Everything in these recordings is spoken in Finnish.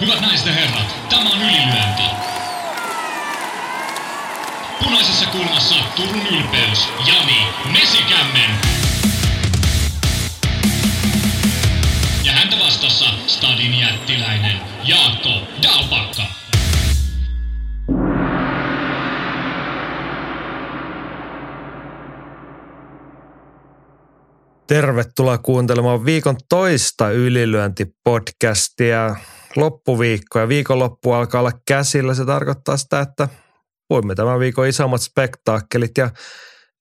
Hyvät naiset ja herrat, tämä on ylilyönti. Punaisessa kulmassa Turun ylpeys, Jani Mesikämmen. Ja häntä vastassa Stadin jättiläinen Jaakko Dalpakka. Tervetuloa kuuntelemaan viikon toista ylilyöntipodcastia. Loppuviikko ja viikonloppu alkaa olla käsillä. Se tarkoittaa sitä, että voimme tämän viikon isommat spektaakkelit ja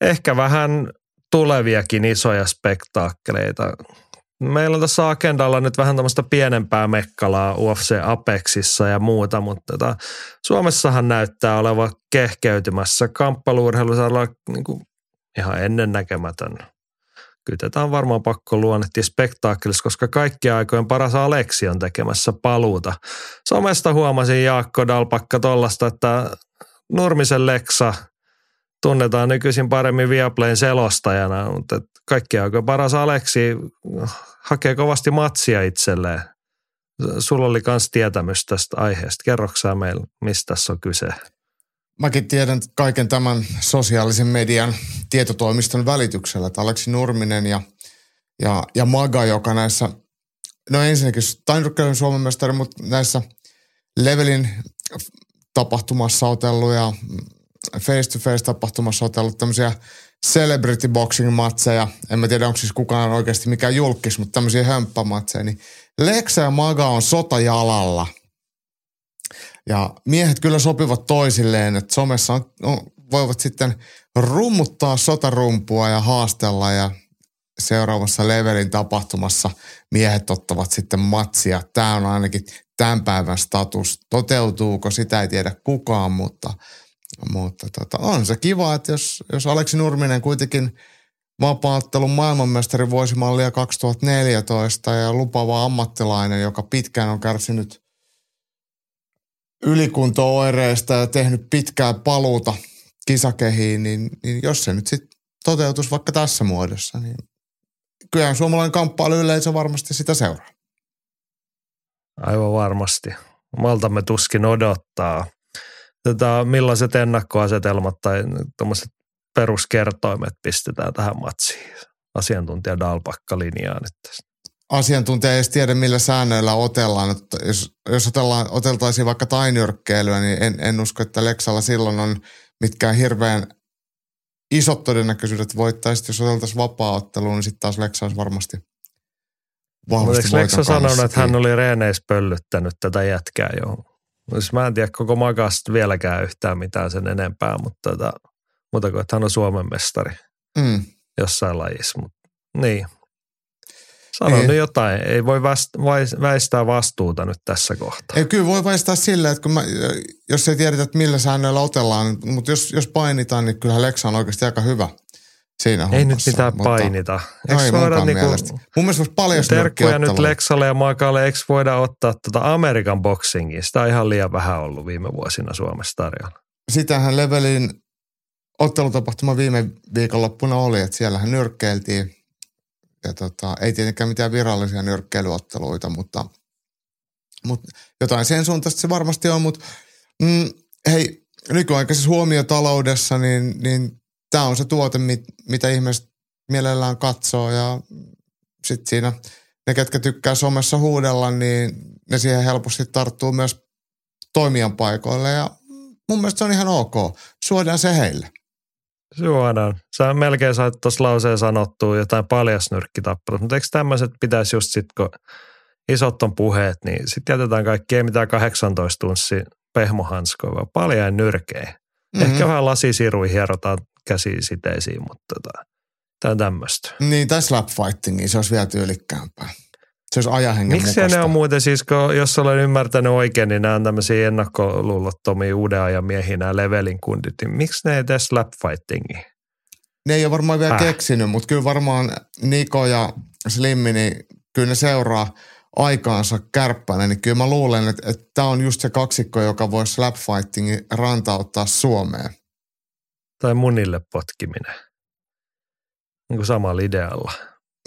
ehkä vähän tuleviakin isoja spektaakkeleita. Meillä on tässä agendalla nyt vähän tämmöistä pienempää mekkalaa UFC Apexissa ja muuta, mutta tota, Suomessahan näyttää olevan kehkeytymässä kamppailuurheilusaralla niin ihan ennennäkemätön kyllä tätä on varmaan pakko luonnehtia spektaakkelissa, koska kaikki aikojen paras Aleksi on tekemässä paluuta. Somesta huomasin Jaakko Dalpakka tollasta, että Nurmisen Leksa tunnetaan nykyisin paremmin Viaplayn selostajana, mutta kaikki aikojen paras Aleksi hakee kovasti matsia itselleen. Sulla oli myös tietämys tästä aiheesta. Kerroksää meille, mistä tässä on kyse? Mäkin tiedän kaiken tämän sosiaalisen median tietotoimiston välityksellä, että Aleksi Nurminen ja, ja, ja Maga, joka näissä, no ensinnäkin Steinrückelin Suomen mestari, mutta näissä Levelin tapahtumassa otellut ja face-to-face tapahtumassa otellut tämmöisiä celebrity boxing matseja. En mä tiedä, onko siis kukaan oikeasti mikään julkis, mutta tämmöisiä hömppämatseja. Niin Lexa ja Maga on sotajalalla – ja miehet kyllä sopivat toisilleen, että somessa on, on, voivat sitten rummuttaa sotarumpua ja haastella ja seuraavassa levelin tapahtumassa miehet ottavat sitten matsia. Tämä on ainakin tämän päivän status. Toteutuuko, sitä ei tiedä kukaan, mutta, mutta tota, on se kiva, että jos, jos Aleksi Nurminen kuitenkin vapaattelun maailmanmestari vuosimallia 2014 ja lupava ammattilainen, joka pitkään on kärsinyt – ylikunto-oireista ja tehnyt pitkää paluuta kisakehiin, niin, niin jos se nyt sitten toteutus vaikka tässä muodossa, niin kyllähän suomalainen kamppailu yleensä varmasti sitä seuraa. Aivan varmasti. Maltamme tuskin odottaa. Tätä, millaiset ennakkoasetelmat tai tuommoiset peruskertoimet pistetään tähän matsiin? Asiantuntija Dalpakka linjaa nyt tästä asiantuntija ei edes tiedä, millä säännöillä otellaan. Että jos, jos otellaan, oteltaisiin vaikka tainyrkkeilyä, niin en, en usko, että Leksalla silloin on mitkään hirveän isot todennäköisyydet voittaisi. Jos oteltaisiin vapaa-otteluun, niin sitten taas Leksa olisi varmasti vahvasti Leksa sanonut, että hän oli reeneissä pöllyttänyt tätä jätkää jo? Siis mä en tiedä koko makasta vieläkään yhtään mitään sen enempää, mutta tota, muuta kuin, että hän on Suomen mestari mm. jossain lajissa. Mutta, niin, Sano ei. nyt jotain. Ei voi väistää vastuuta nyt tässä kohtaa. Ei, kyllä voi väistää sillä, että kun mä, jos ei tiedetä, että millä säännöillä otellaan, mutta jos, jos painitaan, niin kyllähän Leksa on oikeasti aika hyvä siinä Ei hommassa. nyt mitään mutta, painita. Eikö ei voida niinku, mielestä. Mun mielestä voisi paljon Terkkuja nyt Leksalle ja Makalle. Eikö voida ottaa tuota Amerikan boxingia? Sitä on ihan liian vähän ollut viime vuosina Suomessa tarjolla. Sitähän Levelin ottelutapahtuma viime viikonloppuna oli, että siellähän nyrkkeiltiin ja tota, ei tietenkään mitään virallisia nyrkkeilyotteluita, mutta, mutta jotain sen suuntaista se varmasti on. Mutta mm, hei, nykyaikaisessa huomiotaloudessa, niin, niin tämä on se tuote, mit, mitä ihmiset mielellään katsoo ja sitten siinä ne, ketkä tykkää somessa huudella, niin ne siihen helposti tarttuu myös toimijan paikoille ja mun mielestä se on ihan ok. Suodaan se heille. Suodaan. Sä melkein sait tuossa lauseen sanottua jotain paljasnyrkkitappelut, mutta eikö tämmöiset pitäisi just sitten, kun isot on puheet, niin sitten jätetään kaikki, ei mitään 18 tunssi pehmohanskoja, vaan paljain nyrkejä. Mm-hmm. Ehkä vähän lasisirui hierotaan käsiin siteisiin, mutta tota, tämä on tämmöistä. Niin, tai slap fightingia, se olisi vielä tyylikkäämpää. Se olisi ajahengen Miksi mukaista. ne on muuten siis, kun, jos olen ymmärtänyt oikein, niin nämä on tämmöisiä ennakkoluulottomia uuden ajan miehiä, nämä levelin kundit. Niin miksi ne ei tee slap fightingia? Ne ei ole varmaan vielä äh. keksinyt, mutta kyllä varmaan Niko ja Slimmi, niin kyllä ne seuraa aikaansa kärppänä, niin kyllä mä luulen, että, että tämä on just se kaksikko, joka voi slap fightingin rantauttaa Suomeen. Tai munille potkiminen. Niin kuin samalla idealla.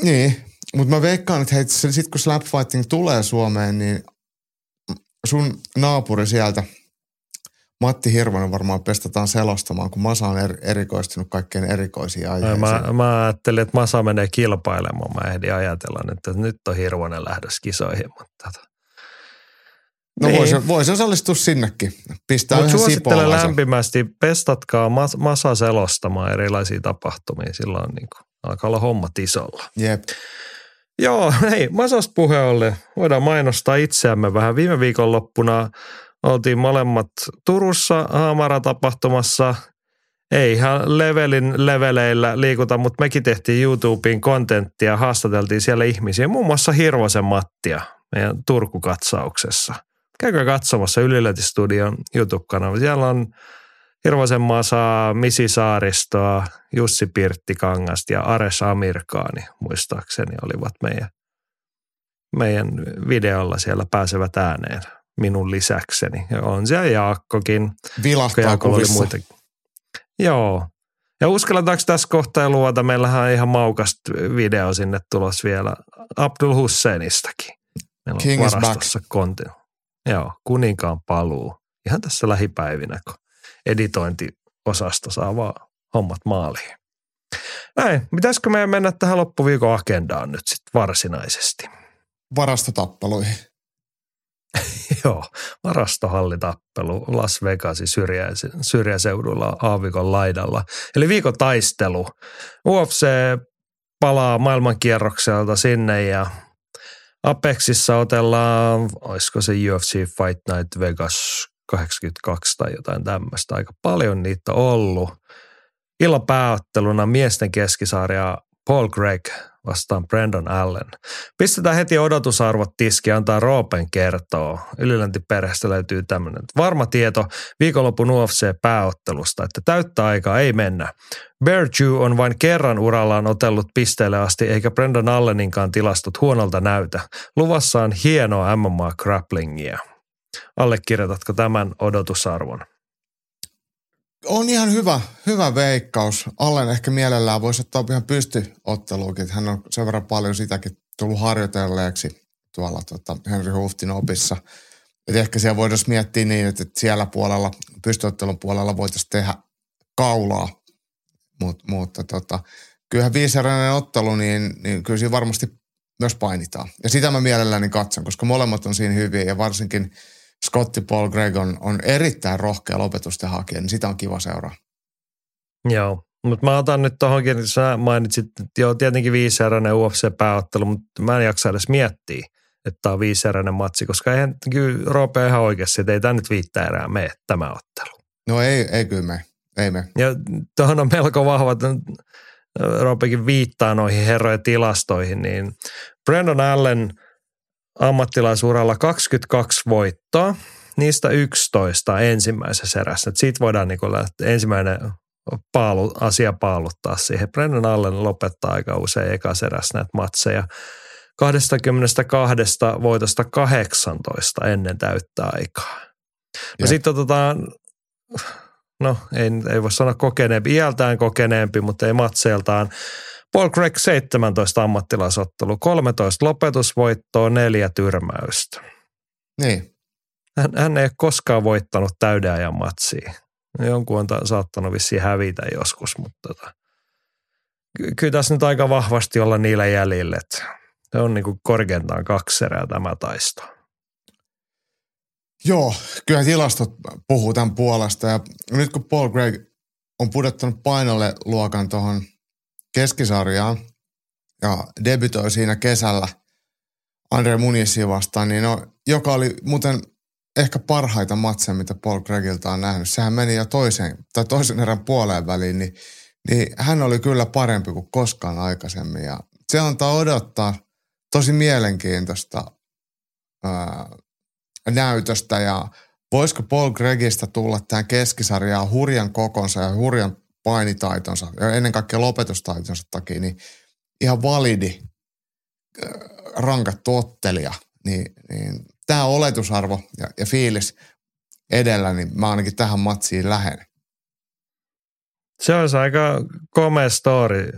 Niin, mutta mä veikkaan, että sitten kun slap fighting tulee Suomeen, niin sun naapuri sieltä, Matti Hirvonen varmaan pestataan selostamaan, kun Masa on er, erikoistunut kaikkein erikoisiin aiheisiin. Mä, mä ajattelin, että Masa menee kilpailemaan. Mä ehdin ajatella nyt, että nyt on Hirvonen lähdössä kisoihin, mutta tota. No niin. voisi, voisi osallistua sinnekin. Pistää Mut suosittelen lämpimästi, pestatkaa Mas- Masa selostamaan erilaisia tapahtumia. Silloin niin kuin, alkaa olla hommat isolla. Jep. Joo, hei, Masasta puhe ollen. Voidaan mainostaa itseämme vähän. Viime viikonloppuna oltiin molemmat Turussa Haamara-tapahtumassa. Ei ihan levelin leveleillä liikuta, mutta mekin tehtiin YouTubeen kontenttia, haastateltiin siellä ihmisiä, muun muassa Hirvosen Mattia meidän Turku-katsauksessa. Käykää katsomassa Ylilötistudion YouTube-kanava. Siellä on Hirvosen Masaa, Misi Saaristoa, Jussi Pirttikangasta ja Ares Amirkaani muistaakseni olivat meidän, meidän videolla siellä pääsevät ääneen minun lisäkseni. Ja on siellä Jaakkokin. Vilahtaa Jaakolla oli. Joo. Ja uskalletaanko tässä kohtaa luvata, meillähän on ihan maukasta video sinne tulos vielä Abdul Husseinistakin. Meillä on King varastossa konti. Joo, kuninkaan paluu. Ihan tässä lähipäivinä, kun editointiosasto saa vaan hommat maaliin. Näin, pitäisikö meidän mennä tähän loppuviikon agendaan nyt sitten varsinaisesti? Varastotappeluihin. Joo, varastohallitappelu Las Vegasin syrjäseudulla aavikon laidalla. Eli viikon taistelu. UFC palaa maailmankierrokselta sinne ja Apexissa otellaan, olisiko se UFC Fight Night Vegas 82 tai jotain tämmöistä. Aika paljon niitä ollut. Illan pääotteluna miesten keskisarja Paul Gregg vastaan Brandon Allen. Pistetään heti odotusarvot tiski antaa Roopen kertoa. Yliläntiperheestä löytyy tämmöinen varma tieto viikonlopun UFC-pääottelusta, että täyttä aikaa ei mennä. Bear Jew on vain kerran urallaan otellut pisteelle asti, eikä Brendan Alleninkaan tilastot huonolta näytä. Luvassa on hienoa MMA-grapplingia. Allekirjoitatko tämän odotusarvon? On ihan hyvä, hyvä veikkaus. Allen ehkä mielellään voisi ottaa ihan pystyotteluukin. Hän on sen verran paljon sitäkin tullut harjoitelleeksi tuolla tota Henry Huftin opissa. Et ehkä siellä voitaisiin miettiä niin, että siellä puolella, pystyottelun puolella voitaisiin tehdä kaulaa. Mut, mutta tota, kyllähän viiseräinen ottelu, niin, niin kyllä siinä varmasti myös painitaan. Ja sitä mä mielelläni katson, koska molemmat on siinä hyviä ja varsinkin Scotti Paul Gregg on, on erittäin rohkea lopetusten hakija, niin sitä on kiva seuraa. Joo, mutta mä otan nyt tuohonkin, että sä mainitsit, että joo, tietenkin viiseräinen UFC-pääottelu, mutta mä en jaksa edes miettiä, että tämä on viiseräinen matsi, koska eihän kyllä Roope ihan oikeasti, että ei tämä nyt viittä erää mene tämä ottelu. No ei, ei kyllä me, ei me. Ja tuohon on melko vahva, että Roopekin viittaa noihin herrojen tilastoihin, niin Brandon Allen ammattilaisuralla 22 voittoa, niistä 11 ensimmäisessä erässä. Siitä voidaan niin lähteä ensimmäinen paalu, asia paaluttaa siihen. Brennan Allen lopettaa aika usein ekas erässä näitä matseja. 22 voitosta 18 ennen täyttä aikaa. No sitten otetaan, no ei, ei voi sanoa kokeneempi, iältään kokeneempi, mutta ei matseeltaan. Paul Craig 17 ammattilaisottelu, 13 lopetusvoittoa, neljä tyrmäystä. Niin, Hän, hän ei ole koskaan voittanut täyden ajan matsia. Jonkun on ta- saattanut vissiin hävitä joskus, mutta tota, ky- kyllä tässä nyt aika vahvasti olla niillä jäljillä, se on niin kuin korkeintaan kaksi erää tämä taisto. Joo, kyllä tilastot puhuu tämän puolesta. Ja nyt kun Paul Gregg on pudottanut painolle luokan tuohon keskisarjaan ja debytoi siinä kesällä Andre Munisia vastaan, niin no, joka oli muuten ehkä parhaita matseja, mitä Paul Greggiltä on nähnyt. Sehän meni jo toisen, tai toisen erän puoleen väliin, niin, niin hän oli kyllä parempi kuin koskaan aikaisemmin. Ja se antaa odottaa tosi mielenkiintoista ää, näytöstä ja voisiko Paul Greggistä tulla tähän keskisarjaan hurjan kokonsa ja hurjan painitaitonsa ja ennen kaikkea lopetustaitonsa takia, niin ihan validi rankattu ottelija, niin, niin tämä oletusarvo ja, ja fiilis edellä, niin mä ainakin tähän matsiin lähden. Se olisi aika komea story.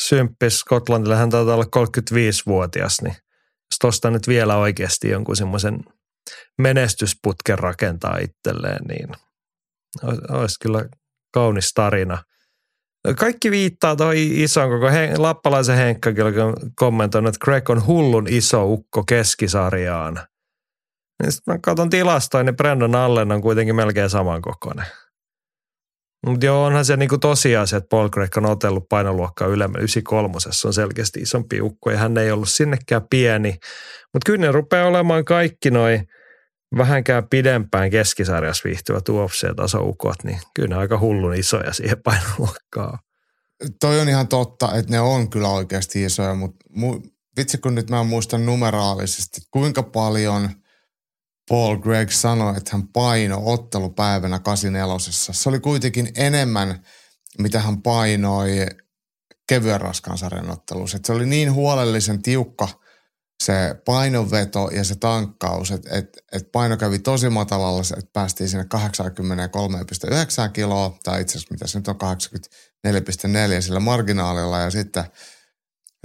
Symppis Skotlantille, hän taitaa olla 35-vuotias, niin tuosta nyt vielä oikeasti jonkun semmoisen menestysputken rakentaa itselleen, niin olisi kyllä kaunis tarina. Kaikki viittaa toi ison koko Hen- lappalaisen Henkkakin on kommentoinut, että Greg on hullun iso ukko keskisarjaan. Niin sitten mä katson tilastoja, niin Brendan Allen on kuitenkin melkein samankokoinen. Mutta joo, onhan se niinku tosiasia, että Paul Craig on otellut painoluokkaa ylemmän. 93 on selkeästi isompi ukko ja hän ei ollut sinnekään pieni. Mutta kyllä ne rupeaa olemaan kaikki noin vähänkään pidempään keskisarjassa viihtyvät UFC-tasoukot, niin kyllä ne aika hullun isoja siihen painoluokkaan. Toi on ihan totta, että ne on kyllä oikeasti isoja, mutta mu- vitsi kun nyt mä muistan numeraalisesti, kuinka paljon – Paul Gregg sanoi, että hän paino ottelupäivänä 84. Se oli kuitenkin enemmän, mitä hän painoi kevyen raskaan sarjan ottelussa. Se oli niin huolellisen tiukka se painonveto ja se tankkaus, että et, et paino kävi tosi matalalla, että päästiin sinne 83,9 kiloa, tai itse asiassa mitä se nyt on 84,4 sillä marginaalilla, ja sitten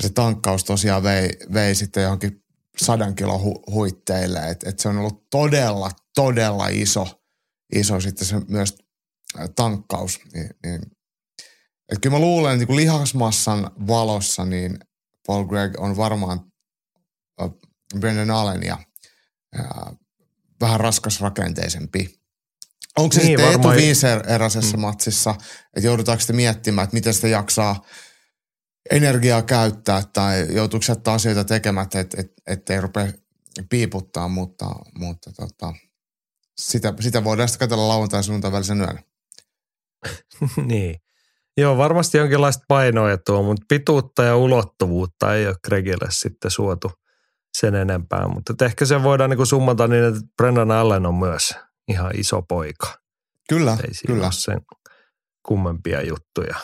se tankkaus tosiaan vei, vei sitten johonkin sadan kilon hu- huitteille. Et, et se on ollut todella, todella iso, iso sitten se myös tankkaus. Niin, niin. Et kyllä mä luulen, että niin lihasmassan valossa niin Paul Gregg on varmaan Brendan Allen ja äh, vähän raskasrakenteisempi. Onko se niin, sitten varmaan... etuviiseräisessä mm. matsissa, että joudutaanko sitten miettimään, että miten sitä jaksaa – energiaa käyttää tai joutuuko sieltä asioita tekemättä, että et, et ei rupea piiputtaa, mutta, mutta tota, sitä, sitä voidaan sitten katsella lauantai sunnuntai välisen yönä. niin. Joo, varmasti jonkinlaista painoetua, mutta pituutta ja ulottuvuutta ei ole Gregille sitten suotu sen enempää. Mutta ehkä se voidaan niin summata niin, että Brendan Allen on myös ihan iso poika. Kyllä, ei kyllä. sen kummempia juttuja.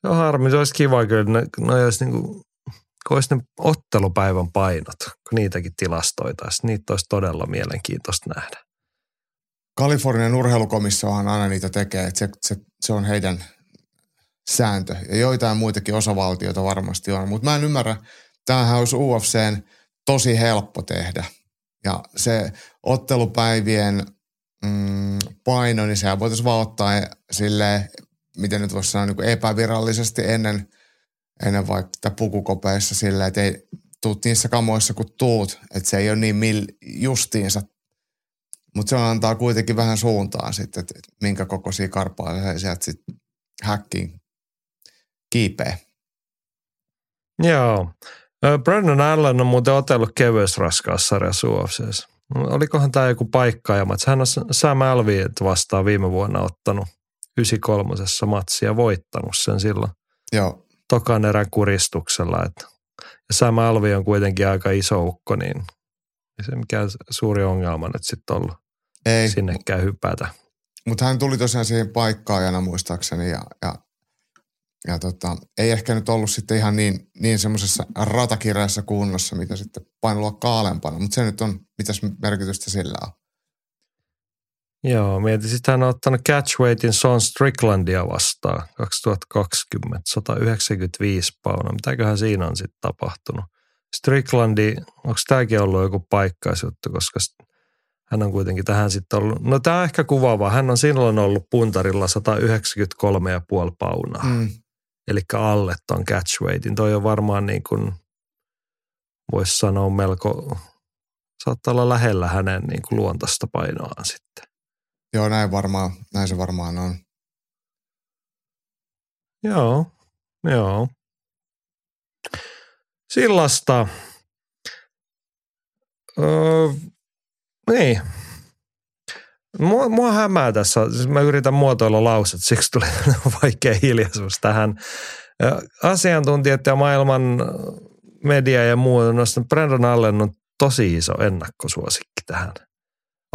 Se on harmi, se olisi kiva kyllä, ne olisi niin kuin, kun olisi ne ottelupäivän painot, kun niitäkin tilastoitaisiin. Niitä olisi todella mielenkiintoista nähdä. Kalifornian urheilukomissiohan aina niitä tekee, että se, se, se on heidän sääntö. Ja joitain muitakin osavaltioita varmasti on, mutta mä en ymmärrä, tämähän olisi UFCn tosi helppo tehdä. Ja se ottelupäivien mm, paino, niin sehän voitaisiin vaan ottaa sille miten nyt voisi sanoa, niin kuin epävirallisesti ennen, ennen vaikka pukukopeissa silleen, että ei tuut niissä kamoissa kuin tuut, että se ei ole niin mil, justiinsa. Mutta se antaa kuitenkin vähän suuntaa sitten, että minkä kokoisia karpaa sieltä sitten häkkiin kiipee. Joo. Brandon Allen on muuten otellut kevyessä raskaassa sarjassa UFCssä. Olikohan tämä joku paikkaajama? Hän on Sam Alvey vastaan viime vuonna ottanut 93 matsia voittanut sen silloin. Joo. Tokan erän kuristuksella. Että. Ja Sam Alvi on kuitenkin aika iso ukko, niin ei se mikään suuri ongelma nyt sitten ollut ei. sinnekään hypätä. Mutta hän tuli tosiaan siihen paikkaajana muistaakseni ja, ja, ja tota, ei ehkä nyt ollut sitten ihan niin, niin semmoisessa ratakireessä kunnossa, mitä sitten painoluokka alempana, mutta se nyt on, mitäs merkitystä sillä on. Joo, mietin. Sitten hän on ottanut catchweightin Son Stricklandia vastaan 2020, 195 pauna. Mitäköhän siinä on sitten tapahtunut? Stricklandi, onko tämäkin ollut joku paikkaisjuttu, koska hän on kuitenkin tähän sitten ollut, no tämä on ehkä kuvaava. Hän on silloin ollut puntarilla 193,5 paunaa. Mm. Eli alle ton catchweightin. Toi on varmaan niin kuin, voisi sanoa melko, saattaa olla lähellä hänen niin kuin luontaista painoaan sitten. Joo, näin, varmaan, näin se varmaan on. Joo, joo. Sillasta. Öö, niin. Mua, mua hämää tässä. Siis mä yritän muotoilla lauset, siksi tuli vaikea hiljaisuus tähän. Asiantuntijat ja maailman media ja muu on Brandon Allen on tosi iso ennakkosuosikki tähän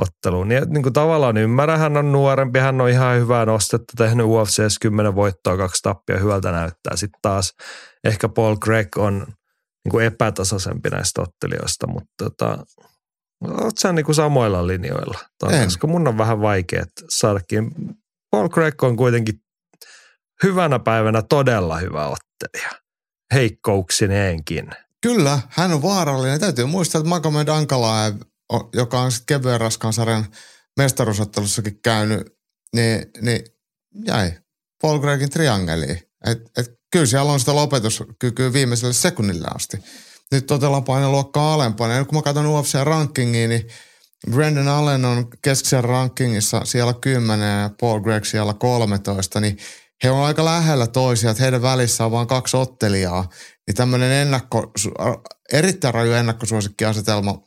otteluun. Ja niin kuin tavallaan ymmärrän, hän on nuorempi, hän on ihan hyvää nostetta, tehnyt UFC 10 voittoa, kaksi tappia, hyvältä näyttää. Sitten taas ehkä Paul Craig on niin kuin epätasaisempi näistä ottelijoista, mutta tota, oot sä niin kuin samoilla linjoilla? Ton, koska mun on vähän vaikea saadakin. Paul Craig on kuitenkin hyvänä päivänä todella hyvä ottelija. Heikkouksineenkin. Kyllä, hän on vaarallinen. Täytyy muistaa, että Magomed Ankalaev, joka on sitten kevyen raskaan sarjan mestaruusottelussakin käynyt, niin, niin jäi Paul Gregin triangeliin. Et, et, kyllä siellä on sitä lopetuskykyä viimeiselle sekunnille asti. Nyt totella luokkaa alempana. Ja kun mä katson UFC-rankingia, niin Brandon Allen on keskisen rankingissa siellä 10 ja Paul Gregg siellä 13, niin he on aika lähellä toisia, että heidän välissä on vain kaksi ottelijaa. Niin tämmöinen ennakko, erittäin raju ennakkosuosikkiasetelma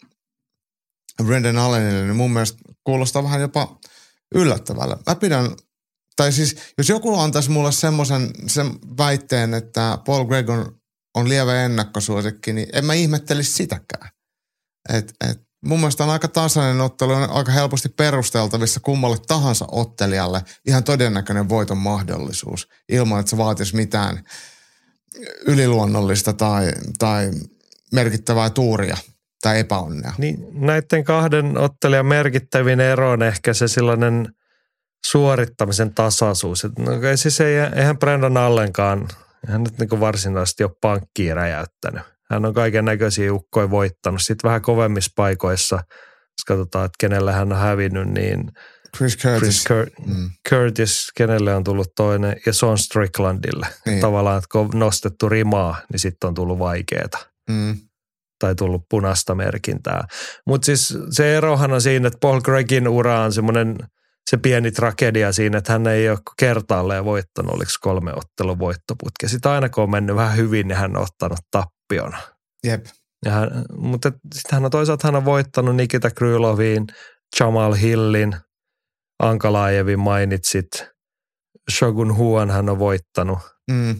Brendan Allenille, niin mun mielestä kuulostaa vähän jopa yllättävällä. Mä pidän, tai siis jos joku antaisi mulle semmoisen sen väitteen, että Paul Gregg on, on lievä ennakkosuosikki, niin en mä ihmettelisi sitäkään. Et, et, mun mielestä on aika tasainen ottelu, on aika helposti perusteltavissa kummalle tahansa ottelijalle ihan todennäköinen voiton mahdollisuus, ilman että se vaatisi mitään yliluonnollista tai, tai merkittävää tuuria tai epäonnea. Niin, näiden kahden ottelijan merkittävin ero on ehkä se sellainen suorittamisen tasaisuus. no, siis ei, eihän Brendan Allenkaan, hän nyt niin varsinaisesti ole pankkiin räjäyttänyt. Hän on kaiken näköisiä ukkoja voittanut. Sitten vähän kovemmissa paikoissa, jos katsotaan, että kenelle hän on hävinnyt, niin Chris Curtis. Chris Cur- mm. Curtis, kenelle on tullut toinen, ja Son Stricklandille. Niin. Tavallaan, että kun on nostettu rimaa, niin sitten on tullut vaikeeta. Mm. Tai tullut punaista merkintää. Mutta siis se erohan on siinä, että Paul Greggin ura on semmoinen se pieni tragedia siinä, että hän ei ole kertaalleen voittanut, oliko kolme ottelun voittoputkea. Sitten aina kun on mennyt vähän hyvin, niin hän on ottanut tappion. Jep. Ja hän, mutta sitten hän on toisaalta hän on voittanut Nikita Kryloviin, Jamal Hillin, Ankalaajevin mainitsit, Shogun Huan hän on voittanut. Mm.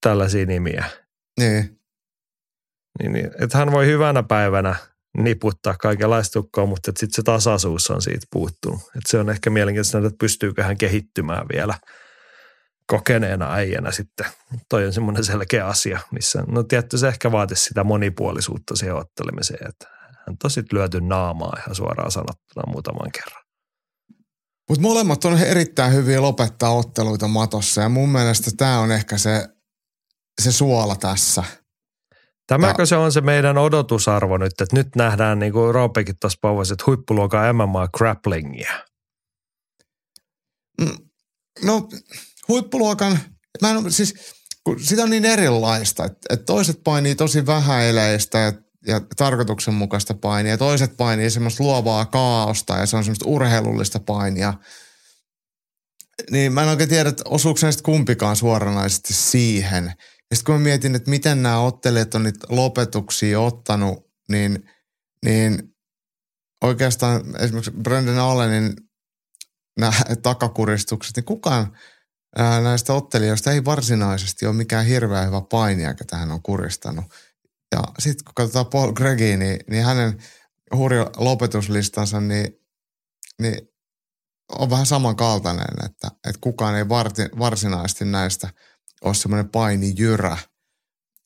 Tällaisia nimiä. Niin. Niin, niin että hän voi hyvänä päivänä niputtaa kaikenlaista tukkoa, mutta sitten se tasaisuus on siitä puuttunut. Et se on ehkä mielenkiintoista, että pystyykö hän kehittymään vielä – kokeneena äijänä sitten. Toi on semmoinen selkeä asia, missä, no tietty se ehkä vaatisi sitä monipuolisuutta siihen ottelemiseen, että hän tosi lyöty naamaa ihan suoraan sanottuna muutaman kerran. Mutta molemmat on erittäin hyviä lopettaa otteluita matossa ja mun mielestä tämä on ehkä se, se suola tässä. Tämäkö ja. se on se meidän odotusarvo nyt, että nyt nähdään niin kuin Roopekin tuossa povasi, että huippuluokan MMA grapplingia? Mm, no huippuluokan, mä en, siis, kun sitä on niin erilaista, että, että toiset painii tosi vähäeleistä ja, ja tarkoituksenmukaista painia, ja toiset painii semmoista luovaa kaaosta ja se on semmoista urheilullista painia. Niin mä en oikein tiedä, että osuuko näistä kumpikaan suoranaisesti siihen. Ja sitten kun mä mietin, että miten nämä ottelijat on niitä lopetuksia ottanut, niin, niin oikeastaan esimerkiksi Brendan Allenin nämä takakuristukset, niin kukaan – näistä ottelijoista ei varsinaisesti ole mikään hirveän hyvä painija, ketä hän on kuristanut. Ja sitten kun katsotaan Paul Gregin, niin, niin hänen hurja lopetuslistansa, niin, niin on vähän samankaltainen, että, että kukaan ei varti, varsinaisesti näistä ole semmoinen painijyrä.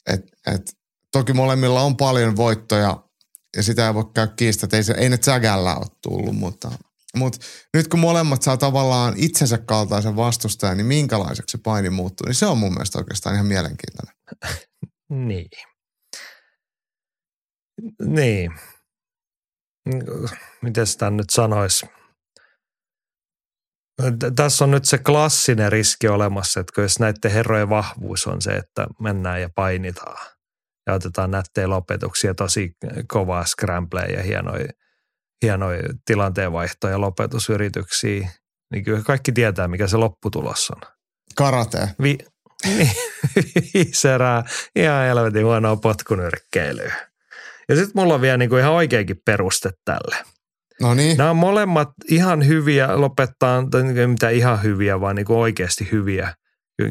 Et, et, toki molemmilla on paljon voittoja ja sitä ei voi käydä kiistä, ei, se, ei ne Zagällä ole tullut, mutta, mutta nyt kun molemmat saa tavallaan itsensä kaltaisen vastustajan, niin minkälaiseksi se paini muuttuu, niin se on mun mielestä oikeastaan ihan mielenkiintoinen. niin. Niin. Miten sitä nyt sanoisi? Tässä on nyt se klassinen riski olemassa, että jos näiden herrojen vahvuus on se, että mennään ja painitaan ja otetaan nättejä lopetuksia, tosi kovaa scrambleja ja hienoja – hienoja tilanteenvaihtoja ja lopetusyrityksiä, niin kyllä kaikki tietää, mikä se lopputulos on. Karate. Vi- viiserää, ihan helvetin huonoa potkunyrkkeilyä. Ja sitten mulla on vielä niinku ihan oikeakin peruste tälle. No niin. Nämä on molemmat ihan hyviä lopettaa, tai niinku mitä ihan hyviä, vaan niinku oikeasti hyviä.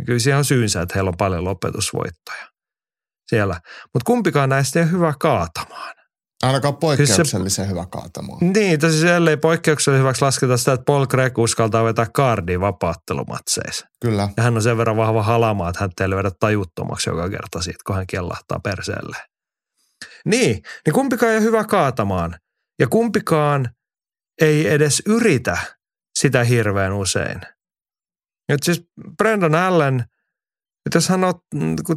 Kyllä siihen on syynsä, että heillä on paljon lopetusvoittoja siellä. Mutta kumpikaan näistä ei ole hyvä kaatamaan. Ainakaan poikkeuksellisen se, hyvä kaatamaan. Niin, siis ellei poikkeuksellisen hyväksi lasketa sitä, että Paul Craig uskaltaa vetää kardiin vapaattelumatseissa. Kyllä. Ja hän on sen verran vahva halama, että hän ei vedä tajuttomaksi joka kerta siitä, kun hän kellahtaa perseelle. Niin, niin kumpikaan ei ole hyvä kaatamaan. Ja kumpikaan ei edes yritä sitä hirveän usein. Nyt siis Brendan Allen, jos hän on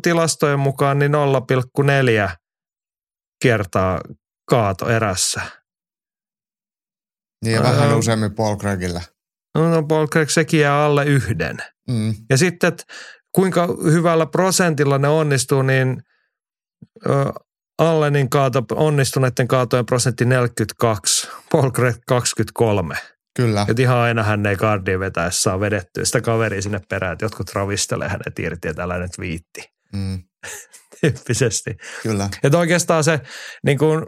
tilastojen mukaan niin 0,4 kertaa kaato erässä. Niin ja vähän useammin Paul Craigillä. No, no Paul Craig sekin jää alle yhden. Mm. Ja sitten, että kuinka hyvällä prosentilla ne onnistuu, niin Allenin kaato, onnistuneiden kaatojen prosentti 42, Paul Craig 23. Kyllä. Et ihan aina hän ei kardia vetäessä saa vedettyä sitä kaveria sinne perään, että jotkut ravistelee hänet irti ja tällainen viitti Mm. tyyppisesti. Kyllä. Että oikeastaan se niin kuin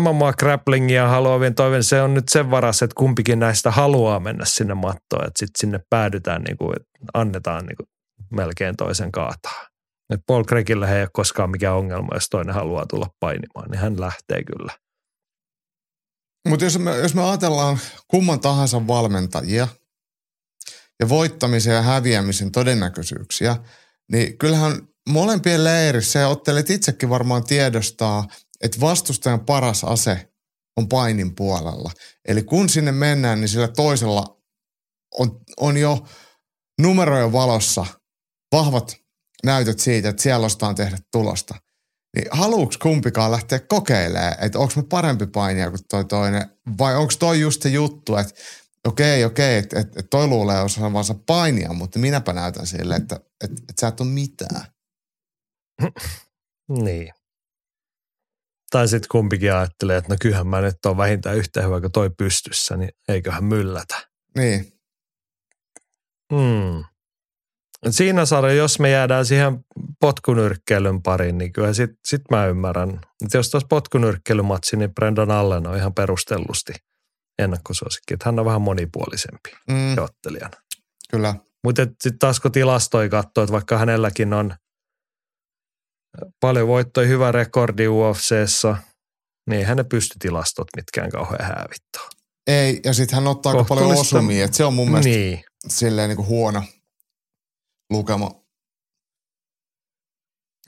MMA grapplingia haluavien toiveen, se on nyt sen varassa, että kumpikin näistä haluaa mennä sinne mattoon, että sitten sinne päädytään, niin kuin, että annetaan niin kuin melkein toisen kaataa. Et Paul Craigillä ei ole koskaan mikään ongelma, jos toinen haluaa tulla painimaan, niin hän lähtee kyllä. Mutta jos me, jos me ajatellaan kumman tahansa valmentajia ja voittamisen ja häviämisen todennäköisyyksiä, niin kyllähän molempien leirissä, ja ottelet itsekin varmaan tiedostaa, että vastustajan paras ase on painin puolella. Eli kun sinne mennään, niin sillä toisella on, on jo numerojen valossa vahvat näytöt siitä, että siellä ostaan tehdä tulosta. Niin haluuks kumpikaan lähteä kokeilemaan, että onko me parempi painia kuin toi toinen, vai onko toi just se juttu, että okei, okei, että et, et toi luulee osaavansa painia, mutta minäpä näytän sille, että et, et sä et ole mitään. Niin. Tai sitten kumpikin ajattelee, että no kyllähän mä nyt on vähintään yhtä hyvä kuin toi pystyssä, niin eiköhän myllätä. Niin, Mm. Siinä sarja, jos me jäädään siihen potkunyrkkeilyn pariin, niin kyllä sit, sit mä ymmärrän. Et jos tuossa potkunyrkkeilymatsi, niin Brendan Allen on ihan perustellusti ennakkosuosikki. Että hän on vähän monipuolisempi mm, ottelijana. kyllä. Mutta sitten taas kun tilastoi katsoo, että vaikka hänelläkin on paljon voittoja, hyvä rekordi UFCssä, niin eihän ne pysty tilastot mitkään kauhean häävittää. Ei, ja sitten hän ottaa aika paljon osumia, että se on mun mielestä Niin. silleen niin kuin huono lukema.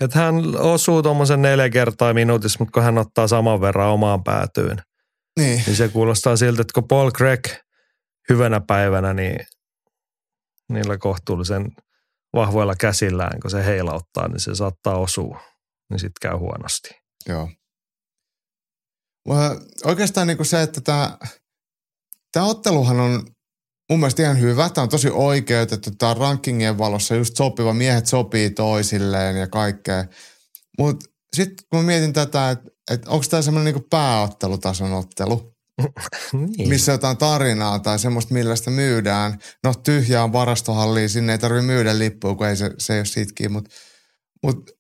Että hän osuu tuommoisen neljä kertaa minuutissa, mutta kun hän ottaa saman verran omaan päätyyn, Niin, niin se kuulostaa siltä, että kun Paul Craig hyvänä päivänä, niin niillä kohtuullisen vahvoilla käsillään, kun se heilauttaa, niin se saattaa osua, niin sitten käy huonosti. joo. Oikeastaan niin kuin se, että tämä, tämä otteluhan on mun mielestä ihan hyvä. Tämä on tosi oikeutettu. Tämä on rankingien valossa just sopiva. Miehet sopii toisilleen ja kaikkea. Mutta sitten kun mietin tätä, että, että onko tämä semmoinen niin pääottelutason ottelu, Niin. missä jotain tarinaa tai semmoista, millä sitä myydään. No tyhjään varastohalliin, sinne ei tarvitse myydä lippua, kun ei se, se ei ole sitkin, mutta mut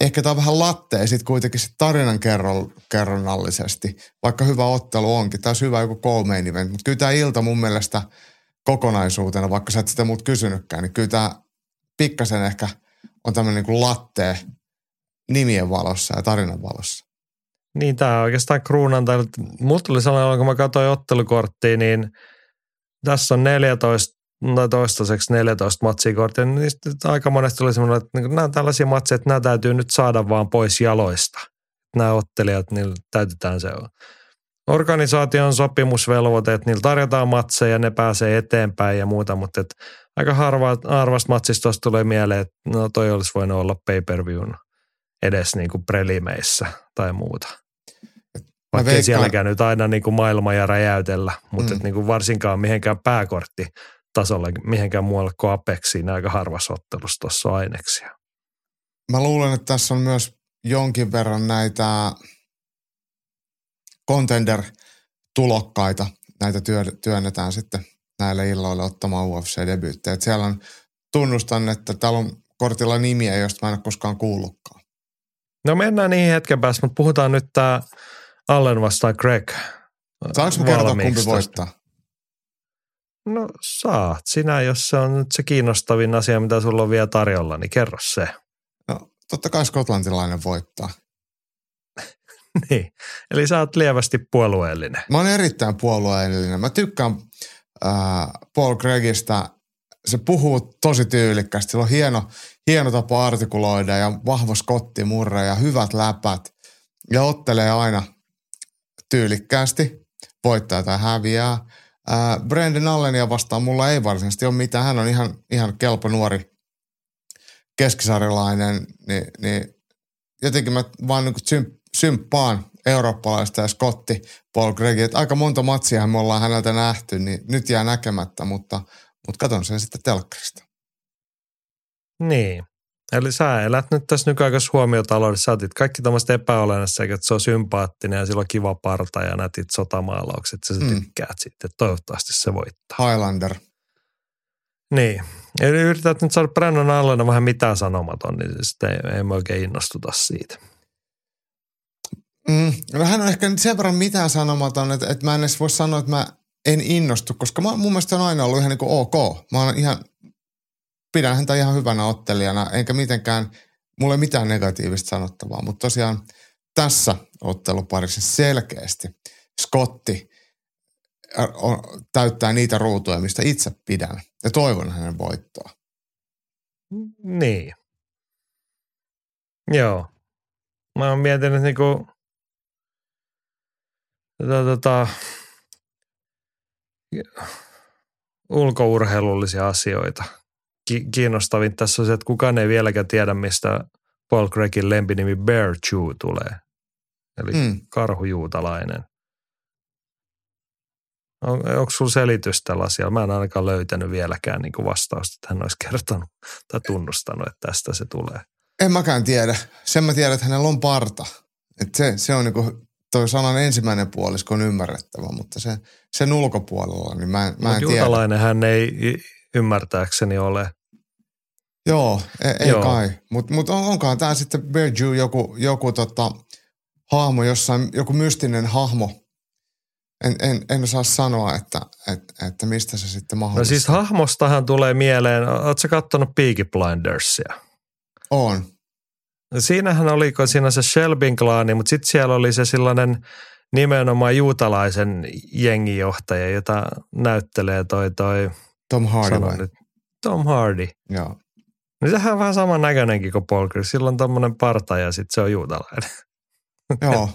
ehkä tämä on vähän lattea sitten kuitenkin sit tarinan kerron, kerronnallisesti, vaikka hyvä ottelu onkin. Tämä olisi hyvä joku co-main event, mutta kyllä tämä ilta mun mielestä kokonaisuutena, vaikka sä et sitä muut kysynytkään, niin kyllä tämä pikkasen ehkä on tämmöinen niin kuin latte nimien valossa ja tarinan valossa. Niin, tämä oikeastaan kruunantaja. Mulla tuli sellainen, kun mä katsoin ottelukorttia, niin tässä on 14, no toistaiseksi 14 matsia korttia, niin aika monesti tuli semmoinen, että niin nämä on tällaisia matseja, että nämä täytyy nyt saada vaan pois jaloista. Nämä ottelijat, niillä täytetään se organisaation sopimusvelvoite, että niillä tarjotaan matseja, ne pääsee eteenpäin ja muuta, mutta et aika harva, harvasta matsista tulee mieleen, että no toi olisi voinut olla pay-per-viewn edes niin kuin prelimeissä tai muuta. Vaikka ei sielläkään nyt aina niin kuin maailma ja räjäytellä, mutta Mm. mm. niin kuin varsinkaan mihinkään pääkortti tasolla, mihinkään muualle kuin Apexiin aika harvassa ottelussa tuossa aineksia. Mä luulen, että tässä on myös jonkin verran näitä contender-tulokkaita. Näitä työ, työnnetään sitten näille illoille ottamaan UFC-debyyttejä. Siellä on, tunnustan, että täällä on kortilla nimiä, joista mä en ole koskaan kuullutkaan. No mennään niihin hetken päästä, mutta puhutaan nyt tämä Allen vastaan Greg. Saanko mä kertoa, kumpi voittaa? No saat sinä, jos se on nyt se kiinnostavin asia, mitä sulla on vielä tarjolla, niin kerro se. No, totta kai skotlantilainen voittaa. niin. Eli sä oot lievästi puolueellinen. Mä oon erittäin puolueellinen. Mä tykkään äh, Paul Gregistä. Se puhuu tosi tyylikkästi. Sillä on hieno, hieno tapa artikuloida ja vahva skottimurre ja hyvät läpät. Ja ottelee aina tyylikkäästi. Voittaa tai häviää. Äh, Brandon Allenia vastaan mulla ei varsinaisesti ole mitään. Hän on ihan, ihan kelpo nuori keskisarjalainen. Niin, niin jotenkin mä vaan niin symp- symppaan eurooppalaista ja Scotti Paul Gregg. Että aika monta matsia me ollaan häneltä nähty, niin nyt jää näkemättä, mutta, mutta katon sen sitten telkkarista. Niin. Eli sä elät nyt tässä nykyaikaisessa huomiotaloudessa. Sä otit kaikki tämmöiset epäolennassa, että se on sympaattinen ja sillä on kiva parta ja nätit sotamaalaukset. Sä mm. tykkäät sitten. Toivottavasti se voittaa. Highlander. Niin. Eli yrität nyt saada Brennan Allena vähän mitään sanomaton, niin sitten ei, ei me oikein innostuta siitä. Mm, no hän on ehkä nyt sen verran mitään sanomaton, että, että mä en edes voi sanoa, että mä en innostu, koska mä, mun mielestä on aina ollut ihan niin kuin ok. Mä oon ihan, pidän häntä ihan hyvänä ottelijana, enkä mitenkään, mulla ei mitään negatiivista sanottavaa, mutta tosiaan tässä otteluparissa selkeästi Scotti täyttää niitä ruutuja, mistä itse pidän ja toivon hänen voittoa. Niin. Joo. Mä oon miettinyt niinku, tota, tota, ulkourheilullisia asioita. Ki- kiinnostavin tässä on se, että kukaan ei vieläkään tiedä, mistä Paul Craigin lempinimi Bear Chew tulee. Eli mm. karhujuutalainen. On, onko sulla selitys tällä asialla? Mä en ainakaan löytänyt vieläkään niin kuin vastausta, että hän olisi kertonut tai tunnustanut, että tästä se tulee. En mäkään tiedä. Sen mä tiedän, että hänellä on parta. Et se, se on niinku toi sanan ensimmäinen puolisko on ymmärrettävä, mutta se, sen ulkopuolella, niin mä, mä en tiedä. hän ei ymmärtääkseni ole. Joo, ei, ei Joo. kai. Mutta mut on, onkaan tämä sitten Bear Jew joku, joku tota, hahmo jossain, joku mystinen hahmo. En, en, en osaa sanoa, että, että, että mistä se sitten mahdollista. No siis hahmostahan tulee mieleen, ootko kattonut Peaky Blindersia? On. Siinähän oli, kun siinä se Shelbin klaani, mutta sitten siellä oli se sellainen nimenomaan juutalaisen jengijohtaja, jota näyttelee toi toi. Tom Hardy vai? Nyt, Tom Hardy. Joo. No sehän on vähän saman näköinenkin kuin Paul Chris. Sillä on tommonen parta ja sitten se on juutalainen. Joo.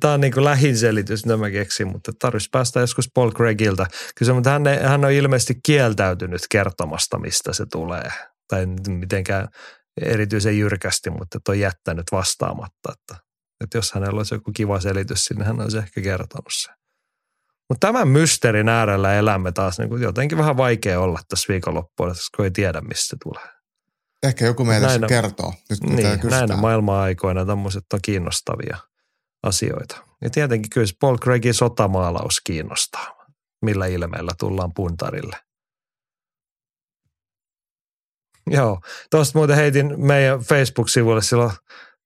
Tämä on niin kuin lähin selitys, mitä mä keksin, mutta tarvitsisi päästä joskus Paul Craigilta. Kyllä mutta hän, hän on ilmeisesti kieltäytynyt kertomasta, mistä se tulee. Tai mitenkään erityisen jyrkästi, mutta on jättänyt vastaamatta. Että, että jos hänellä olisi joku kiva selitys sinne, hän olisi ehkä kertonut sen. Mutta tämän mysteerin äärellä elämme taas niin kuin jotenkin vähän vaikea olla tässä viikonloppuun, koska ei tiedä, mistä se tulee. Ehkä joku meille näinä, kertoo, nyt niin, näinä maailman-aikoina tämmöiset on kiinnostavia asioita. Ja tietenkin kyllä Paul Craigin sotamaalaus kiinnostaa, millä ilmeellä tullaan puntarille – Joo, tuosta muuten heitin meidän Facebook-sivulle silloin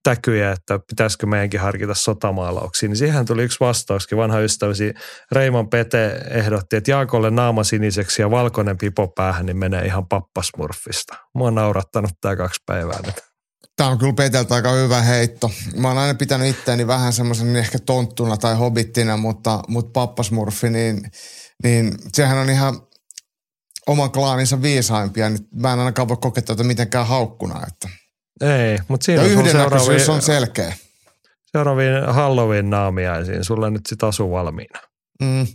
täkyjä, että pitäisikö meidänkin harkita sotamaalauksia, niin siihen tuli yksi vastauskin. Vanha ystäväsi Reiman Pete ehdotti, että Jaakolle naama siniseksi ja valkoinen pipo päähän, niin menee ihan pappasmurfista. Mua on naurattanut tämä kaksi päivää nyt. Tämä on kyllä Peteltä aika hyvä heitto. Mä oon aina pitänyt itseäni vähän semmoisen ehkä tonttuna tai hobittina, mutta, mutta pappasmurfi, niin, niin sehän on ihan oman klaaninsa viisaimpia, mä en ainakaan voi kokea tätä mitenkään haukkuna. Että. Ei, mutta siinä ja on seuraavia, on selkeä. Seuraaviin Halloween naamiaisiin, sulle nyt sit asu valmiina. Mm.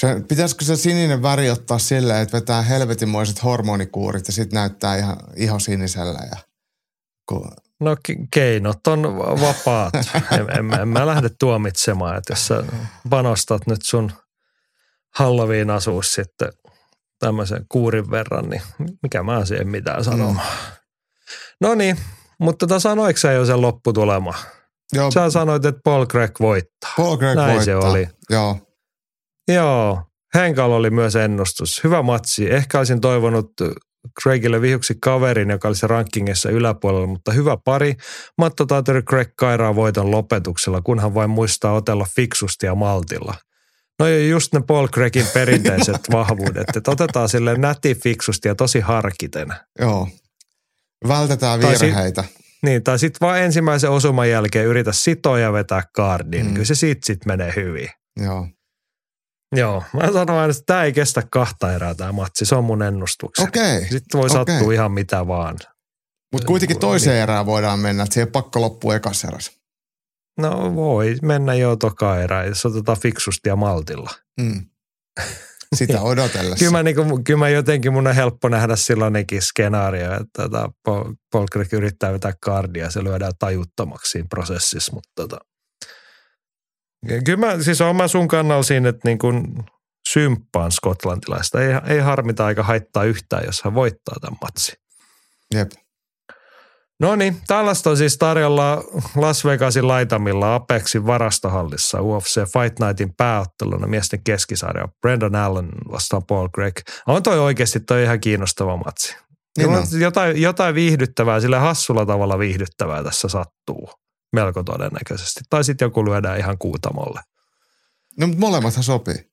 Se, pitäisikö se sininen väri ottaa silleen, että vetää helvetimoiset hormonikuurit ja sitten näyttää ihan iho sinisellä ja kun... No keinot on vapaat. en, en, en mä lähde tuomitsemaan, että jos sä panostat nyt sun Halloween asuus sitten tämmöisen kuurin verran, niin mikä mä siihen mitään sanomaan. Mm. No niin, mutta tota sanoiko sä jo sen lopputulema? Joo. Sä sanoit, että Paul Craig voittaa. Paul Craig Näin voittaa. se oli. Joo. Joo. Henkal oli myös ennustus. Hyvä matsi. Ehkä olisin toivonut Craigille vihuksi kaverin, joka olisi rankingissa yläpuolella, mutta hyvä pari. Matto Taaturi Craig kairaa voiton lopetuksella, kunhan vain muistaa otella fiksusti ja maltilla. No just ne Paul Craigin perinteiset vahvuudet, että otetaan sille näti fiksusti ja tosi harkiten. Joo. Vältetään virheitä. Tai sit, niin, tai sitten vaan ensimmäisen osuman jälkeen yritä sitoa ja vetää kaardin. Mm. Kyllä se sit, sit menee hyvin. Joo. Joo, mä sanon aina, että tämä ei kestä kahta erää tämä matsi. Se on mun ennustukseni. Okei. Okay. Sitten voi okay. sattua ihan mitä vaan. Mutta kuitenkin toiseen niin. erään voidaan mennä, että siihen pakko loppuu ekas eräs. No voi mennä jo toka erä, jos otetaan fiksusti ja maltilla. Mm. sitä odotellessa. Kyllä mä, niin kuin, kyllä mä jotenkin mun on helppo nähdä sellainenkin skenaario, että tota, Craig yrittää vetää kardia ja se lyödään tajuttomaksi siinä prosessissa, mutta tota, kyllä mä, siis on mä sun kannalla siinä, että niin kuin symppaan skotlantilaista. Ei, ei harmita aika haittaa yhtään, jos hän voittaa tämän matsin. Jep. No niin, tällaista on siis tarjolla Las Vegasin laitamilla Apexin varastohallissa UFC Fight Nightin pääotteluna miesten keskisarja. Brendan Allen vastaan Paul Craig. On toi oikeasti toi ihan kiinnostava matsi. Niin on. jotain, jotain viihdyttävää, sillä hassulla tavalla viihdyttävää tässä sattuu melko todennäköisesti. Tai sitten joku lyödään ihan kuutamolle. No, mutta molemmathan sopii.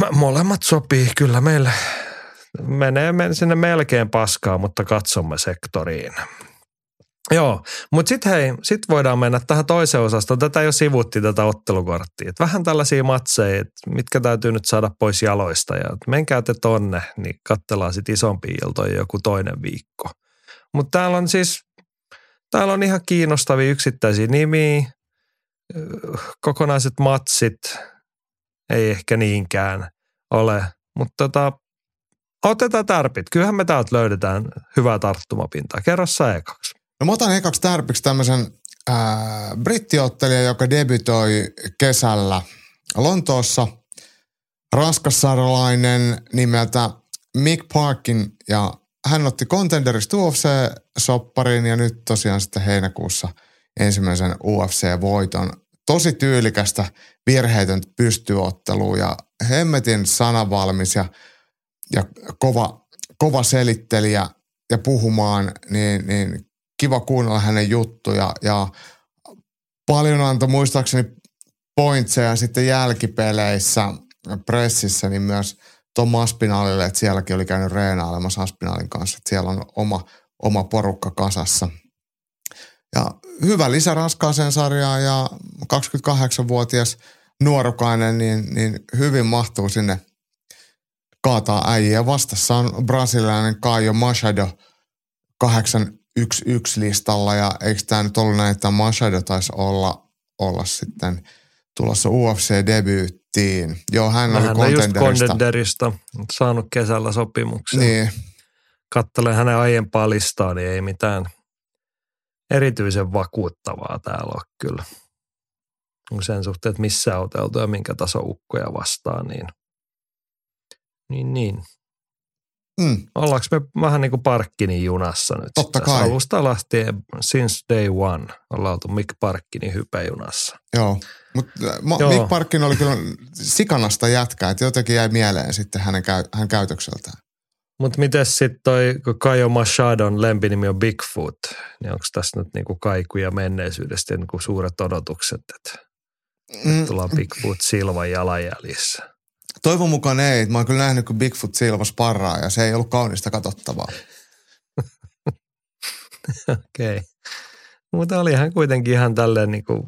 Mä- Molemmat sopii kyllä meille. Menee men- sinne melkein paskaa, mutta katsomme sektoriin. Joo, mutta sitten hei, sit voidaan mennä tähän toiseen osastoon. Tätä jo sivutti tätä ottelukorttia. Et vähän tällaisia matseja, mitkä täytyy nyt saada pois jaloista. Ja menkää te tonne, niin katsellaan sitten isompia iltoja joku toinen viikko. Mutta täällä on siis, täällä on ihan kiinnostavia yksittäisiä nimiä, kokonaiset matsit, ei ehkä niinkään ole. Mutta tota, otetaan tärpit. Kyllähän me täältä löydetään hyvää tarttumapintaa. Kerro sä ekaksi. No mä otan ekaksi tärpiksi tämmöisen ää, brittiottelijan, joka debytoi kesällä Lontoossa. Ranskassarjalainen nimeltä Mick Parkin ja hän otti Contenderista UFC-sopparin ja nyt tosiaan sitten heinäkuussa ensimmäisen UFC-voiton. Tosi tyylikästä virheetöntä pystyottelua ja hemmetin sanavalmis ja, ja kova, kova selittelijä ja puhumaan, niin, niin kiva kuunnella hänen juttuja ja paljon antoi muistaakseni pointseja sitten jälkipeleissä pressissä, niin myös Tom Aspinallille, että sielläkin oli käynyt reenailemassa Aspinallin kanssa, että siellä on oma, oma porukka kasassa. Ja hyvä lisä raskaaseen sarjaan ja 28-vuotias nuorukainen, niin, niin hyvin mahtuu sinne kaataa äijä. Vastassa on brasilialainen Caio Machado 811 listalla ja eikö tämä nyt ollut näin, että Machado taisi olla, olla sitten tulossa UFC-debyyttiin. Joo, hän oli Hän on just contenderista. Contenderista saanut kesällä sopimuksen. Niin, Kattelen hänen aiempaa listaa, niin ei mitään erityisen vakuuttavaa täällä ole kyllä. Sen suhteen, että missä on ja minkä taso ukkoja vastaan, niin, niin, niin. mm, Ollaanko me vähän niin kuin Parkkinin junassa nyt? Totta tässä kai. Alusta lähtien, since day one, ollaan oltu Mick Parkkinin hypejunassa. joo. Mutta Joo. Mick Parkin oli kyllä sikanasta jätkää, että jotenkin jäi mieleen sitten hänen käy, hän käytökseltään. Mutta miten sitten toi, kun Kaio Machadon lempinimi on Bigfoot, niin onko tässä nyt niinku kaikuja menneisyydestä niinku suuret odotukset, että Mm, tullaan Bigfoot Silvan jalanjäljissä? Toivon mukaan ei. Mä oon kyllä nähnyt, kun Bigfoot Silva sparraa ja se ei ollut kaunista katsottavaa. Okei. Okay. Mutta olihan kuitenkin ihan tälleen niinku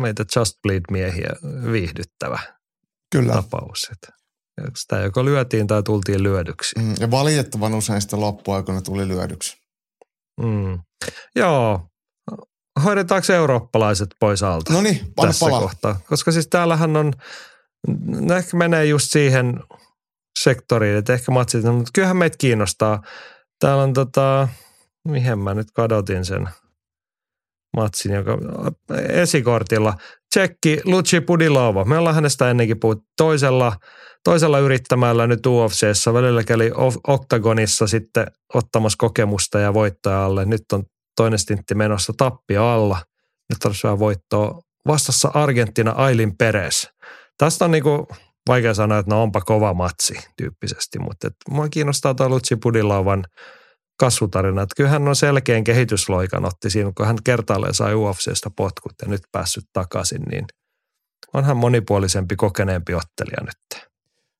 meitä Just Bleed-miehiä viihdyttävä Kyllä. tapaus. Että sitä joko lyötiin tai tultiin lyödyksi. Mm, ja valitettavan usein sitten loppuaikoina tuli lyödyksi. Mm. Joo. Hoidetaanko eurooppalaiset pois alta? No niin, tässä palaa. kohtaa. Koska siis täällähän on, ne ehkä menee just siihen sektoriin, että ehkä matsit, mutta kyllähän meitä kiinnostaa. Täällä on tota, mihin mä nyt kadotin sen matsin, joka esikortilla. Tsekki Luci Pudilova. Me ollaan hänestä ennenkin puhuttu toisella, toisella yrittämällä nyt UFCssä. Välillä kävi O- Octagonissa sitten ottamassa kokemusta ja voittoja alle. Nyt on toinen stintti menossa tappio alla. Nyt tarvitsisi vähän voittoa. Vastassa Argentina Ailin Peres. Tästä on niinku vaikea sanoa, että no onpa kova matsi tyyppisesti, mutta et mua kiinnostaa tuo Lutsi Pudilovan kasvutarina. Että kyllä hän on selkeän kehitysloikan otti siinä, kun hän kertaalleen sai UFCstä potkut ja nyt päässyt takaisin, niin onhan monipuolisempi, kokeneempi ottelija nyt.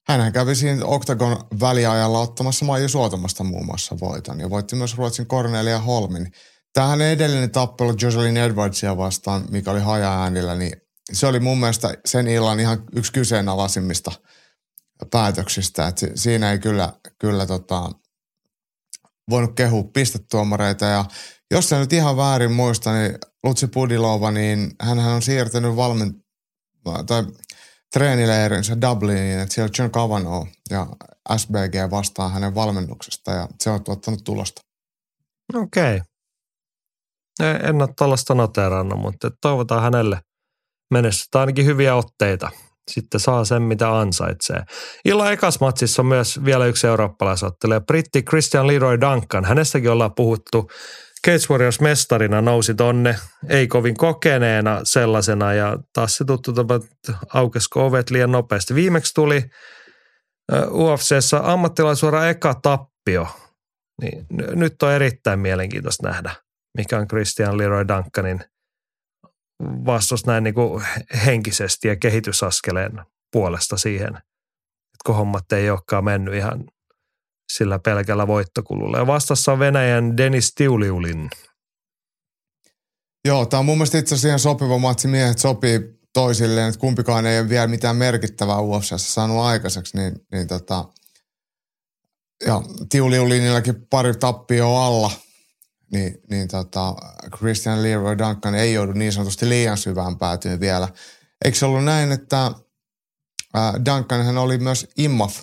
Hänhän kävi siinä Octagon väliajalla ottamassa Maiju Suotamasta muun muassa voiton ja voitti myös Ruotsin Cornelia Holmin. Tähän edellinen tappelu Jocelyn Edwardsia vastaan, mikä oli haja-äänillä, niin se oli mun mielestä sen illan ihan yksi kyseenalaisimmista päätöksistä. Et si- siinä ei kyllä, kyllä tota, voinut kehua pistetuomareita ja jos se nyt ihan väärin muista, niin Lutsi Pudilova, niin hän on siirtänyt valmen, tai treenileirinsä Dubliniin, että siellä John Cavanaugh ja SBG vastaa hänen valmennuksesta ja se on tuottanut tulosta. Okei. Okay. En ole tällaista noterannut, mutta toivotaan hänelle menestystä ainakin hyviä otteita. Sitten saa sen, mitä ansaitsee. Illan ekas matsissa on myös vielä yksi eurooppalaisottelija. Britti Christian Leroy Duncan. Hänestäkin ollaan puhuttu Cage Warriors mestarina nousi tonne, ei kovin kokeneena sellaisena ja taas se tuttu tapa, että ovet liian nopeasti. Viimeksi tuli UFCssä ammattilaisuora eka tappio. Niin, nyt on erittäin mielenkiintoista nähdä, mikä on Christian Leroy Duncanin vastus näin niin kuin henkisesti ja kehitysaskeleen puolesta siihen, että kun hommat ei olekaan mennyt ihan sillä pelkällä voittokululla. Ja vastassa on Venäjän Denis Tiuliulin. Joo, tämä on mun mielestä itse asiassa sopiva matsi. Miehet sopii toisilleen, että kumpikaan ei ole vielä mitään merkittävää UFCssä saanut aikaiseksi, niin, niin tota, ja Tiuliulinillakin pari tappioa alla, niin, niin tota, Christian Leroy Duncan ei joudu niin sanotusti liian syvään päätyyn vielä. Eikö se ollut näin, että äh, Duncan hän oli myös IMAF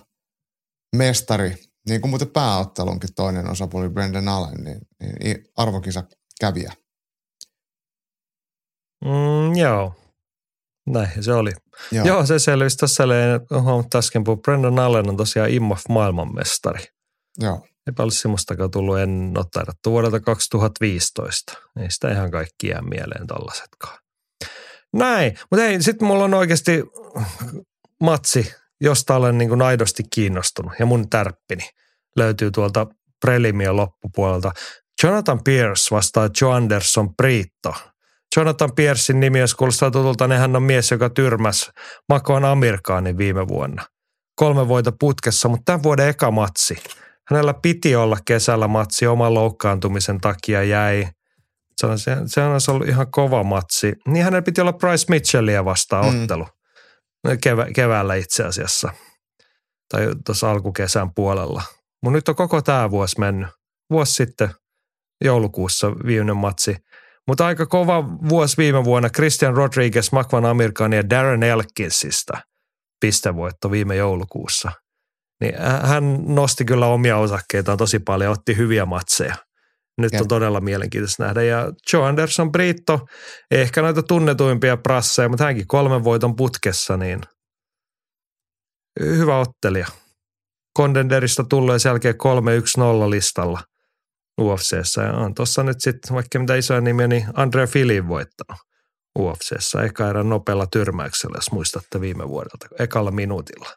mestari niin kuin muuten pääottelunkin toinen osapuoli Brendan Allen, niin, niin arvokisa kävijä. Mm, joo, näin se oli. Joo, joo se selvisi tässä, huomattu äsken, kun Brendan Allen on tosiaan IMAF maailmanmestari. Joo. Eipä olisi semmoistakaan tullut en ole taidattu vuodelta 2015. Ei sitä ihan kaikki jää mieleen tollasetkaan. Näin, mutta ei, sitten mulla on oikeasti matsi, josta olen niin kuin aidosti kiinnostunut ja mun tärppini löytyy tuolta prelimien loppupuolelta. Jonathan Pierce vastaa Joe Anderson Briitto. Jonathan Piercein nimi, jos kuulostaa tutulta, niin hän on mies, joka tyrmäs Makoan Amerikaanin viime vuonna. Kolme voita putkessa, mutta tämän vuoden eka matsi. Hänellä piti olla kesällä matsi oman loukkaantumisen takia jäi. Se on, se, ollut ihan kova matsi. Niin hänellä piti olla Bryce Mitchellia vastaan mm. ottelu. Kevä, keväällä itse asiassa. Tai tuossa alkukesän puolella. Mun nyt on koko tämä vuosi mennyt. Vuosi sitten joulukuussa viimeinen matsi. Mutta aika kova vuosi viime vuonna Christian Rodriguez, Makvan Amerikan ja Darren Elkinsista pistevoitto viime joulukuussa. Niin hän nosti kyllä omia osakkeitaan tosi paljon, otti hyviä matseja. Nyt ja. on todella mielenkiintoista nähdä. Ja Joe Anderson Britto, ehkä noita tunnetuimpia prasseja, mutta hänkin kolmen voiton putkessa, niin hyvä ottelija. Contenderista tullut sen jälkeen 3-1-0 listalla UFCssä. Ja on tuossa nyt sitten, vaikka mitä isoja nimiä, niin Andrea Filin voittanut UFCssä. Eka erän nopealla tyrmäyksellä, jos muistatte viime vuodelta, ekalla minuutilla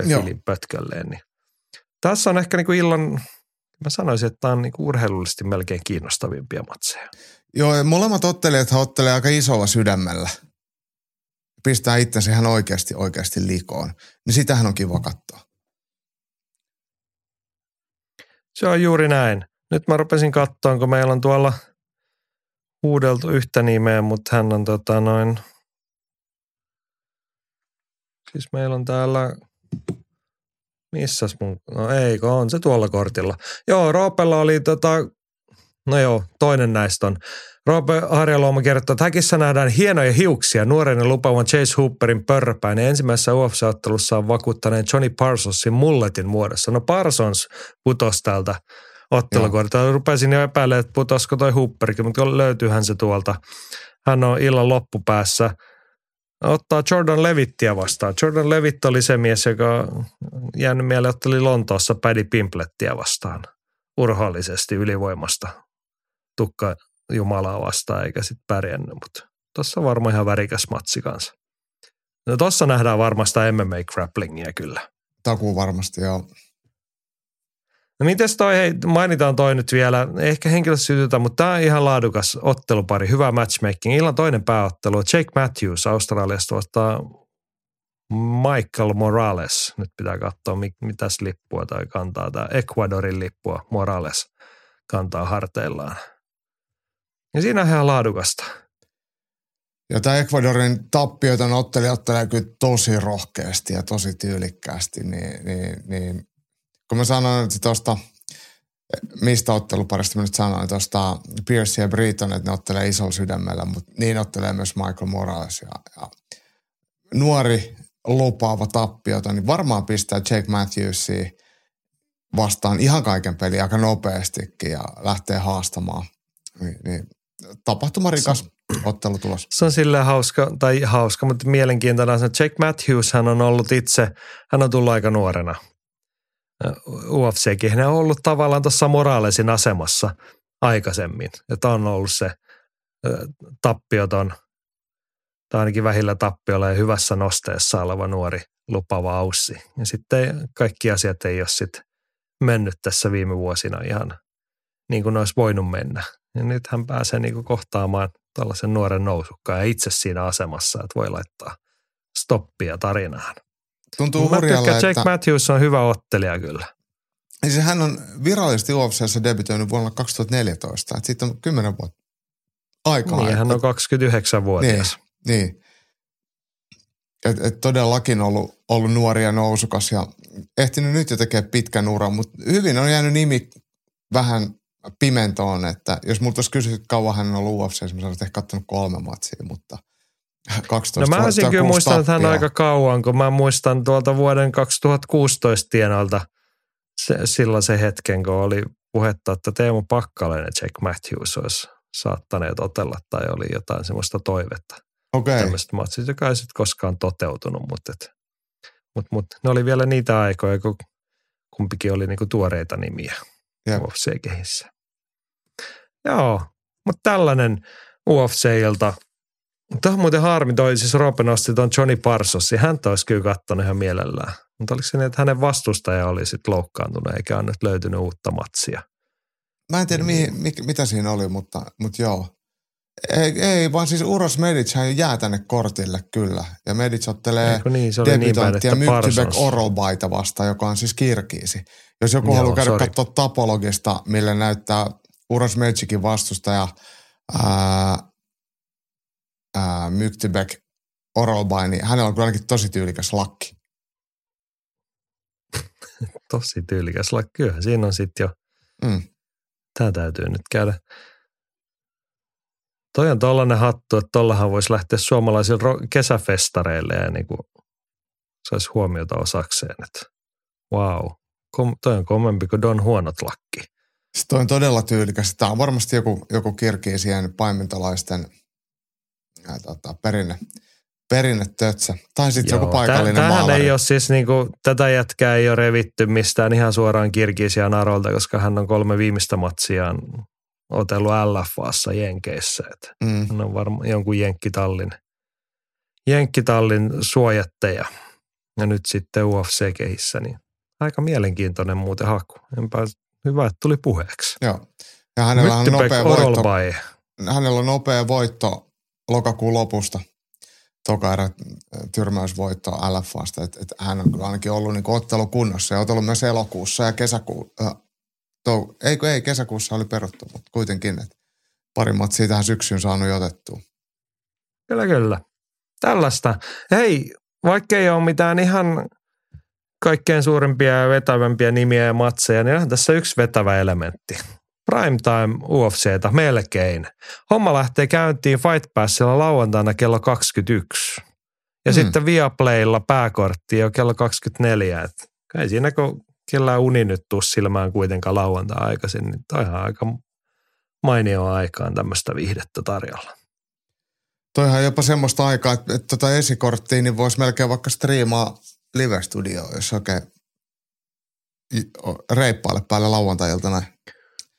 Filin pötkölleen. Niin. Tässä on ehkä niinku illan, mä sanoisin, että tämä on niinku urheilullisesti melkein kiinnostavimpia matseja. Joo, ja molemmat ottelijat ottelee aika isolla sydämellä. Pistää itsensä ihan oikeasti, oikeasti likoon. Niin sitähän on kiva katsoa. Se on juuri näin. Nyt mä rupesin katsoa, kun meillä on tuolla huudeltu yhtä nimeä, mutta hän on tota noin, siis meillä on täällä, missäs mun, no eikö on se tuolla kortilla. Joo, Roopella oli tota, no joo, toinen näistä on. Roope Harjaluoma kertoo, että häkissä nähdään hienoja hiuksia nuoren ja lupaavan Chase Hooperin pörpäin ja ensimmäisessä UFC-ottelussa on vakuuttaneen Johnny Parsonsin mulletin muodossa. No Parsons putosi täältä ottelukortilta. Rupesin jo epäilemään, että putosko toi Hooperikin, mutta löytyyhän se tuolta. Hän on illan loppupäässä. Ottaa Jordan Levittiä vastaan. Jordan Levitt oli se mies, joka jäänyt mieleen otteli Lontoossa Paddy Pimplettiä vastaan. Urhoollisesti ylivoimasta tukka Jumalaa vastaan, eikä sitten pärjännyt, mutta tuossa on varmaan ihan värikäs matsi kanssa. No tuossa nähdään varmasti MMA-grapplingia kyllä. Takuu varmasti, joo. No mites toi, hei, mainitaan toi nyt vielä, ehkä henkilösytytä, mutta tämä on ihan laadukas ottelupari, hyvä matchmaking. Illan toinen pääottelu, Jake Matthews Australiasta vastaa Michael Morales. Nyt pitää katsoa, mitäs lippua tai kantaa tämä Ecuadorin lippua Morales kantaa harteillaan. Ja siinä on ihan laadukasta. Ja tämä Ecuadorin tappioita ottelija ottelee kyllä tosi rohkeasti ja tosi tyylikkäästi, niin, niin, niin kun mä sanoin että tuosta, mistä otteluparista mä nyt sanoin, tuosta Pierce ja Britton, että ne ottelee isolla sydämellä, mutta niin ottelee myös Michael Morales ja, ja nuori lupaava tappiota, niin varmaan pistää Jake Matthewsia vastaan ihan kaiken peli aika nopeastikin ja lähtee haastamaan. Niin, niin tapahtumarikas ottelutulos. Se on silleen hauska, tai hauska, mutta mielenkiintoinen. Jake Matthews hän on ollut itse, hän on tullut aika nuorena UFCkin. Hän on ollut tavallaan tuossa moraalisin asemassa aikaisemmin. Että on ollut se tappioton, tai ainakin vähillä tappiolla ja hyvässä nosteessa oleva nuori lupava aussi. Ja sitten kaikki asiat ei ole sitten mennyt tässä viime vuosina ihan niin kuin ne olisi voinut mennä. Ja nyt hän pääsee niin kuin kohtaamaan tällaisen nuoren nousukkaan ja itse siinä asemassa, että voi laittaa stoppia tarinaan. Tuntuu Mä hurjalle, että... Jake Matthews on hyvä ottelija kyllä. Siis hän on virallisesti UFCssä debytoinut vuonna 2014, että siitä on 10 vuotta aikaa. Niin, hän on 29-vuotias. Niin, niin. Et, et todellakin ollut, ollut nuori ja nousukas ja ehtinyt nyt jo tekemään pitkän uran, mutta hyvin on jäänyt nimi vähän pimentoon, että jos multa olisi kysynyt, kauan hän on ollut UFC, mä sanoin, että ehkä katsonut kolme matsia, mutta 12 No mä olisin kyllä muistanut että hän aika kauan, kun mä muistan tuolta vuoden 2016 tienoilta se, silloin se hetken, kun oli puhetta, että Teemu Pakkalainen ja Jack Matthews olisi saattaneet otella tai oli jotain semmoista toivetta Okei, tämmöistä matsista, joka ei sitten koskaan toteutunut, mutta, et, mut, mut, ne oli vielä niitä aikoja, kun kumpikin oli niinku tuoreita nimiä Jep. UFC-kehissä. Joo, mutta tällainen UFC-ilta. Tämä on muuten harmi, toi siis Roope nosti tuon Johnny Parsonsin. Hän olisi kyllä kattonut ihan mielellään. Mutta oliko se niin, että hänen vastustaja oli sitten loukkaantunut eikä ole nyt löytynyt uutta matsia? Mä en tiedä, mihin, mik, mitä siinä oli, mutta, mutta joo. Ei, ei, vaan siis Uros Medic hän jää tänne kortille kyllä. Ja Medic ottelee niin, niin debutanttia että Myktybek Parsons. Orolbaita vastaan, joka on siis kirkiisi. Jos joku Joo, haluaa käydä sorry. katsoa tapologista, millä näyttää Uros Medicin vastustaja ää, ää, Orolbai, niin hänellä on kyllä ainakin tosi tyylikäs lakki. Tosi tyylikäs lakki. Kyllähän siinä on sitten jo, Mm. tämä täytyy nyt käydä. Toi on tollainen hattu, että tollahan voisi lähteä suomalaisille kesäfestareille ja niin kuin saisi huomiota osakseen, että wow, kom- toi on kommempi kuin Don Huonot lakki. Toi on todella tyylikäs. Tämä on varmasti joku, joku kirkiisien paimentolaisten ää, tota, perinne, perinnetötsä. Tai sitten joku paikallinen Tähän maalari. ei ole siis niinku, tätä jätkää ei ole revitty mistään ihan suoraan Kirgisian Narolta, koska hän on kolme viimeistä matsiaan otellut LFAssa Jenkeissä. Et Mm. hän on varmaan jonkun jenkkitallin, jenkkitallin suojatteja. Ja nyt sitten UFC-kehissä, niin aika mielenkiintoinen muuten haku. Enpä, hyvä, että tuli puheeksi. Joo. Ja hänellä on nopea voitto, hänellä on nopea voitto lokakuun lopusta. Toka erä tyrmäysvoitto LFAsta. Et, et hän on kyllä ainakin ollut niin ottelukunnossa ja otellut myös elokuussa ja kesäkuussa. Äh, ei, ei, kesäkuussa oli peruttu, mutta kuitenkin. Et pari matsia tähän syksyyn saanut otettua. Kyllä, kyllä. Tällaista. Hei, vaikka ei ole mitään ihan kaikkein suurimpia ja vetävämpiä nimiä ja matseja, niin on tässä yksi vetävä elementti. Primetime UFCtä melkein. Homma lähtee käyntiin Fight Passilla lauantaina kello 21. Ja mm. sitten Viaplaylla pääkortti jo kello 24. Et ei siinä kun kellään uni nyt tuu silmään kuitenkaan lauantai aikaisin, niin toihan aika mainio aikaan tämmöistä viihdettä tarjolla. Toihan on jopa semmoista aikaa, että, että tota esikorttia niin voisi melkein vaikka striimaa live-studioon, jos oikein reippaalle päälle lauantai näin.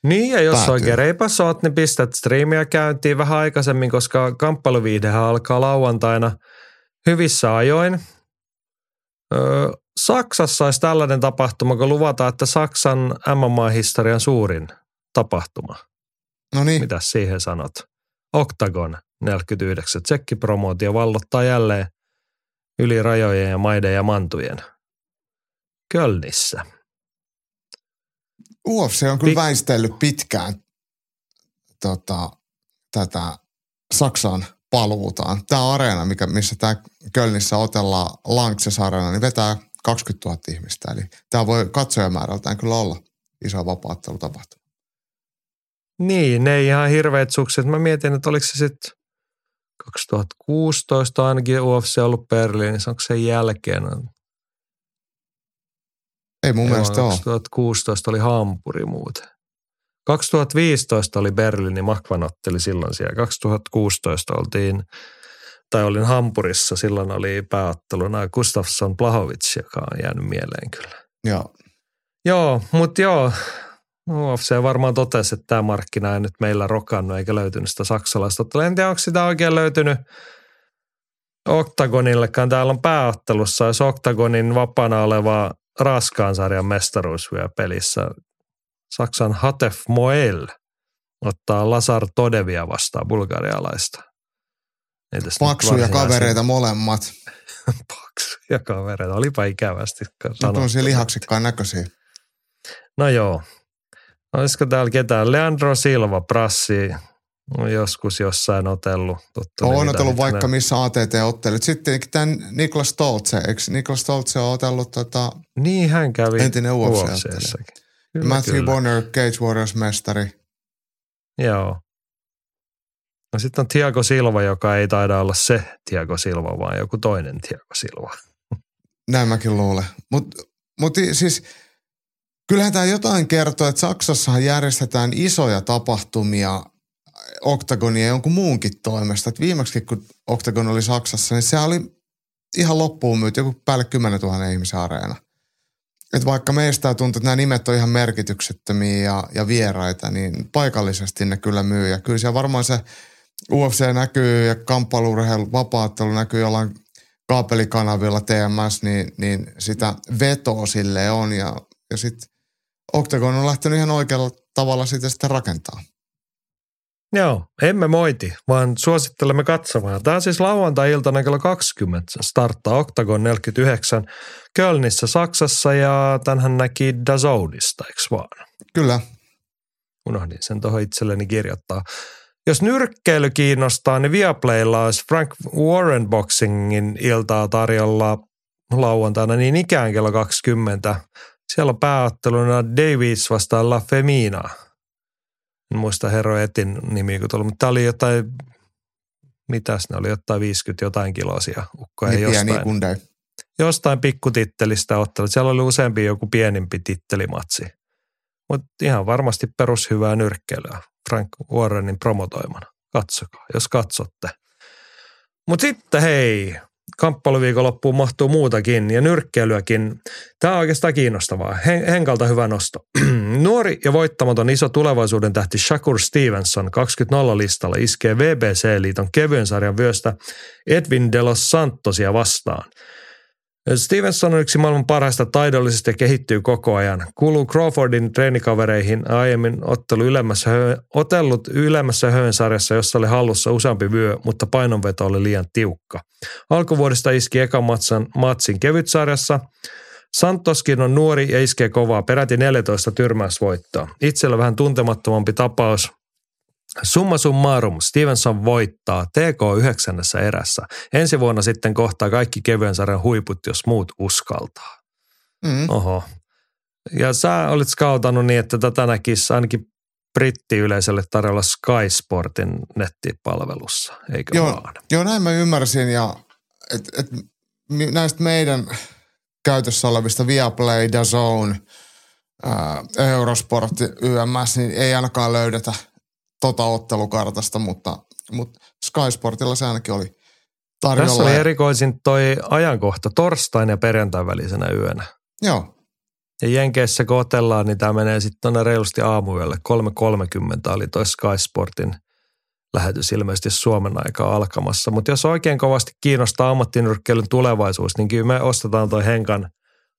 Niin, ja jos päätyy. oikein reipas oot, niin pistät striimiä käyntiin vähän aikaisemmin, koska kamppailuviihdehän alkaa lauantaina hyvissä ajoin. Öö, Saksassa olisi tällainen tapahtuma, kun luvataan, että Saksan MMA-historian suurin tapahtuma. No niin, Mitä siihen sanot? Octagon 49. Tsekkipromootio vallottaa jälleen yli rajojen ja maiden ja mantujen. Kölnissä. UFC on kyllä Pik- väistellyt pitkään tota, tätä Saksan paluutaan. Tämä areena, mikä, missä tämä Kölnissä otellaan Langses Areena, niin vetää 20 000 ihmistä. Eli tämä voi katsojamäärältään kyllä olla iso vapaattelutapahtuma. Niin, ne ihan hirveät sukset. Mä mietin, että oliko se sitten 2016 ainakin UFC ollut Berliinissä, onko sen jälkeen? Ei mun Joo, mielestä ole. 2016 oli Hampuri muuten. 2015 oli Berliini, Makvan otteli silloin siellä. 2016 oltiin, tai olin Hampurissa, silloin oli pääotteluna Gustafsson Blahovic, joka on jäänyt mieleen kyllä. Joo. Joo, mutta joo, UFC varmaan totesi, että tämä markkina ei nyt meillä rokannut eikä löytynyt sitä saksalaista. En tiedä, onko sitä oikein löytynyt Octagonillekaan. Täällä on pääottelussa, jos Octagonin vapaana oleva raskaan sarjan mestaruus vielä pelissä. Saksan Hatef Moel ottaa Lazar Todevia vastaan bulgarialaista. Nyt Paksuja kavereita molemmat. Paksuja kavereita. Olipa ikävästi on sanottu. siellä lihaksikkaan näköisiä. No joo. Olisiko täällä ketään? Leandro Silva, Prassi, on joskus jossain otellut. Totta On otellut vaikka ne- missä ATT-ottelut. Sitten tämän Niklas Stoltze, eikö Niklas Stoltze on otellut tota, Niin hän kävi Entinen. UFCssäkin. Kyllä, Matthew kyllä. Bonner, Cage Warriors-mestari. Joo. No sitten on Tiago Silva, joka ei taida olla se Tiago Silva, vaan joku toinen Tiago Silva. Näin mäkin luulen. Mutta mut siis kyllähän tämä jotain kertoo, että Saksassahan järjestetään isoja tapahtumia Octagonin ja jonkun muunkin toimesta. Et viimeksi kun Octagon oli Saksassa, niin se oli ihan loppuun myyty, joku päälle 10 000 ihmisen areena. Et vaikka meistä tuntuu, että nämä nimet on ihan merkityksettömiä ja, ja vieraita, niin paikallisesti ne kyllä myy. Ja kyllä siellä varmaan se UFC näkyy ja kamppailuurheilu, vapaattelu näkyy jollain kaapelikanavilla TMS, niin, niin sitä vetoa sille on. Ja, ja sitten Octagon on lähtenyt ihan oikealla tavalla sitä sitten rakentaa. Joo, emme moiti, vaan suosittelemme katsomaan. Tämä on siis lauantai-iltana kello 20 starttaa Octagon 49 Kölnissä Saksassa ja tämänhän näki Dazoudista, eikö vaan? Kyllä, Unohdin sen tuohon itselleni kirjoittaa. Jos nyrkkeily kiinnostaa, niin Viaplaylla olisi Frank Warren Boxingin iltaa tarjolla lauantaina niin ikään kello 20. Siellä on pääotteluna Davies vastaan La Femina. En muista Hero Etin nimi, kun tullut, mutta tämä oli jotain, mitäs ne oli, jotain 50 jotain kilosia ukkoja niin pieni jostain, kundei. jostain pikkutittelistä ottelut. Siellä oli useampi joku pienempi tittelimatsi. Mutta ihan varmasti perushyvää nyrkkeilyä Frank Warrenin promotoimana. Katsokaa, jos katsotte. Mutta sitten hei, kamppailuviikonloppuun mahtuu muutakin ja nyrkkeilyäkin. Tämä on oikeastaan kiinnostavaa. Hen- Henkalta hyvä nosto. Nuori ja voittamaton iso tulevaisuuden tähti Shakur Stevenson 20 listalla iskee VBC-liiton kevyen sarjan vyöstä Edwin de los Santosia vastaan. Stevenson on yksi maailman parhaista taidollisista ja kehittyy koko ajan. Kuuluu Crawfordin treenikavereihin aiemmin ottelu ylemmässä hö, otellut ylemmässä höön sarjassa, jossa oli hallussa useampi vyö, mutta painonveto oli liian tiukka. Alkuvuodesta iski ekan matsan, matsin kevytsarjassa. Santoskin on nuori ja iskee kovaa, peräti 14 tyrmäysvoittoa. Itsellä vähän tuntemattomampi tapaus. Summa summarum, Stevenson voittaa TK 9 erässä. Ensi vuonna sitten kohtaa kaikki kevyen sarjan huiput, jos muut uskaltaa. Mm. Oho. Ja sä olit skautannut niin, että tätä näkisi ainakin brittiyleisölle tarjolla Sky Sportin nettipalvelussa, eikö Joo, vaan? joo, näin mä ymmärsin ja et, et, näistä meidän käytössä olevista Viaplay, DAZN, Eurosport, YMS, niin ei ainakaan löydetä tota ottelukartasta, mutta, mutta Sky Sportilla se ainakin oli tarjolla. Tässä oli erikoisin toi ajankohta torstain ja perjantain välisenä yönä. Joo, Ja Jenkeissä kun otellaan, niin tämä menee sitten tuonne reilusti aamuyölle. 3.30 oli toi Sky Sportin lähetys ilmeisesti Suomen aikaa alkamassa. Mutta jos oikein kovasti kiinnostaa ammattinyrkkeilyn tulevaisuus, niin kyllä me ostetaan toi Henkan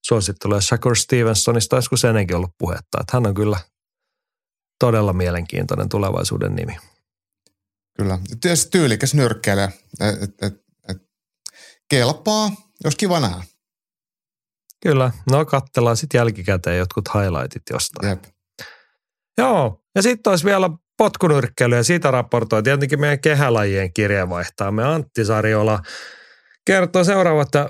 suosittelu. Ja Shakur Stevensonista joskus ennenkin ollut puhetta. Että hän on kyllä todella mielenkiintoinen tulevaisuuden nimi. kyllä. Tietysti tyylikäs nyrkkeilijä. Et, et, et, et, kelpaa, jos kiva nähdä. Kyllä, no katsellaan sitten jälkikäteen jotkut highlightit jostain. Jep. Joo, ja sitten olisi vielä potkunyrkkely ja siitä raportoi tietenkin meidän kehälajien kirjeenvaihtaamme Antti Sarjola kertoo seuraava, että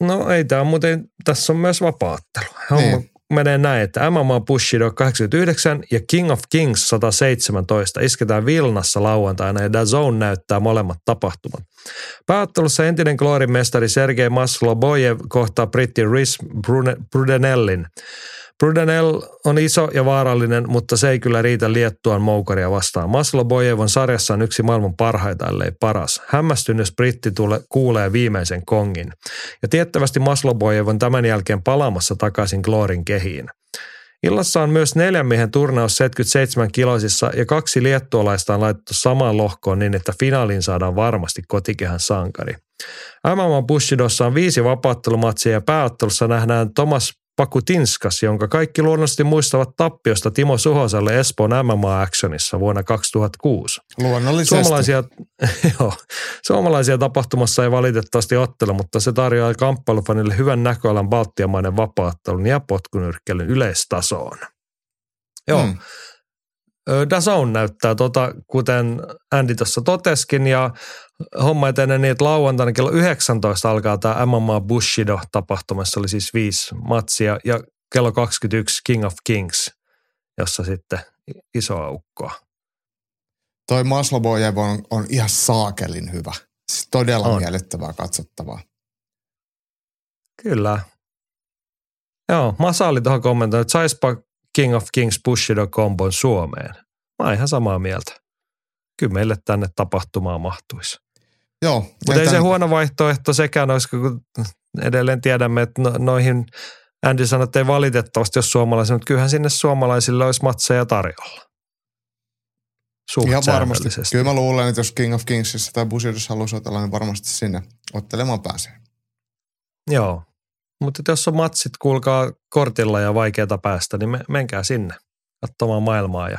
no ei tämä muuten, tässä on myös vapaattelu. Homma Niin. Menee näin, että MMA Bushido 89 ja King of Kings 117 isketään Vilnassa lauantaina ja Zone näyttää molemmat tapahtumat. Pääottelussa entinen Glorin mestari Sergei Maslobojev kohtaa britti Rhys Brudenellin. Brudenell on iso ja vaarallinen, mutta se ei kyllä riitä Liettuan moukaria vastaan. Maslobojev on sarjassaan yksi maailman parhaita, ellei paras. Hämmästyn, jos britti tule, kuulee viimeisen kongin. Ja tiettävästi Maslobojev on tämän jälkeen palaamassa takaisin Glorin kehiin. Illassa on myös neljän miehen turnaus 77 kiloisissa ja kaksi liettualaista on laitettu samaan lohkoon niin, että finaaliin saadaan varmasti kotikehän sankari. MMA Bushidossa on viisi vapaattelumatsia ja pääottelussa nähdään Thomas Pakutinskas, jonka kaikki luonnollisesti muistavat tappiosta Timo Suhoselle Espoon MMA-actionissa vuonna 2006. Luonnollisesti. Suomalaisia, joo, suomalaisia tapahtumassa ei valitettavasti ottele, mutta se tarjoaa kamppailufanille hyvän näköalan baltiamainen vapaattelun ja potkunyrkkelyn yleistasoon. Joo. Hmm. Dazone näyttää tota, kuten Andy tuossa toteskin, ja homma etenee niin, että lauantaina kello 19 alkaa tämä MMA Bushido-tapahtumassa, oli siis viisi matsia, ja kello 21 King of Kings, jossa sitten iso aukkoa. Toi Maslobojev on, on ihan saakelin hyvä. Siis todella on. miellyttävää katsottavaa. Kyllä. Joo, Masa oli tuohon kommentoinut, että saispa King of Kings Bushido-kombon Suomeen. Mä oon ihan samaa mieltä. Kyllä meille tänne tapahtumaan mahtuisi. Joo. Mutta ei tämän... se huono vaihtoehto sekään olisi, kun edelleen tiedämme, että no, noihin Andy sanoi, että ei valitettavasti jos suomalaisille, mutta kyllähän sinne suomalaisille olisi matseja tarjolla. Ihan varmasti. Kyllä mä luulen, että jos King of Kingsissa tai Bushidossa haluaisi otella, niin varmasti sinne ottelemaan pääsee. Joo, mutta jos on matsit, kuulkaa kortilla ja vaikeata päästä, niin me, menkää sinne katsomaan maailmaa. Ja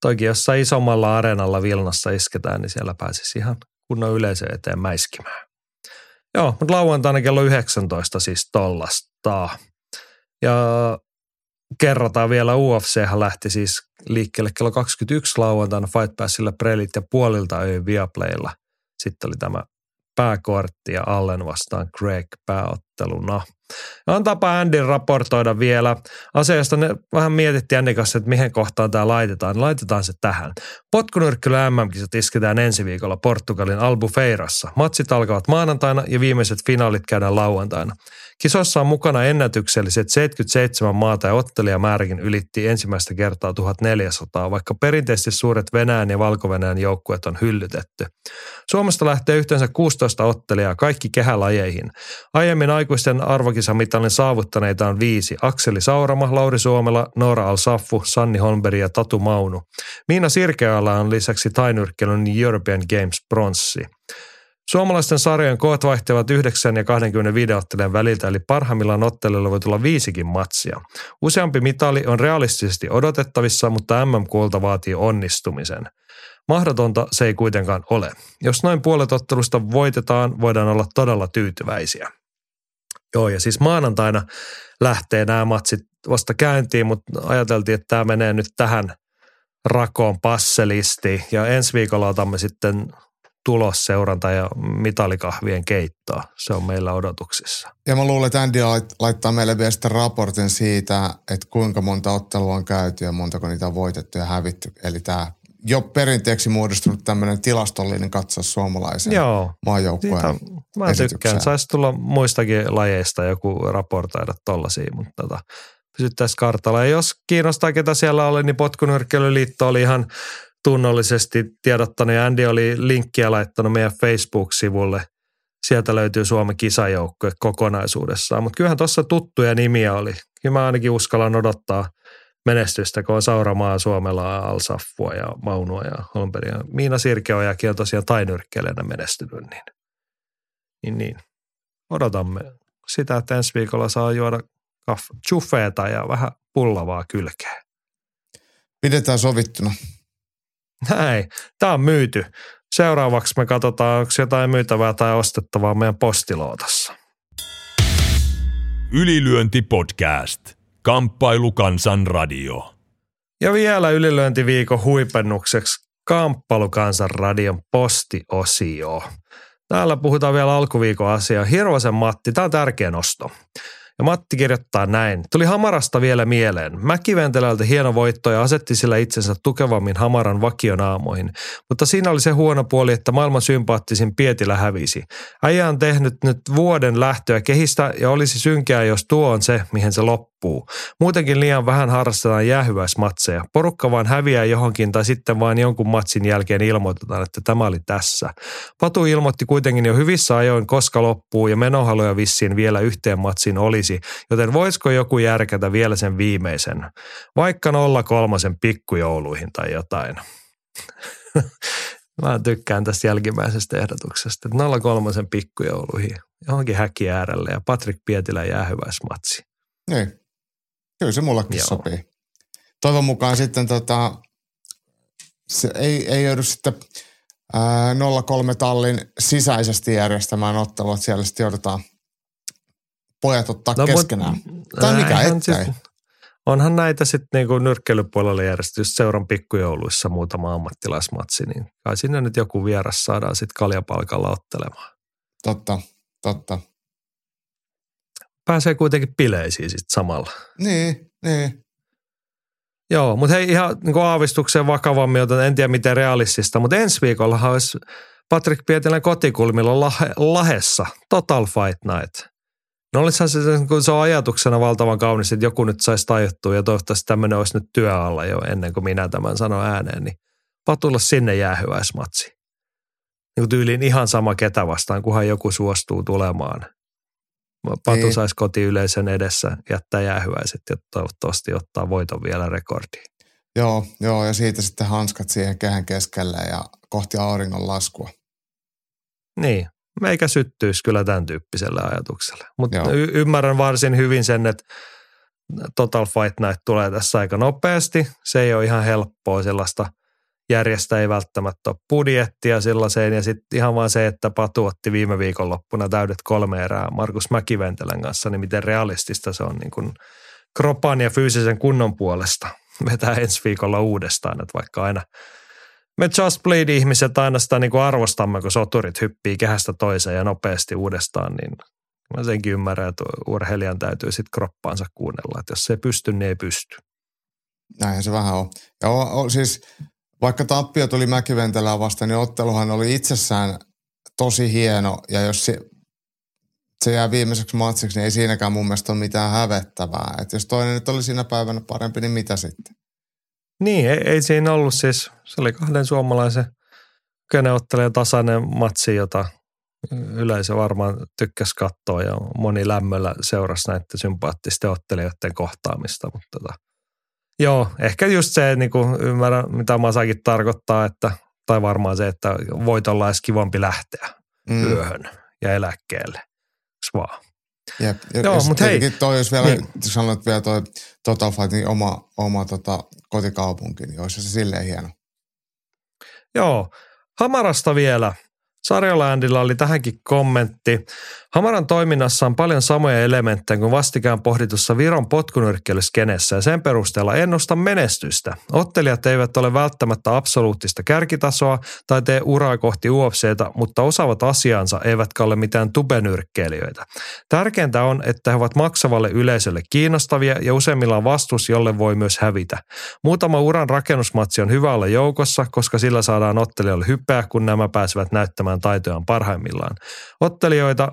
toikin jossain isommalla areenalla Vilnassa isketään, niin siellä pääsisi ihan kunnon yleisö eteen mäiskimään. Joo, mutta lauantaina kello 19 siis tollasta. Ja kerrotaan vielä, UFC lähti siis liikkeelle kello 21 lauantaina Fight Passilla prelit ja puolilta öin Viaplaylla. Sitten oli tämä pääkortti ja Allen vastaan Greg pääotteluna. On tapa raportoida vielä. Asiasta ne vähän mietittiin Andy kanssa, että mihin kohtaan tämä laitetaan. Laitetaan se tähän. Potkunyrkkely MM-kisat isketään ensi viikolla Portugalin Albufeirassa. Matsit alkavat maanantaina ja viimeiset finaalit käydään lauantaina. Kisossa on mukana ennätykselliset 77 maata ja ottelijamääräkin ylitti ensimmäistä kertaa 1400, vaikka perinteisesti suuret Venäjän ja valko joukkueet on hyllytetty. Suomesta lähtee yhteensä 16 ottelijaa kaikki kehälajeihin. Aiemmin aikuisten arvokisamitalin saavuttaneita on viisi. Akseli Saurama, Lauri Suomela, Noora Al-Saffu, Sanni Holmberg ja Tatu Maunu. Miina Sirkeala on lisäksi tainyrkkelyn European Games bronssi. Suomalaisten sarjojen koot vaihtelevat 9 ja 25 ottelijan väliltä, eli parhaimmillaan ottelijoilla voi tulla viisikin matsia. Useampi mitali on realistisesti odotettavissa, mutta MM-kuolta vaatii onnistumisen. Mahdotonta se ei kuitenkaan ole. Jos noin puolet ottelusta voitetaan, voidaan olla todella tyytyväisiä. Joo, ja siis maanantaina lähtee nämä matsit vasta käyntiin, mutta ajateltiin, että tämä menee nyt tähän rakoon passelisti. Ja ensi viikolla otamme sitten tulosseuranta ja mitalikahvien keittoa. Se on meillä odotuksissa. Ja mä luulen, että Andy laittaa meille vielä sitten raportin siitä, että kuinka monta ottelua on käyty ja montako niitä on voitettu ja hävitty. Eli tämä jo perinteeksi muodostunut tämmöinen tilastollinen katsaus suomalaisen Joo, maajoukkueen Mä tykkään. Saisi tulla muistakin lajeista joku raportoida tollaisia, mutta tota, pysyttäisiin kartalla. Ja jos kiinnostaa, ketä siellä oli, niin Potkunyrkkeilyliitto oli ihan tunnollisesti tiedottanut ja Andy oli linkkiä laittanut meidän Facebook-sivulle. Sieltä löytyy Suomen kisajoukkue kokonaisuudessaan, mutta kyllähän tuossa tuttuja nimiä oli. Kyllä mä ainakin uskallan odottaa menestystä, kun on Sauramaa, Suomella, Alsaffua ja Maunua ja Holmbergia. Miina Sirkeojakin on tosiaan tainyrkkeilijänä menestynyt, niin, niin, niin odotamme sitä, että ensi viikolla saa juoda kaff- ja vähän pullavaa kylkeä. Pidetään sovittuna. Näin. Tämä on myyty. Seuraavaksi me katsotaan, onko jotain myytävää tai ostettavaa meidän postilootassa. Ylilyönti podcast. Kamppailu Kansan radio. Ja vielä ylilyöntiviikon huipennukseksi Kamppailu Kansan radion postiosio. Täällä puhutaan vielä alkuviikon asiaa. Hirvosen Matti, tämä on tärkeä nosto. Ja Matti kirjoittaa näin. Tuli Hamarasta vielä mieleen. Mäkiventelältä hieno voitto ja asetti sillä itsensä tukevammin Hamaran vakionaamoihin. Mutta siinä oli se huono puoli, että maailman sympaattisin Pietilä hävisi. Äijä on tehnyt nyt vuoden lähtöä kehistä ja olisi synkeää, jos tuo on se, mihin se loppuu. Muutenkin liian vähän harrastetaan jäähyväismatseja. Porukka vaan häviää johonkin tai sitten vain jonkun matsin jälkeen ilmoitetaan, että tämä oli tässä. Patu ilmoitti kuitenkin jo hyvissä ajoin, koska loppuu ja menohaluja vissiin vielä yhteen matsiin olisi, joten voisiko joku järkätä vielä sen viimeisen, vaikka nolla kolmosen pikkujouluihin tai jotain. Mä tykkään tästä jälkimmäisestä ehdotuksesta, että nolla kolmosen pikkujouluihin johonkin häkki äärelle ja Patrick Pietilä jäähyväismatsi. Niin. Kyllä se mullekin Joo. sopii. Toivon mukaan sitten tota, se ei, ei joudu sitten ää, 03 tallin sisäisesti järjestämään ottelua, että siellä sitten joudutaan pojat ottaa no, keskenään. Mut, tai mikä ettei. Siis, onhan näitä sitten niinku nyrkkeilypuolella järjestetty seuran pikkujouluissa muutama ammattilaismatsi, niin kai sinne nyt joku vieras saadaan sitten kaljapalkalla ottelemaan. Totta, totta. Pääsee kuitenkin bileisiin sitten samalla. Niin, niin. Joo, mutta hei ihan niin kuin aavistukseen vakavammin, joten en tiedä miten realistista, mutta ensi viikolla olisi Patrick Pietilän kotikulmilla Lahe, Lahessa Total Fight Night. No olisihan se, kun se on ajatuksena valtavan kaunis, että joku nyt saisi tajuttua ja toivottavasti tämmöinen olisi nyt työalla jo ennen kuin minä tämän sanon ääneen, niin patulla sinne jäähyväismatsi. Niin kuin tyyliin ihan sama ketä vastaan, kunhan joku suostuu tulemaan. Patu niin. saisi kotiyleisön edessä jättää jäähyväiset ja toivottavasti ottaa voiton vielä rekordiin. Joo, joo, ja siitä sitten hanskat siihen kehän keskelle ja kohti auringon laskua. Niin, meikä syttyisi kyllä tämän tyyppisellä ajatuksella. Mutta y- ymmärrän varsin hyvin sen, että Total Fight Night tulee tässä aika nopeasti. Se ei ole ihan helppoa sellaista – järjestä ei välttämättä ole budjettia sellaiseen. Ja sitten ihan vaan se, että Patu otti viime viikonloppuna täydet kolme erää Markus Mäkiventelän kanssa, niin miten realistista se on niin kuin kropan ja fyysisen kunnon puolesta vetää ensi viikolla uudestaan, että vaikka aina me Just Bleed-ihmiset aina sitä niin kuin arvostamme, kun soturit hyppii kehästä toiseen ja nopeasti uudestaan, niin mä senkin ymmärrän, että urheilijan täytyy sitten kroppaansa kuunnella, että jos se ei pysty, niin ei pysty. Näin se vähän on. Ja on, on siis vaikka tappio tuli Mäkiventelää vastaan, niin otteluhan oli itsessään tosi hieno. Ja jos se, se jää viimeiseksi matsiksi, niin ei siinäkään mun mielestä ole mitään hävettävää. Että jos toinen nyt oli siinä päivänä parempi, niin mitä sitten? Niin, ei, ei siinä ollut siis. Se oli kahden suomalaisen keneottelijan tasainen matsi, jota yleisö varmaan tykkäsi katsoa ja moni lämmöllä seurasi näiden sympaattisten ottelijoiden kohtaamista, mutta tota, Joo, ehkä just se, niin kuin ymmärrän, mitä Masakin tarkoittaa, että, tai varmaan se, että voitolla olisi kivampi lähteä mm. yöhön ja eläkkeelle. Eks vaan? Jep. Ja, Joo, mutta hei. Toi, jos vielä niin. sanot vielä toi Total Fight, niin oma, oma tota, kotikaupunki, niin olisi se silleen hieno. Joo, Hamarasta vielä. Sarjolandilla oli tähänkin kommentti. Hamaran toiminnassa on paljon samoja elementtejä kuin vastikään pohditussa Viron potkunyrkkeilyskenessä ja sen perusteella ennusta menestystä. Ottelijat eivät ole välttämättä absoluuttista kärkitasoa tai tee uraa kohti UFCtä, mutta osaavat asiansa eivätkä ole mitään tubenyrkkeilijöitä. Tärkeintä on, että he ovat maksavalle yleisölle kiinnostavia ja useimmillaan vastus, jolle voi myös hävitä. Muutama uran rakennusmatsi on hyvä olla joukossa, koska sillä saadaan ottelijoille hypeä, kun nämä pääsevät näyttämään taitojaan parhaimmillaan. Ottelijoita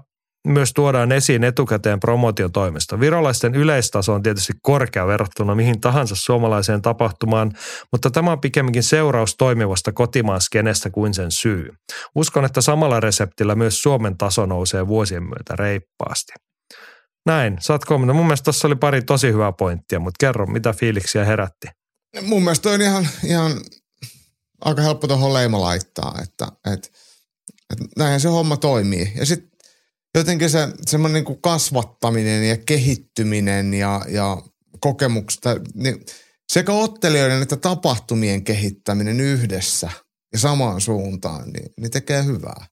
myös tuodaan esiin etukäteen promotion toimesta. Virolaisten yleistaso on tietysti korkea verrattuna mihin tahansa suomalaiseen tapahtumaan, mutta tämä on pikemminkin seuraus toimivasta kotimaan skenestä kuin sen syy. Uskon, että samalla reseptillä myös Suomen taso nousee vuosien myötä reippaasti. Näin, saat kommentoida. Mun mielestä tuossa oli pari tosi hyvää pointtia, mutta kerro, mitä fiiliksiä herätti? Mun mielestä on ihan, ihan aika helppo tuohon leima laittaa, että, että, että näinhän se homma toimii. Ja sitten jotenkin se semmoinen niin kasvattaminen ja kehittyminen ja, ja kokemuksesta, niin sekä ottelijoiden että tapahtumien kehittäminen yhdessä ja samaan suuntaan, niin, niin tekee hyvää.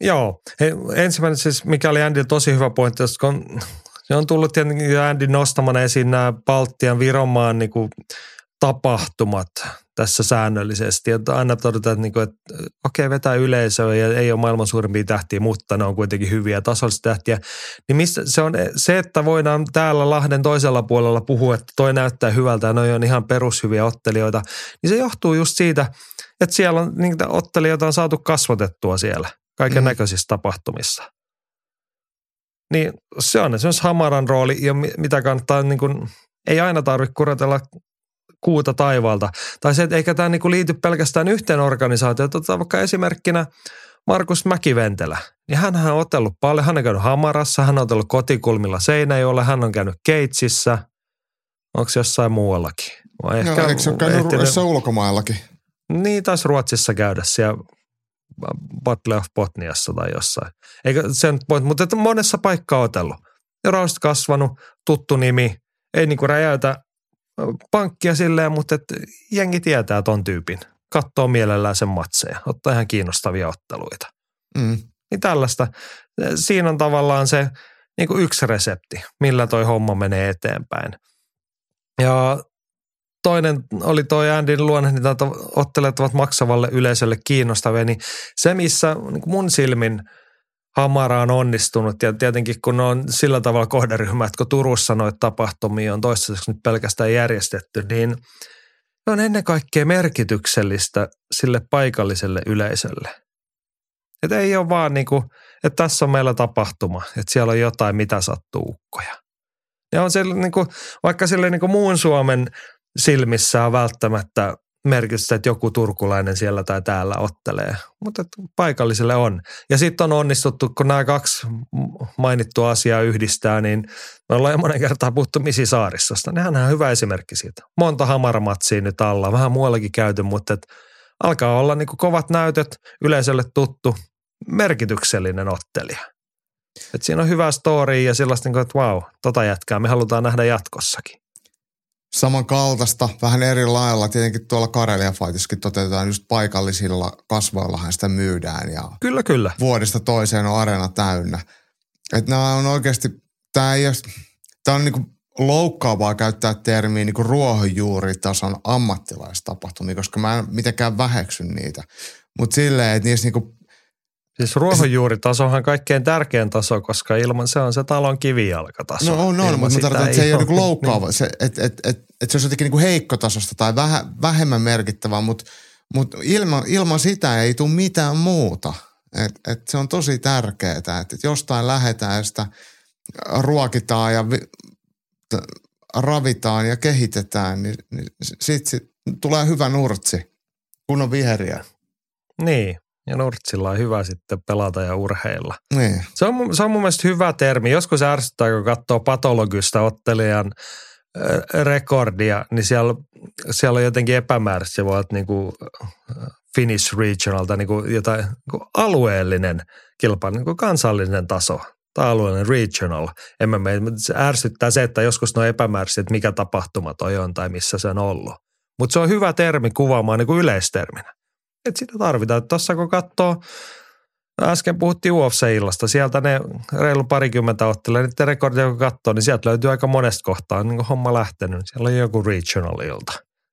Joo. Hei, ensimmäinen siis, mikä oli Andy tosi hyvä pointti, kun se on tullut tietenkin Andy nostamana esiin nämä Baltian Viromaan niin kuin tapahtumat tässä säännöllisesti. Että aina todetaan, että, niin kuin, että okei, vetää yleisöä ja ei ole maailman suurimpia tähtiä, mutta ne on kuitenkin hyviä tasollisia tähtiä. Niin mistä, se on se, että voidaan täällä Lahden toisella puolella puhua, että toi näyttää hyvältä ja noi on ihan perushyviä ottelijoita, niin se johtuu just siitä, että siellä on niitä ottelijoita on saatu kasvatettua siellä kaiken näköisissä mm. tapahtumissa. Niin se on esimerkiksi Hamaran rooli ja mitä kannattaa niin kuin, ei aina tarvitse kuratella kuuta taivaalta. Tai se, että eikä tämä niinku liity pelkästään yhteen organisaatioon. Otetaan vaikka esimerkkinä Markus Mäkiventelä. Niin hän on otellut paljon. Hän on käynyt Hamarassa, hän on otellut kotikulmilla Seinäjoella, hän on käynyt Keitsissä. Onko jossain muuallakin? Vai ehkä no, eikö se ole käynyt ehtinyt... ulkomaillakin? Niin, taisi Ruotsissa käydä siellä Battle of Botniassa tai jossain. Eikä sen, mutta että monessa paikkaa otellut. Ja kasvanut, tuttu nimi, ei niinku räjäytä pankkia silleen, mutta et jengi tietää ton tyypin. Katsoo mielellään sen matseja, ottaa ihan kiinnostavia otteluita. Mm. Niin tällaista. Siinä on tavallaan se niin kuin yksi resepti, millä toi homma menee eteenpäin. Ja toinen oli toi Andin luonne, että ottelet ovat maksavalle yleisölle kiinnostavia, niin se missä niin mun silmin – Hamara on onnistunut ja tietenkin kun on sillä tavalla kohderyhmä, että kun Turussa noita tapahtumia on toistaiseksi nyt pelkästään järjestetty, niin on ennen kaikkea merkityksellistä sille paikalliselle yleisölle. Että ei ole vaan niin kuin, että tässä on meillä tapahtuma, että siellä on jotain, mitä sattuu ukkoja. Ja on siellä niin kuin, vaikka sille niin kuin muun Suomen silmissä on välttämättä merkitystä, että joku turkulainen siellä tai täällä ottelee, mutta paikalliselle on. Ja sitten on onnistuttu, kun nämä kaksi mainittua asiaa yhdistää, niin me ollaan jo monen kertaa puhuttu Misi Saarissosta. Nehän on hyvä esimerkki siitä. Monta hamaramatsia nyt alla, vähän muuallakin käyty, mutta et alkaa olla niin kovat näytöt, yleisölle tuttu, merkityksellinen ottelija. Et siinä on hyvä story ja sellaista, niin kuin, että vau, tota jätkää, me halutaan nähdä jatkossakin samankaltaista, vähän eri lailla. Tietenkin tuolla Karelia Fightissakin toteutetaan just paikallisilla kasvoillahan sitä myydään. Ja kyllä, kyllä. Vuodesta toiseen on arena täynnä. Että nämä on oikeasti, tämä ei ole, tämä on niinku loukkaavaa käyttää termiä niinku ruohonjuuritason ammattilaistapahtumia, koska mä en mitenkään väheksy niitä. Mutta silleen, että niissä niinku Siis ruohonjuuritaso on kaikkein tärkein taso, koska ilman se on se talon kivijalkataso. No on, on mutta tarkoitan, että se ei ole niin loukkaava, niin. se, että et, et, et se on jotenkin niin heikkotasosta tai väh, vähemmän merkittävää, mutta, mutta ilman, ilman sitä ei tule mitään muuta. Et, et se on tosi tärkeää, että et jostain lähdetään ja sitä ruokitaan ja vi, ravitaan ja kehitetään, niin, niin sitten sit tulee hyvä nurtsi, kun on viheriä. Niin, ja Nurtsilla on hyvä sitten pelata ja urheilla. Niin. Se, on, se on mun mielestä hyvä termi. Joskus ärsyttää, kun katsoo patologista ottelijan rekordia, niin siellä, siellä on jotenkin epämääräistä. Se voi olla niin kuin Finnish Regionalta niin kuin jotain niin kuin alueellinen kilpailu, niin kuin kansallinen taso tai alueellinen regional. En mä mene, se ärsyttää se, että joskus ne on epämääräisiä, että mikä tapahtuma toi on tai missä se on ollut. Mutta se on hyvä termi kuvaamaan niin kuin yleisterminä että sitä tarvitaan. Tuossa kun katsoo, äsken puhuttiin UFC-illasta, sieltä ne reilu parikymmentä ottelee, niiden rekordia kun katsoo, niin sieltä löytyy aika monesta kohtaa niin homma lähtenyt. Siellä on joku regional-ilta.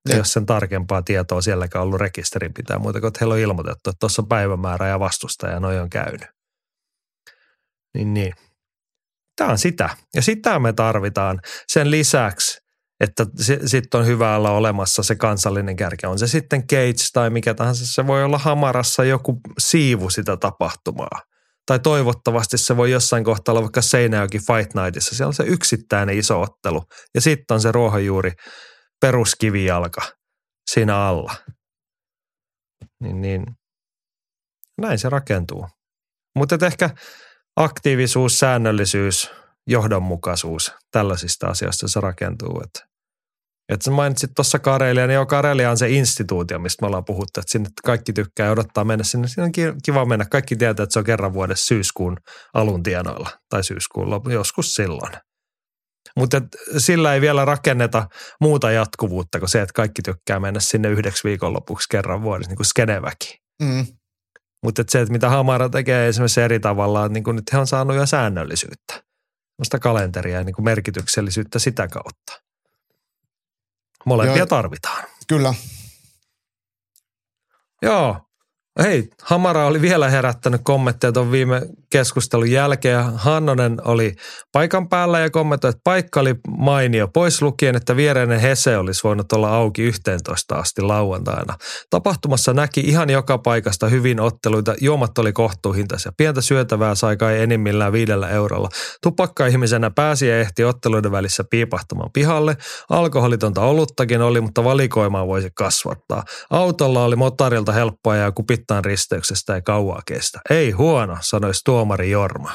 Ei ole sen tarkempaa tietoa sielläkään ollut rekisterin pitää muuta kuin, että heillä on ilmoitettu, että tuossa on päivämäärä ja vastustaja ja noi on käynyt. Niin, niin. Tämä on sitä. Ja sitä me tarvitaan sen lisäksi, että sitten on hyvä olla olemassa se kansallinen kärki. On se sitten Cage tai mikä tahansa, se voi olla hamarassa joku siivu sitä tapahtumaa. Tai toivottavasti se voi jossain kohtaa olla vaikka Seinäjoki Fight Nightissa. Siellä on se yksittäinen iso ottelu ja sitten on se ruohonjuuri peruskivijalka siinä alla. Niin, niin. Näin se rakentuu. Mutta ehkä aktiivisuus, säännöllisyys, johdonmukaisuus, tällaisista asioista se rakentuu. Että että sä mainitsit tuossa Karelia, niin joo, Karelia on se instituutio, mistä me ollaan puhuttu, että sinne kaikki tykkää ja odottaa mennä sinne. Siinä on kiva mennä. Kaikki tietää, että se on kerran vuodessa syyskuun alun tienoilla tai syyskuun lopun, joskus silloin. Mutta sillä ei vielä rakenneta muuta jatkuvuutta kuin se, että kaikki tykkää mennä sinne yhdeksi viikonlopuksi kerran vuodessa, niin kuin skeneväki. Mm. Mutta se, että mitä Hamara tekee esimerkiksi eri tavalla, niin kuin nyt he on saanut jo säännöllisyyttä. Sitä kalenteria ja niin kuin merkityksellisyyttä sitä kautta. Molempia Joo. tarvitaan. Kyllä. Joo, Hei, Hamara oli vielä herättänyt kommentteja tuon viime keskustelun jälkeen. Hannonen oli paikan päällä ja kommentoi, että paikka oli mainio, pois lukien, että viereinen Hese olisi voinut olla auki 11 asti lauantaina. Tapahtumassa näki ihan joka paikasta hyvin otteluita, juomat oli kohtuuhintaisia. Pientä syötävää sai kai enimmillään viidellä eurolla. Tupakka-ihmisenä pääsi ja ehti otteluiden välissä piipahtamaan pihalle. Alkoholitonta oluttakin oli, mutta valikoimaa voisi kasvattaa. Autolla oli motarilta helppoa ja kupit Pittaan risteyksestä ei kauaa kestä. Ei huono, sanoisi tuomari Jorma.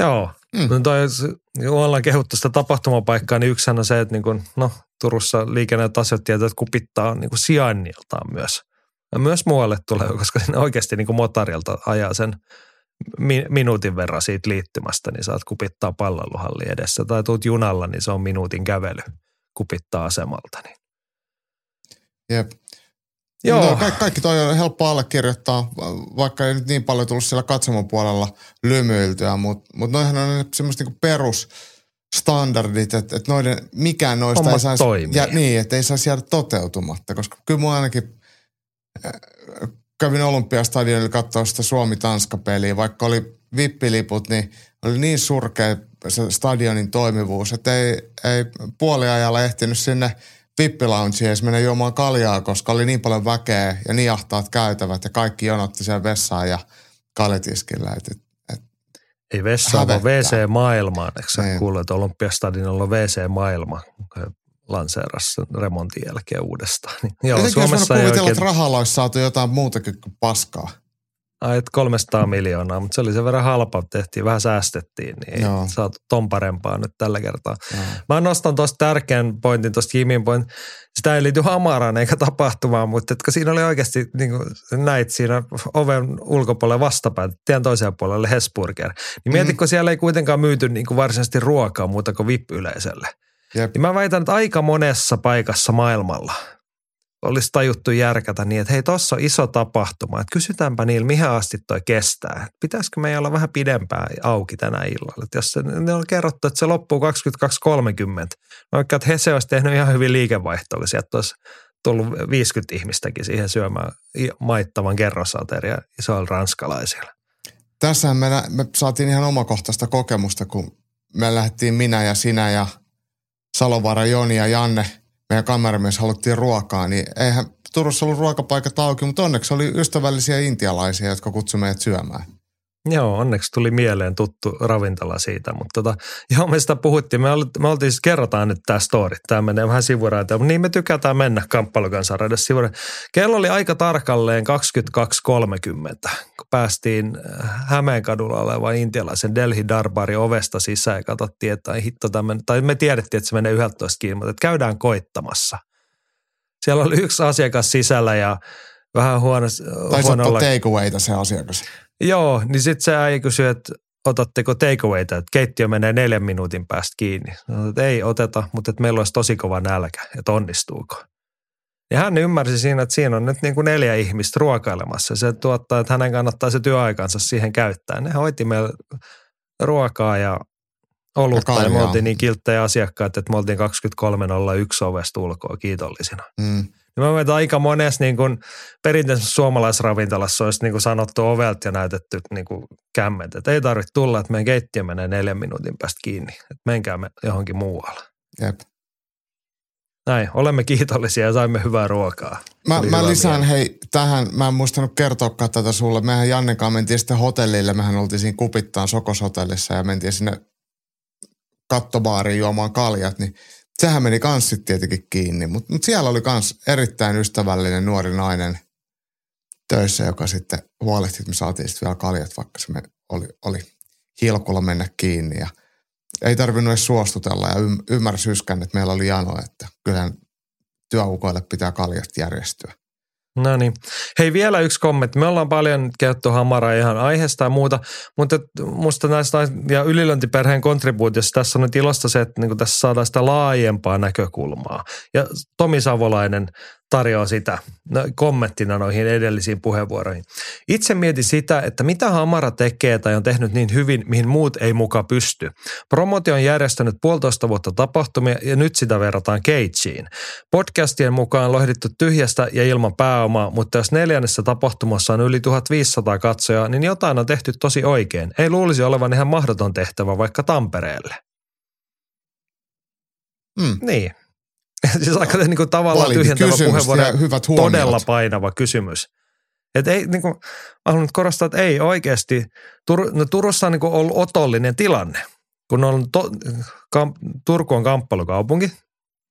Joo, mm. no toi, kun ollaan kehuttu sitä tapahtumapaikkaa, niin yksi on se, että niin kun, no, Turussa asiat tietää, että kupittaa niin kuin sijainniltaan myös. Ja myös muualle tulee, koska sinne oikeasti niin kuin motarilta ajaa sen mi- minuutin verran siitä liittymästä, niin saat kupittaa palloiluhalli edessä. Tai tuut junalla, niin se on minuutin kävely kupittaa asemalta. Niin. Jep. Joo. No, kaikki, kaikki toi on helppo allekirjoittaa, vaikka ei nyt niin paljon tullut siellä katsomon puolella lymyiltyä, mutta mut noihän on semmoista niinku perusstandardit, että, että noiden, mikään noista Hommat ei saisi, ja, niin, että ei saisi jäädä toteutumatta, koska kyllä mun ainakin äh, kävin Olympiastadionilla katsoa sitä Suomi-Tanska-peliä, vaikka oli vippiliput, niin oli niin surkea se stadionin toimivuus, että ei, ei puoliajalla ehtinyt sinne – vippilaunchiin edes mennä juomaan kaljaa, koska oli niin paljon väkeä ja niin ahtaat käytävät ja kaikki jonotti sen vessaan ja kaljatiskillä. Et, et, Ei vessaa, vaan WC-maailmaan. Eikö sä niin. kuullut, että Olympiastadionilla on WC-maailma? lanseerassa remontin jälkeen uudestaan. Niin, joo, Suomessa ei oikein... että rahalla olisi saatu jotain muutakin kuin paskaa ai 300 miljoonaa, mutta se oli sen verran halpa, tehtiin, vähän säästettiin, niin ei Joo. saatu ton parempaa nyt tällä kertaa. Joo. Mä nostan tuosta tärkeän pointin, tuosta Jimin point. Sitä ei liity hamaraan eikä tapahtumaan, mutta että siinä oli oikeasti, niin kuin näit siinä oven ulkopuolella vastapäätä, tien toisella puolella Hesburger. Niin mm-hmm. mietitkö, siellä ei kuitenkaan myyty niin kuin varsinaisesti ruokaa muuta kuin VIP-yleisölle. Jep. Niin mä väitän, että aika monessa paikassa maailmalla – olisi tajuttu järkätä niin, että hei, tuossa on iso tapahtuma, että kysytäänpä niillä, mihin asti toi kestää. Pitäisikö meidän olla vähän pidempään auki tänä illalla? Että jos se, ne on kerrottu, että se loppuu 22.30, vaikka että Hese olisi tehnyt ihan hyvin liikevaihtoa, sieltä olisi tullut 50 ihmistäkin siihen syömään maittavan kerrosateria isoilla ranskalaisilla. Tässä me, me saatiin ihan omakohtaista kokemusta, kun me lähdettiin minä ja sinä ja Salovaara Joni ja Janne – meidän kameramies haluttiin ruokaa, niin eihän Turussa ollut ruokapaikat auki, mutta onneksi oli ystävällisiä intialaisia, jotka kutsuivat meidät syömään. Joo, onneksi tuli mieleen tuttu ravintola siitä, mutta tota, joo, me sitä puhuttiin. Me, oltiin, me oltiin siis, kerrotaan nyt tämä story. Tämä menee vähän sivuraita, mutta niin me tykätään mennä kamppailukansareiden sivuraita. Kello oli aika tarkalleen 22.30, kun päästiin äh, Hämeenkadulla olevan intialaisen Delhi Darbari ovesta sisään ja katsottiin, että hitto tämmöinen, tai me tiedettiin, että se menee 11 kiinni, mutta että käydään koittamassa. Siellä oli yksi asiakas sisällä ja vähän huono. Taisi huono ottaa takeawayta se asiakas. Joo, niin sitten se äijä kysyi, että otatteko takeawayta, että keittiö menee neljän minuutin päästä kiinni. Sanoin, että ei oteta, mutta että meillä olisi tosi kova nälkä, että onnistuuko. Ja hän ymmärsi siinä, että siinä on nyt niin kuin neljä ihmistä ruokailemassa. Se tuottaa, että hänen kannattaa se työaikansa siihen käyttää. Ne hoiti meillä ruokaa ja olutta ja, ja me oltiin niin kilttejä asiakkaat, että me oltiin 23.01 ovesta ulkoa kiitollisina. Mm. Niin mä mietin, aika monessa niin kuin perinteisessä suomalaisravintolassa olisi niin kuin sanottu ovelta ja näytetty niin kuin kämmet, että ei tarvitse tulla, että meidän keittiö menee neljän minuutin päästä kiinni, että menkää me johonkin muualle. Jep. Näin, olemme kiitollisia ja saimme hyvää ruokaa. Mä, mä lisään mieltä. hei tähän, mä en muistanut kertoa tätä sulle. Mehän Jannenkaan mentiin sitten hotellille, mehän oltiin siinä Kupittaan Sokoshotellissa ja mentiin sinne kattobaariin juomaan kaljat, niin sehän meni kans tietenkin kiinni. Mutta mut siellä oli kans erittäin ystävällinen nuori nainen töissä, joka sitten huolehti, että me saatiin sitten vielä kaljat, vaikka se me oli, oli hilkulla mennä kiinni. Ja ei tarvinnut edes suostutella ja ymmärsi yskän, että meillä oli jano, että kyllähän työukoille pitää kaljat järjestyä. No niin. Hei vielä yksi kommentti. Me ollaan paljon käytetty hamaraa ihan aiheesta ja muuta, mutta musta näistä ja ylilöntiperheen kontribuutiossa tässä on nyt ilosta se, että niin tässä saadaan sitä laajempaa näkökulmaa. Ja Tomi Savolainen tarjoaa sitä no, kommenttina noihin edellisiin puheenvuoroihin. Itse mietin sitä, että mitä Hamara tekee tai on tehnyt niin hyvin, mihin muut ei muka pysty. Promotio on järjestänyt puolitoista vuotta tapahtumia ja nyt sitä verrataan Cageen. Podcastien mukaan lohdittu tyhjästä ja ilman pääomaa, mutta jos neljännessä tapahtumassa on yli 1500 katsojaa, niin jotain on tehty tosi oikein. Ei luulisi olevan ihan mahdoton tehtävä vaikka Tampereelle. Mm. Niin. siis aika niin kuin, tavallaan Validi tyhjentävä puheenvuoro. hyvät huomiot. Todella painava kysymys. Et ei, niin kuin, mä haluan nyt korostaa, että ei oikeasti. Tur, no Turussa on niin kuin ollut otollinen tilanne. Kun on to, kam, Turku on kamppailukaupunki.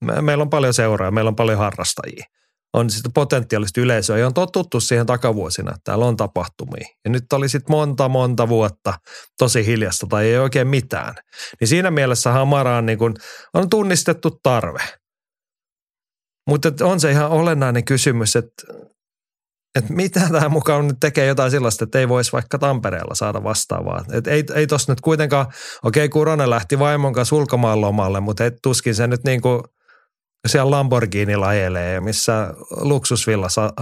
Me, meillä on paljon seuraajia, meillä on paljon harrastajia. On sitten potentiaalista yleisöä ja on totuttu siihen takavuosina, että täällä on tapahtumia. Ja nyt oli sitten monta, monta vuotta tosi hiljasta tai ei oikein mitään. Niin siinä mielessä Hamara on, niin kuin, on tunnistettu tarve. Mutta on se ihan olennainen kysymys, että, että mitä tämä mukaan nyt tekee jotain sellaista, että ei voisi vaikka Tampereella saada vastaavaa. Et ei, ei tossa nyt kuitenkaan, okei okay, Kuronen lähti vaimon kanssa ulkomaan lomalle, mutta et tuskin se nyt niin kuin siellä Lamborghini ajelee ja missä luksusvillassa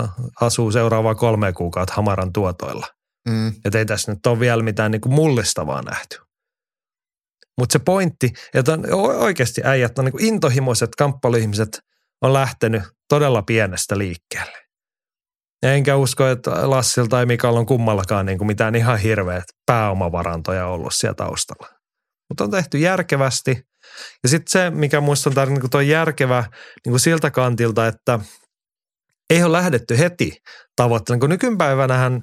asuu seuraavaa kolme kuukautta Hamaran tuotoilla. Mm. Että ei tässä nyt ole vielä mitään niin kuin mullistavaa nähty. Mutta se pointti, että on oikeasti äijät on niin kuin intohimoiset kamppailuihmiset on lähtenyt todella pienestä liikkeelle. Enkä usko, että Lassil tai Mikael on kummallakaan niin kuin mitään ihan hirveät pääomavarantoja ollut siellä taustalla. Mutta on tehty järkevästi. Ja sitten se, mikä muista on tämä niin tuo järkevä niin kuin siltä kantilta, että ei ole lähdetty heti tavoittelemaan. Kun nykypäivänähän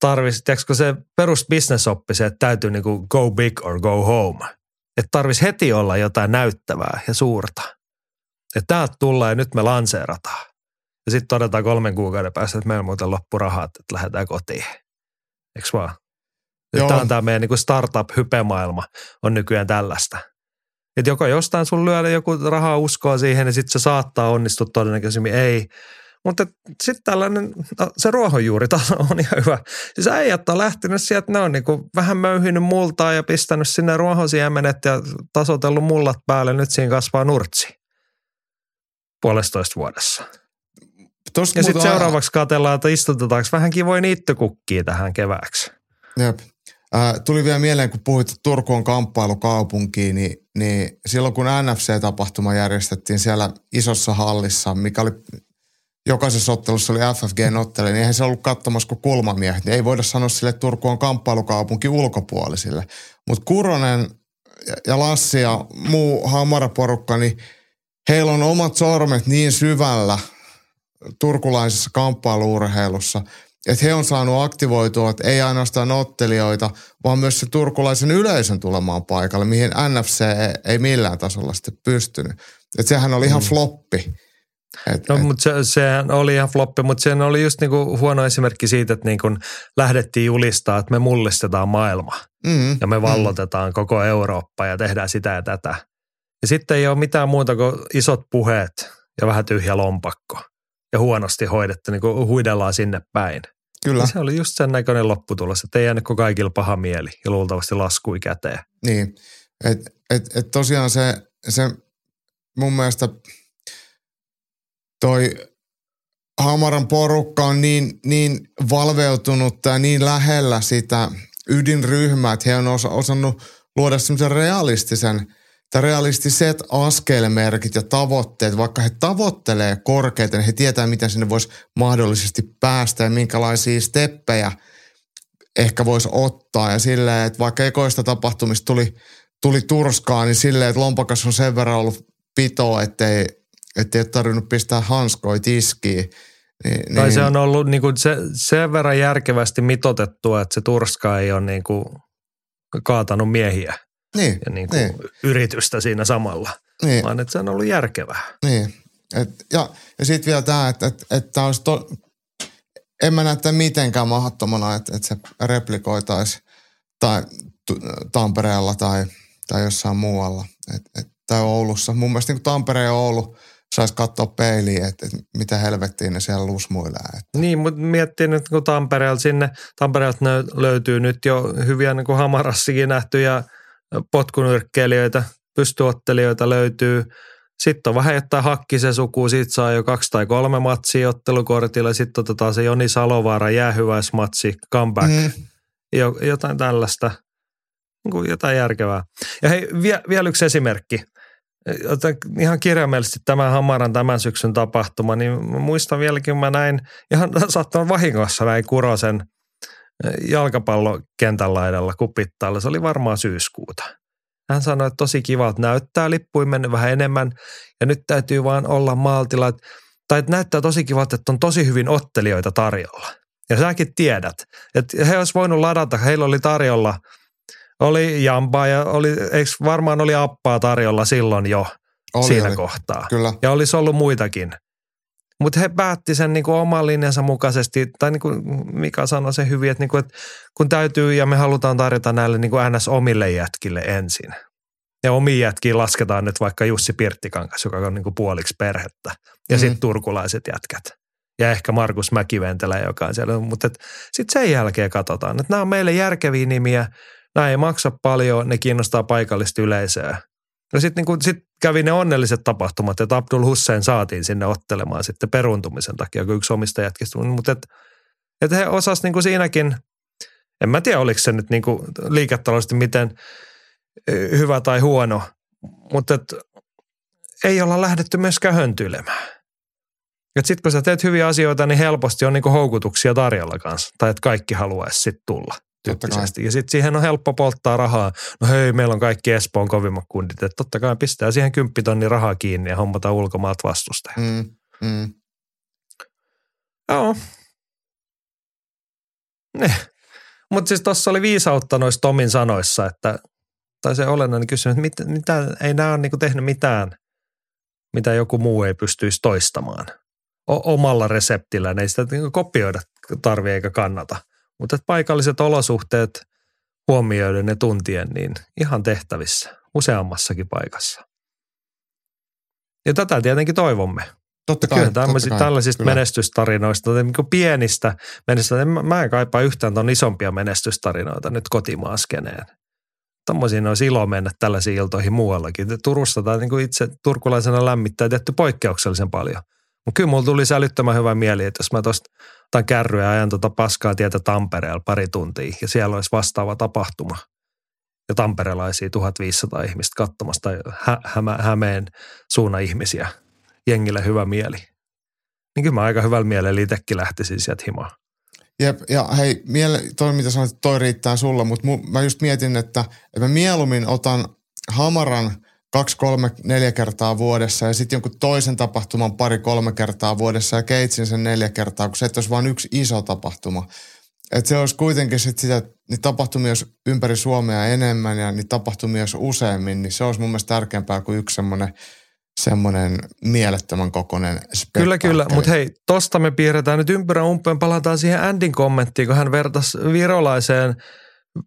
tarvisi, tiedätkö, se perusbisnesoppi se, että täytyy niin kuin go big or go home. Että tarvisi heti olla jotain näyttävää ja suurta. Että täältä ja nyt me lanseerataan. Ja sitten todetaan kolmen kuukauden päästä, että meillä muuten loppu rahat, että lähdetään kotiin. Eikö vaan? Tämä on tämä meidän niin startup-hypemaailma on nykyään tällaista. Että joko jostain sun lyödä joku rahaa uskoa siihen, niin sitten se saattaa onnistua todennäköisemmin, ei. Mutta sitten tällainen, no, se ruohonjuuritaso on ihan hyvä. Siis äijät on lähtenyt sieltä, ne on niinku vähän möyhinyt multaa ja pistänyt sinne ruohosiemenet ja tasotellut mullat päälle. Nyt siinä kasvaa nurtsi puolestoista vuodessa. Tosta Ja sitten seuraavaksi katsellaan, että istutetaanko vähän kivoja niittykukkia tähän kevääksi. Jep. Äh, tuli vielä mieleen, kun puhuit, että Turku on kamppailukaupunki, niin, niin silloin kun NFC-tapahtuma järjestettiin siellä isossa hallissa, mikä oli jokaisessa ottelussa oli FFG-ottelu, niin eihän se ollut katsomassa kuin kulmamiehet. Niin ei voida sanoa sille, että Turku on kamppailukaupunki ulkopuolisille. Mutta Kuronen ja- ja Lassi ja muu hamaraporukka, niin heillä on omat sormet niin syvällä turkulaisessa kamppailuurheilussa, että he on saanut aktivoitua, että ei ainoastaan ottelijoita, vaan myös se turkulaisen yleisön tulemaan paikalle, mihin NFC ei, millään tasolla sitten pystynyt. Että sehän oli ihan floppi. Et, No, et, mutta se, sehän oli ihan floppi, mutta se oli just niinku huono esimerkki siitä, että niinku lähdettiin julistaa, että me mullistetaan maailma mm, ja me vallotetaan koko Eurooppa ja tehdään sitä ja tätä. Ja sitten ei ole mitään muuta kuin isot puheet ja vähän tyhjä lompakko ja huonosti hoidettu, niin kuin huidellaan sinne päin. Kyllä, Ja se oli just sen näköinen lopputulos, että ei jäänyt kuin kaikilla paha mieli ja luultavasti laskui käteen. niin. Et, et, et tosiaan se, se mun mielestä toi Hamaran porukka on niin, niin valveutunut ja niin lähellä sitä ydinryhmää, että he on osa, osannut luoda semmoisen realistisen tai realistiset askelmerkit ja tavoitteet, vaikka he tavoittelee korkeita, niin he tietää, miten sinne voisi mahdollisesti päästä ja minkälaisia steppejä ehkä voisi ottaa. Ja silleen, että vaikka ekoista tapahtumista tuli, tuli turskaa, niin silleen, että lompakas on sen verran ollut pitoa, ettei, ettei ole tarvinnut pistää hanskoja tiskiin. Niin, Tai se on ollut niin kuin se, sen verran järkevästi mitotettua, että se turska ei ole niin kuin kaatanut miehiä niin, ja niin kuin niin, yritystä siinä samalla, niin. vaan että se on ollut järkevää. Niin. Et, ja ja sitten vielä tämä, että et, et tää olisi to, en mä näe tätä mitenkään mahdottomana, että et se replikoitaisiin tai Tampereella tai, tai jossain muualla et, et, tai Oulussa. Mun mielestä niin Tampere ja Oulu saisi katsoa peiliin, että et mitä helvettiin ne siellä lusmuilee. Et, Niin, mutta miettii nyt kun Tampereelta sinne, Tampereelta löytyy nyt jo hyviä niin kuin Hamarassikin nähtyjä potkunyrkkeilijöitä, pystyottelijoita löytyy. Sitten on vähän jotain hakkisen suku, siitä saa jo kaksi tai kolme matsia ottelukortilla. Sitten otetaan se Joni Salovaara jäähyväismatsi, comeback, mm. jotain tällaista. Niin kuin jotain järkevää. Ja hei, vie, vielä yksi esimerkki. Otan ihan kirjaimellisesti tämän Hamaran tämän syksyn tapahtuma, niin muistan vieläkin, mä näin, ihan saattanut vahingossa näin Kurosen jalkapallokentän laidalla kupittaalla. Se oli varmaan syyskuuta. Hän sanoi, että tosi kiva, että näyttää lippuin mennyt vähän enemmän ja nyt täytyy vaan olla maltilla. Tai että näyttää tosi kiva, että on tosi hyvin ottelijoita tarjolla. Ja säkin tiedät, että he olisi voinut ladata, heillä oli tarjolla, oli jampaa ja oli, eikö varmaan oli appaa tarjolla silloin jo oli, siinä oli. kohtaa. Kyllä. Ja olisi ollut muitakin. Mutta he päätti sen niinku oman linjansa mukaisesti, tai niin kuin Mika sanoi se hyvin, että, niinku, että kun täytyy ja me halutaan tarjota näille niinku NS omille jätkille ensin. Ja omiin jätkiin lasketaan nyt vaikka Jussi Pirttikangas, joka on niinku puoliksi perhettä. Ja mm. sitten turkulaiset jätkät. Ja ehkä Markus Mäkiventelä, joka on siellä. Mutta sitten sen jälkeen katsotaan, että nämä on meille järkeviä nimiä. Nämä ei maksa paljon, ne kiinnostaa paikallista yleisöä. No sitten niin sit kävi ne onnelliset tapahtumat, että Abdul Hussein saatiin sinne ottelemaan sitten peruntumisen takia, kun yksi omista jätkistä. Mutta että et he osas niin siinäkin, en mä tiedä oliko se nyt niin liiketaloudellisesti miten hyvä tai huono, mutta et ei olla lähdetty myöskään höntyilemään. Sitten kun sä teet hyviä asioita, niin helposti on niin houkutuksia tarjolla kanssa. Tai että kaikki haluaisi sitten tulla tyyppisesti. Ja sitten siihen on helppo polttaa rahaa. No hei, meillä on kaikki Espoon kovimmat kundit. Että totta kai pistää siihen kymppitonni rahaa kiinni ja hommata ulkomaat vastusta. Mm, mm. Joo. Ne. Mutta siis tuossa oli viisautta noissa Tomin sanoissa, että, tai se olennainen kysymys, että mit, mitä, ei nämä ole niinku tehnyt mitään, mitä joku muu ei pystyisi toistamaan. O, omalla reseptillä, ne ei sitä niinku kopioida tarvitse eikä kannata – mutta paikalliset olosuhteet huomioiden ne tuntien, niin ihan tehtävissä useammassakin paikassa. Ja tätä tietenkin toivomme. Totta kai, kyllä tämmöisistä, totta kai, tällaisista kyllä. menestystarinoista, niin kuin pienistä menestystarinoista, mä, en kaipaa yhtään tuon isompia menestystarinoita nyt kotimaaskeneen. Tuommoisiin olisi ilo mennä tällaisiin iltoihin muuallakin. Turussa tai niin kuin itse turkulaisena lämmittää tehty poikkeuksellisen paljon. Mutta kyllä mulla tuli sälyttömän hyvä mieli, että jos mä tuosta otan kärryä ja ajan tuota paskaa tietä Tampereella pari tuntia ja siellä olisi vastaava tapahtuma. Ja tamperelaisia 1500 ihmistä katsomassa tai hä- hä- Hämeen suuna ihmisiä. Jengille hyvä mieli. Niin kyllä mä aika hyvällä mielellä itsekin lähtisin sieltä himaan. Jep, ja hei, miele, toi mitä sanoit, toi riittää sulla, mutta mu, mä just mietin, että, että mä mieluummin otan Hamaran – kaksi, kolme, neljä kertaa vuodessa ja sitten jonkun toisen tapahtuman pari, kolme kertaa vuodessa ja keitsin sen neljä kertaa, kun se et olisi vain yksi iso tapahtuma. Että se olisi kuitenkin sit sitä, että niitä tapahtumia olisi ympäri Suomea enemmän ja niitä tapahtumia olisi useammin, niin se olisi mun mielestä tärkeämpää kuin yksi semmoinen semmoinen mielettömän kokoinen Kyllä, kyllä. Mutta hei, tosta me piirretään nyt ympyrä umpeen. Palataan siihen Andin kommenttiin, kun hän vertasi virolaiseen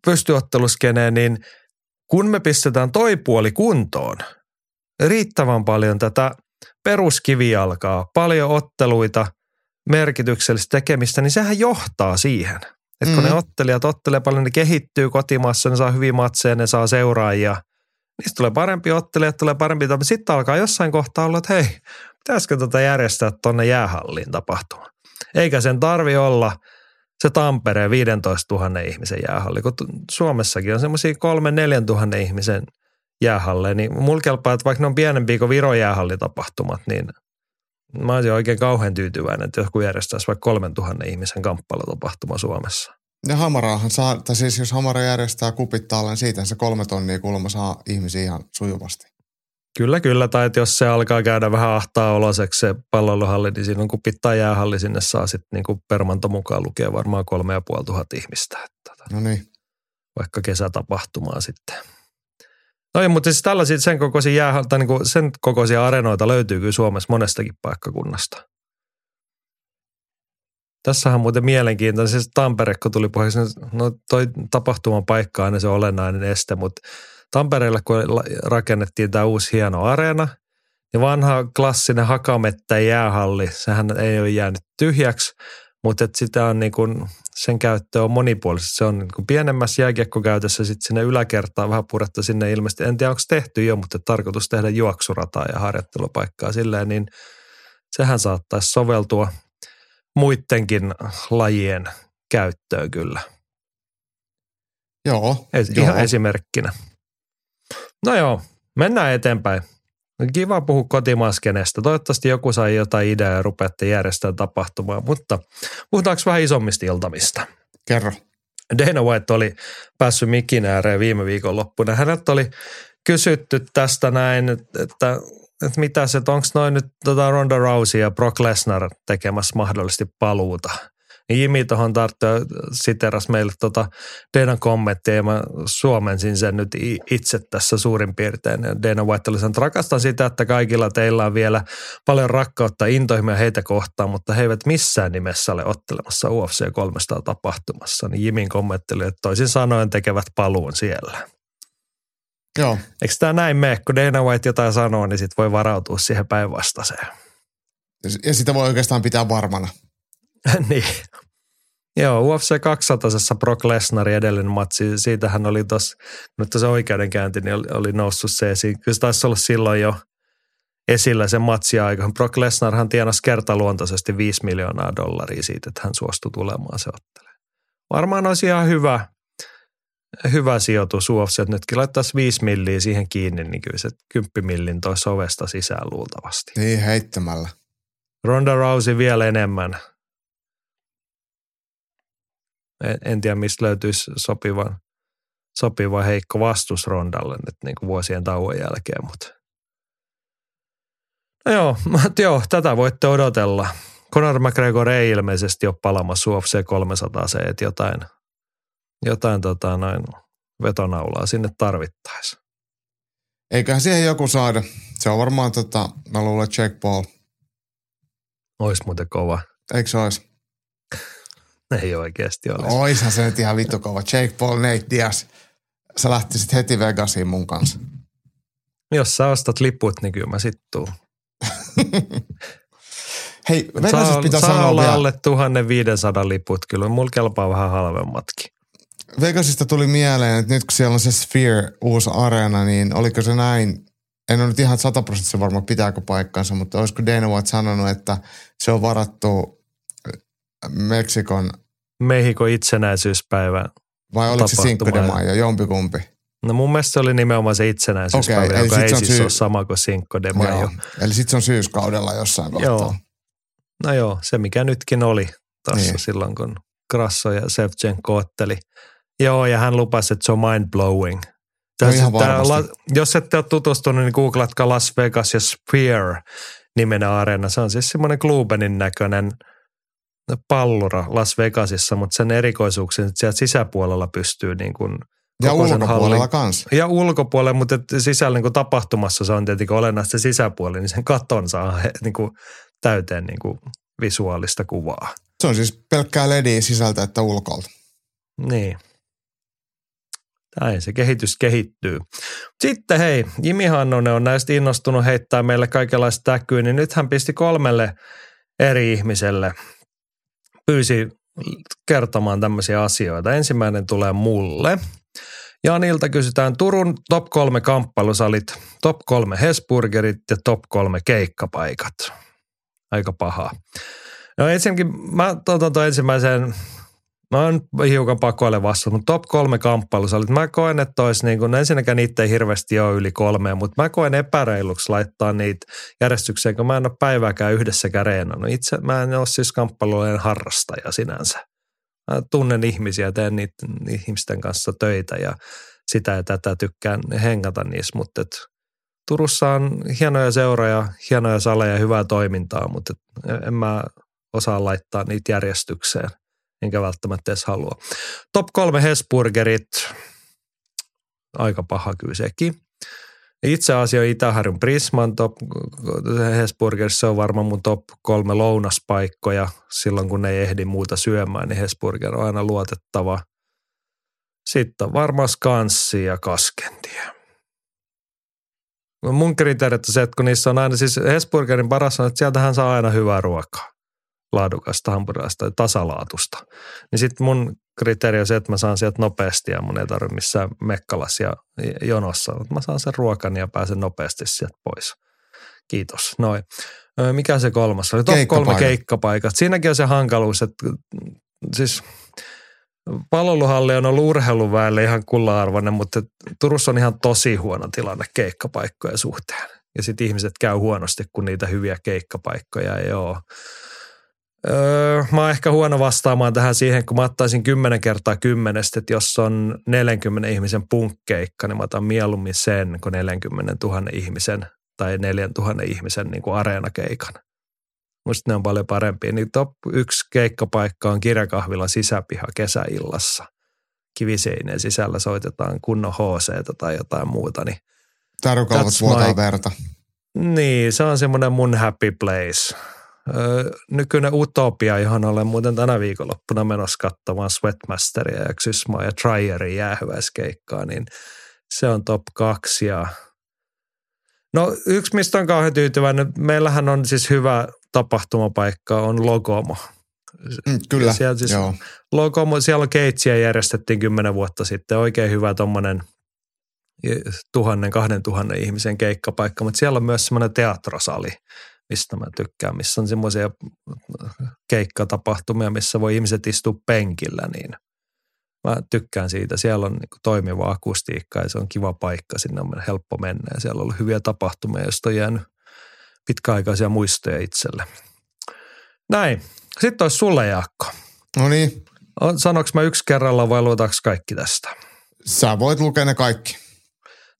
pystyotteluskeneen, niin – kun me pistetään toi puoli kuntoon, riittävän paljon tätä peruskivijalkaa, paljon otteluita, merkityksellistä tekemistä, niin sehän johtaa siihen. Että kun mm. ne ottelijat ottelee paljon, ne kehittyy kotimaassa, ne saa hyviä matseja, ne saa seuraajia. Niistä tulee parempi ottelijat, tulee parempi. Sitten alkaa jossain kohtaa olla, että hei, pitäisikö tätä järjestää tuonne jäähalliin tapahtuma. Eikä sen tarvi olla – se Tampereen 15 000 ihmisen jäähalli, kun Suomessakin on semmoisia 3 4 000 ihmisen jäähalle, niin mulla kelpaa, että vaikka ne on pienempiä kuin Viron jäähallitapahtumat, niin mä olisin oikein kauhean tyytyväinen, että joku järjestäisi vaikka 3000 ihmisen kamppailutapahtuma Suomessa. Ja Hamaraahan saa, tai siis jos Hamara järjestää kupittaalle, niin siitä se kolme tonnia kuulemma saa ihmisiä ihan sujuvasti. Kyllä, kyllä. Tai että jos se alkaa käydä vähän ahtaa oloseksi se palloiluhalli, niin on kun pitää jäähalli, sinne saa sitten niin kuin Permanto mukaan lukea varmaan kolme ja puoli tuhat ihmistä. Että, tota, no niin. Vaikka kesätapahtumaa sitten. No mutta siis tällaisia sen kokoisia jäähalli, tai niin kuin sen kokoisia areenoita löytyy kyllä Suomessa monestakin paikkakunnasta. Tässähän on muuten mielenkiintoinen, siis Tampere, kun tuli puheeksi, no toi tapahtuman paikka on se olennainen este, mutta Tampereella, kun rakennettiin tämä uusi hieno areena, niin vanha klassinen hakamettä jäähalli, sehän ei ole jäänyt tyhjäksi, mutta että sitä on niin kuin sen käyttö on monipuolisesti. Se on niin kuin pienemmässä jääkiekkokäytössä sitten sinne yläkertaan vähän puretta sinne ilmeisesti. En tiedä, onko tehty jo, mutta tarkoitus tehdä juoksurataa ja harjoittelupaikkaa silleen, niin sehän saattaisi soveltua muidenkin lajien käyttöön kyllä. Joo. Es, joo. Ihan esimerkkinä. No joo, mennään eteenpäin. Kiva puhua kotimaskeneesta. Toivottavasti joku sai jotain ideaa ja rupeatte järjestämään tapahtumaa, mutta puhutaanko vähän isommista iltamista? Kerro. Dana White oli päässyt mikin ääreen viime viikon loppuna. Hänet oli kysytty tästä näin, että, että mitä se, onko noin nyt tota Ronda Rousey ja Brock Lesnar tekemässä mahdollisesti paluuta – Jimi tuohon tarttui siteras meille tota Denan kommenttia ja mä suomensin sen nyt itse tässä suurin piirtein. Ja Dana White oli sanonut, rakastan sitä, että kaikilla teillä on vielä paljon rakkautta intohimoja heitä kohtaan, mutta he eivät missään nimessä ole ottelemassa UFC 300 tapahtumassa. Niin Jimin kommentti oli, että toisin sanoen tekevät paluun siellä. Joo. Eikö tämä näin mene, kun Dana White jotain sanoo, niin sitten voi varautua siihen päinvastaiseen. Ja sitä voi oikeastaan pitää varmana. niin. Joo, UFC 200 Brock Lesnarin edellinen matsi, siitähän oli tuossa, nyt se oikeudenkäynti, niin oli, oli noussut se esiin. Kyllä se taisi olla silloin jo esillä sen matsi aika. Brock Lesnarhan tienasi kertaluontoisesti 5 miljoonaa dollaria siitä, että hän suostui tulemaan se ottelemaan. Varmaan olisi ihan hyvä, hyvä sijoitus UFC, että nytkin laittaisi 5 milliä siihen kiinni, niin kyllä se 10 millin toisi ovesta sisään luultavasti. Niin heittämällä. Ronda Rousey vielä enemmän – en, en tiedä, mistä löytyisi sopiva, sopiva heikko vastus Rondalle nyt niin kuin vuosien tauon jälkeen, mutta No joo, joo, tätä voitte odotella. Conor McGregor ei ilmeisesti ole palamassa UFC 300 se, että jotain, jotain tota, noin vetonaulaa sinne tarvittaisiin. Eiköhän siihen joku saada. Se on varmaan, tota, mä luulen, Jack Paul. Ois muuten kova. Eikö se olisi? Ei oikeasti ole. Oishan se nyt ihan vittu kova. Jake Paul, Nate Diaz. Sä lähtisit heti Vegasiin mun kanssa. Jos sä ostat liput, niin kyllä mä sit tuun. Hei, Vegasista pitää saa sanoa olla vielä. alle 1500 liput, kyllä mulla kelpaa vähän halvemmatkin. Vegasista tuli mieleen, että nyt kun siellä on se Sphere uusi areena, niin oliko se näin, en ole nyt ihan sataprosenttisen varma pitääkö paikkansa, mutta olisiko Dana White sanonut, että se on varattu Meksikon Mehiko itsenäisyyspäivä. vai oliko se Cinco de. Mayo, jompikumpi? No mun mielestä se oli nimenomaan se itsenäisyyspäivä, Okei, eli joka ei siis syy- ole sama kuin Cinco de Mayo. Joo. Eli sitten se on syyskaudella jossain kohtaa. Joo. No joo, se mikä nytkin oli tässä Niin. silloin, kun Grasso ja Sevchenko otteli. Joo, ja hän lupasi, että se on mind blowing. No ihan varmasti. jos ette ole tutustunut, niin googlatkaa Las Vegas ja Sphere nimenä areena. Se on siis semmoinen Glubenin näköinen pallura Las Vegasissa, mutta sen erikoisuuksia, että sieltä sisäpuolella pystyy niin kuin Ja ulkopuolella kanssa. ja ulkopuolelle, mutta sisällä niin kuin tapahtumassa se on tietenkin olennaista se sisäpuoli, niin sen katon saa niin kuin täyteen niin kuin visuaalista kuvaa. Se on siis pelkkää lediä sisältä että ulkolta. Niin. Näin se kehitys kehittyy. Sitten hei, Jimi Hannonen on näistä innostunut heittää meille kaikenlaista täkyä, niin nyt hän pisti kolmelle eri ihmiselle, pyysi kertomaan tämmöisiä asioita. Ensimmäinen tulee mulle. Janilta kysytään Turun top kolme kamppailusalit, top kolme Hesburgerit ja top kolme keikkapaikat. Aika paha. No ensinnäkin mä otan tuon mä oon hiukan pakoille vastata, mutta top kolme kamppailusalit. Mä koen, että olisi niin kuin, ensinnäkään niitä ei hirveästi ole yli kolmea, mutta mä koen epäreiluksi laittaa niitä järjestykseen, kun mä en ole päivääkään yhdessäkään reenannut. Itse mä en ole siis kamppailujen harrastaja sinänsä. Mä tunnen ihmisiä, teen niiden ihmisten kanssa töitä ja sitä ja tätä tykkään hengata niissä, mutta et Turussa on hienoja seuroja, hienoja saleja, hyvää toimintaa, mutta en mä osaa laittaa niitä järjestykseen, enkä välttämättä edes halua. Top kolme Hesburgerit, aika paha kyllä sekin. Itse asiassa Itä-Harjun Prisman top Hesburgerissa on varmaan mun top kolme lounaspaikkoja. Silloin kun ei ehdi muuta syömään, niin Hesburger on aina luotettava. Sitten on varmaan Skanssi ja Kaskentie. Mun kriteerit on se, että kun niissä on aina, siis Hesburgerin paras on, että sieltähän saa aina hyvää ruokaa. Laadukasta hampurilaista, tasalaatusta. Niin sitten mun kriteeri on se, että mä saan sieltä nopeasti ja mun ei tarvitse missään mekkalas ja jonossa. Mä saan sen ruokan ja pääsen nopeasti sieltä pois. Kiitos. Noin. Mikä se kolmas oli? Top kolme keikkapaikat. Siinäkin on se hankaluus, että siis palveluhalli on ollut urheiluväelle ihan kulla-arvoinen, mutta Turussa on ihan tosi huono tilanne keikkapaikkojen suhteen. Ja sitten ihmiset käy huonosti, kun niitä hyviä keikkapaikkoja ei ole. Öö, mä oon ehkä huono vastaamaan tähän siihen, kun mä ottaisin 10 kertaa kymmenestä, että jos on 40 ihmisen punkkeikka, niin mä otan mieluummin sen kuin 40 000 ihmisen tai 4 000 ihmisen niin kuin areenakeikan. Musta ne on paljon parempia. Niin top yksi keikkapaikka on kirjakahvila sisäpiha kesäillassa. Kiviseineen sisällä soitetaan kunnon hc tai jotain muuta. Niin Tarukalvot vuotaa my... verta. Niin, se on semmoinen mun happy place. Nykyinen Utopia, johon olen muuten tänä viikonloppuna menossa katsomaan Sweatmasteria ja Xysmaa ja Tryerin jäähyväiskeikkaa, niin se on top kaksi. Ja... No yksi, mistä on kauhean tyytyväinen, meillähän on siis hyvä tapahtumapaikka, on Logomo. Mm, kyllä, siellä, siis joo. Logomo, siellä on keitsiä järjestettiin kymmenen vuotta sitten, oikein hyvä tuommoinen tuhannen, kahden tuhannen ihmisen keikkapaikka, mutta siellä on myös semmoinen teatrosali – mistä mä tykkään, missä on semmoisia keikkatapahtumia, missä voi ihmiset istua penkillä, niin mä tykkään siitä. Siellä on niin toimiva akustiikka ja se on kiva paikka, sinne on helppo mennä ja siellä on ollut hyviä tapahtumia, joista on jäänyt pitkäaikaisia muistoja itselle. Näin. Sitten olisi sulle Jaakko. No niin. Sanoks mä yksi kerralla vai luotaks kaikki tästä? Sä voit lukea ne kaikki.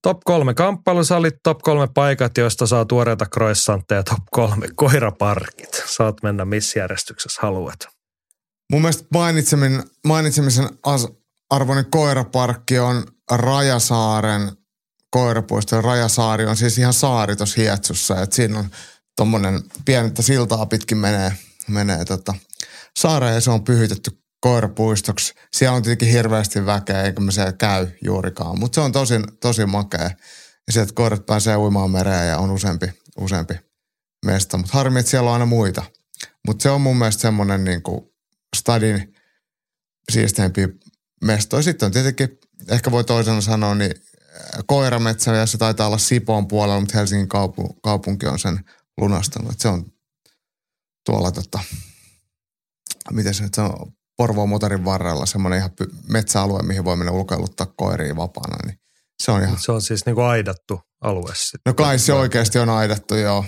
Top kolme kamppailusalit, top kolme paikat, joista saa tuoreita croissantteja, top kolme koiraparkit. Saat mennä missä järjestyksessä haluat. Mun mielestä mainitsemisen, mainitsemisen arvoinen koiraparkki on Rajasaaren koirapuisto. Rajasaari on siis ihan saari tuossa Hietsussa. Et siinä on tuommoinen pienettä siltaa pitkin menee, menee tota, saareen ja se on pyhitetty koirapuistoksi. Siellä on tietenkin hirveästi väkeä, eikä me siellä käy juurikaan, mutta se on tosi, tosi makea. Ja sieltä koirat pääsee uimaan mereen ja on useampi, useampi mesta. Mutta harmi, että siellä on aina muita. Mutta se on mun mielestä semmoinen niin kuin stadin siisteempi mesto. Sitten on tietenkin, ehkä voi toisena sanoa, niin koirametsä, ja se taitaa olla Sipoon puolella, mutta Helsingin kaupu, kaupunki on sen lunastanut. Et se on tuolla tota, miten se nyt on, Porvoon motorin varrella semmoinen ihan metsäalue, mihin voi mennä ulkoiluttaa koiria vapaana, niin se on ihan... Se on siis niin kuin aidattu alue sitten. No kai se oikeasti on aidattu, joo.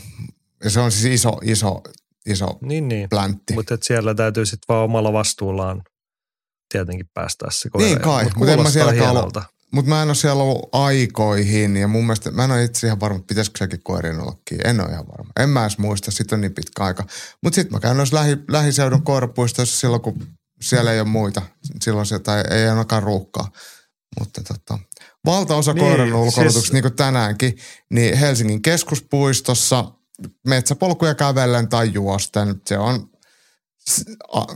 Ja se on siis iso, iso, iso niin, niin. pläntti. Mutta siellä täytyy sitten vaan omalla vastuullaan tietenkin päästää se koira. Niin kai, mutta en mä siellä ollut, mutta mä en ole siellä ollut aikoihin ja mun mielestä, mä en ole itse ihan varma, pitäisikö sekin koirien olla kiinni. En ole ihan varma. En mä edes muista, sitten on niin pitkä aika. Mutta sitten mä käyn noissa lähi, lähiseudun koirapuistoissa silloin, kun siellä ei ole muita. Silloin se, tai ei ainakaan ruuhkaa. Mutta tota, valtaosa niin, koiran ulkoilutuksista, siis... niin kuin tänäänkin, niin Helsingin keskuspuistossa metsäpolkuja kävellen tai juosten. Se on,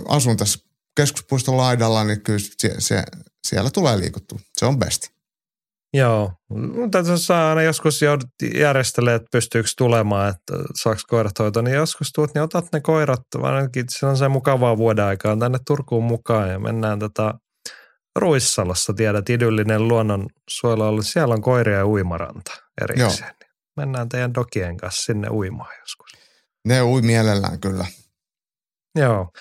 asun tässä keskuspuiston laidalla, niin kyllä se, se, siellä tulee liikuttua. Se on besti. Joo, mutta tuossa aina joskus joudut järjestelemään, että pystyykö tulemaan, että saako koirat hoitoa, niin joskus tuot, niin otat ne koirat, ainakin se on se mukavaa vuoden aikaa, tänne Turkuun mukaan ja mennään tätä tota Ruissalossa, tiedät, idyllinen luonnonsuojelualue, siellä on koiria ja uimaranta erikseen. Joo. Mennään teidän dokien kanssa sinne uimaan joskus. Ne ui mielellään kyllä. Joo.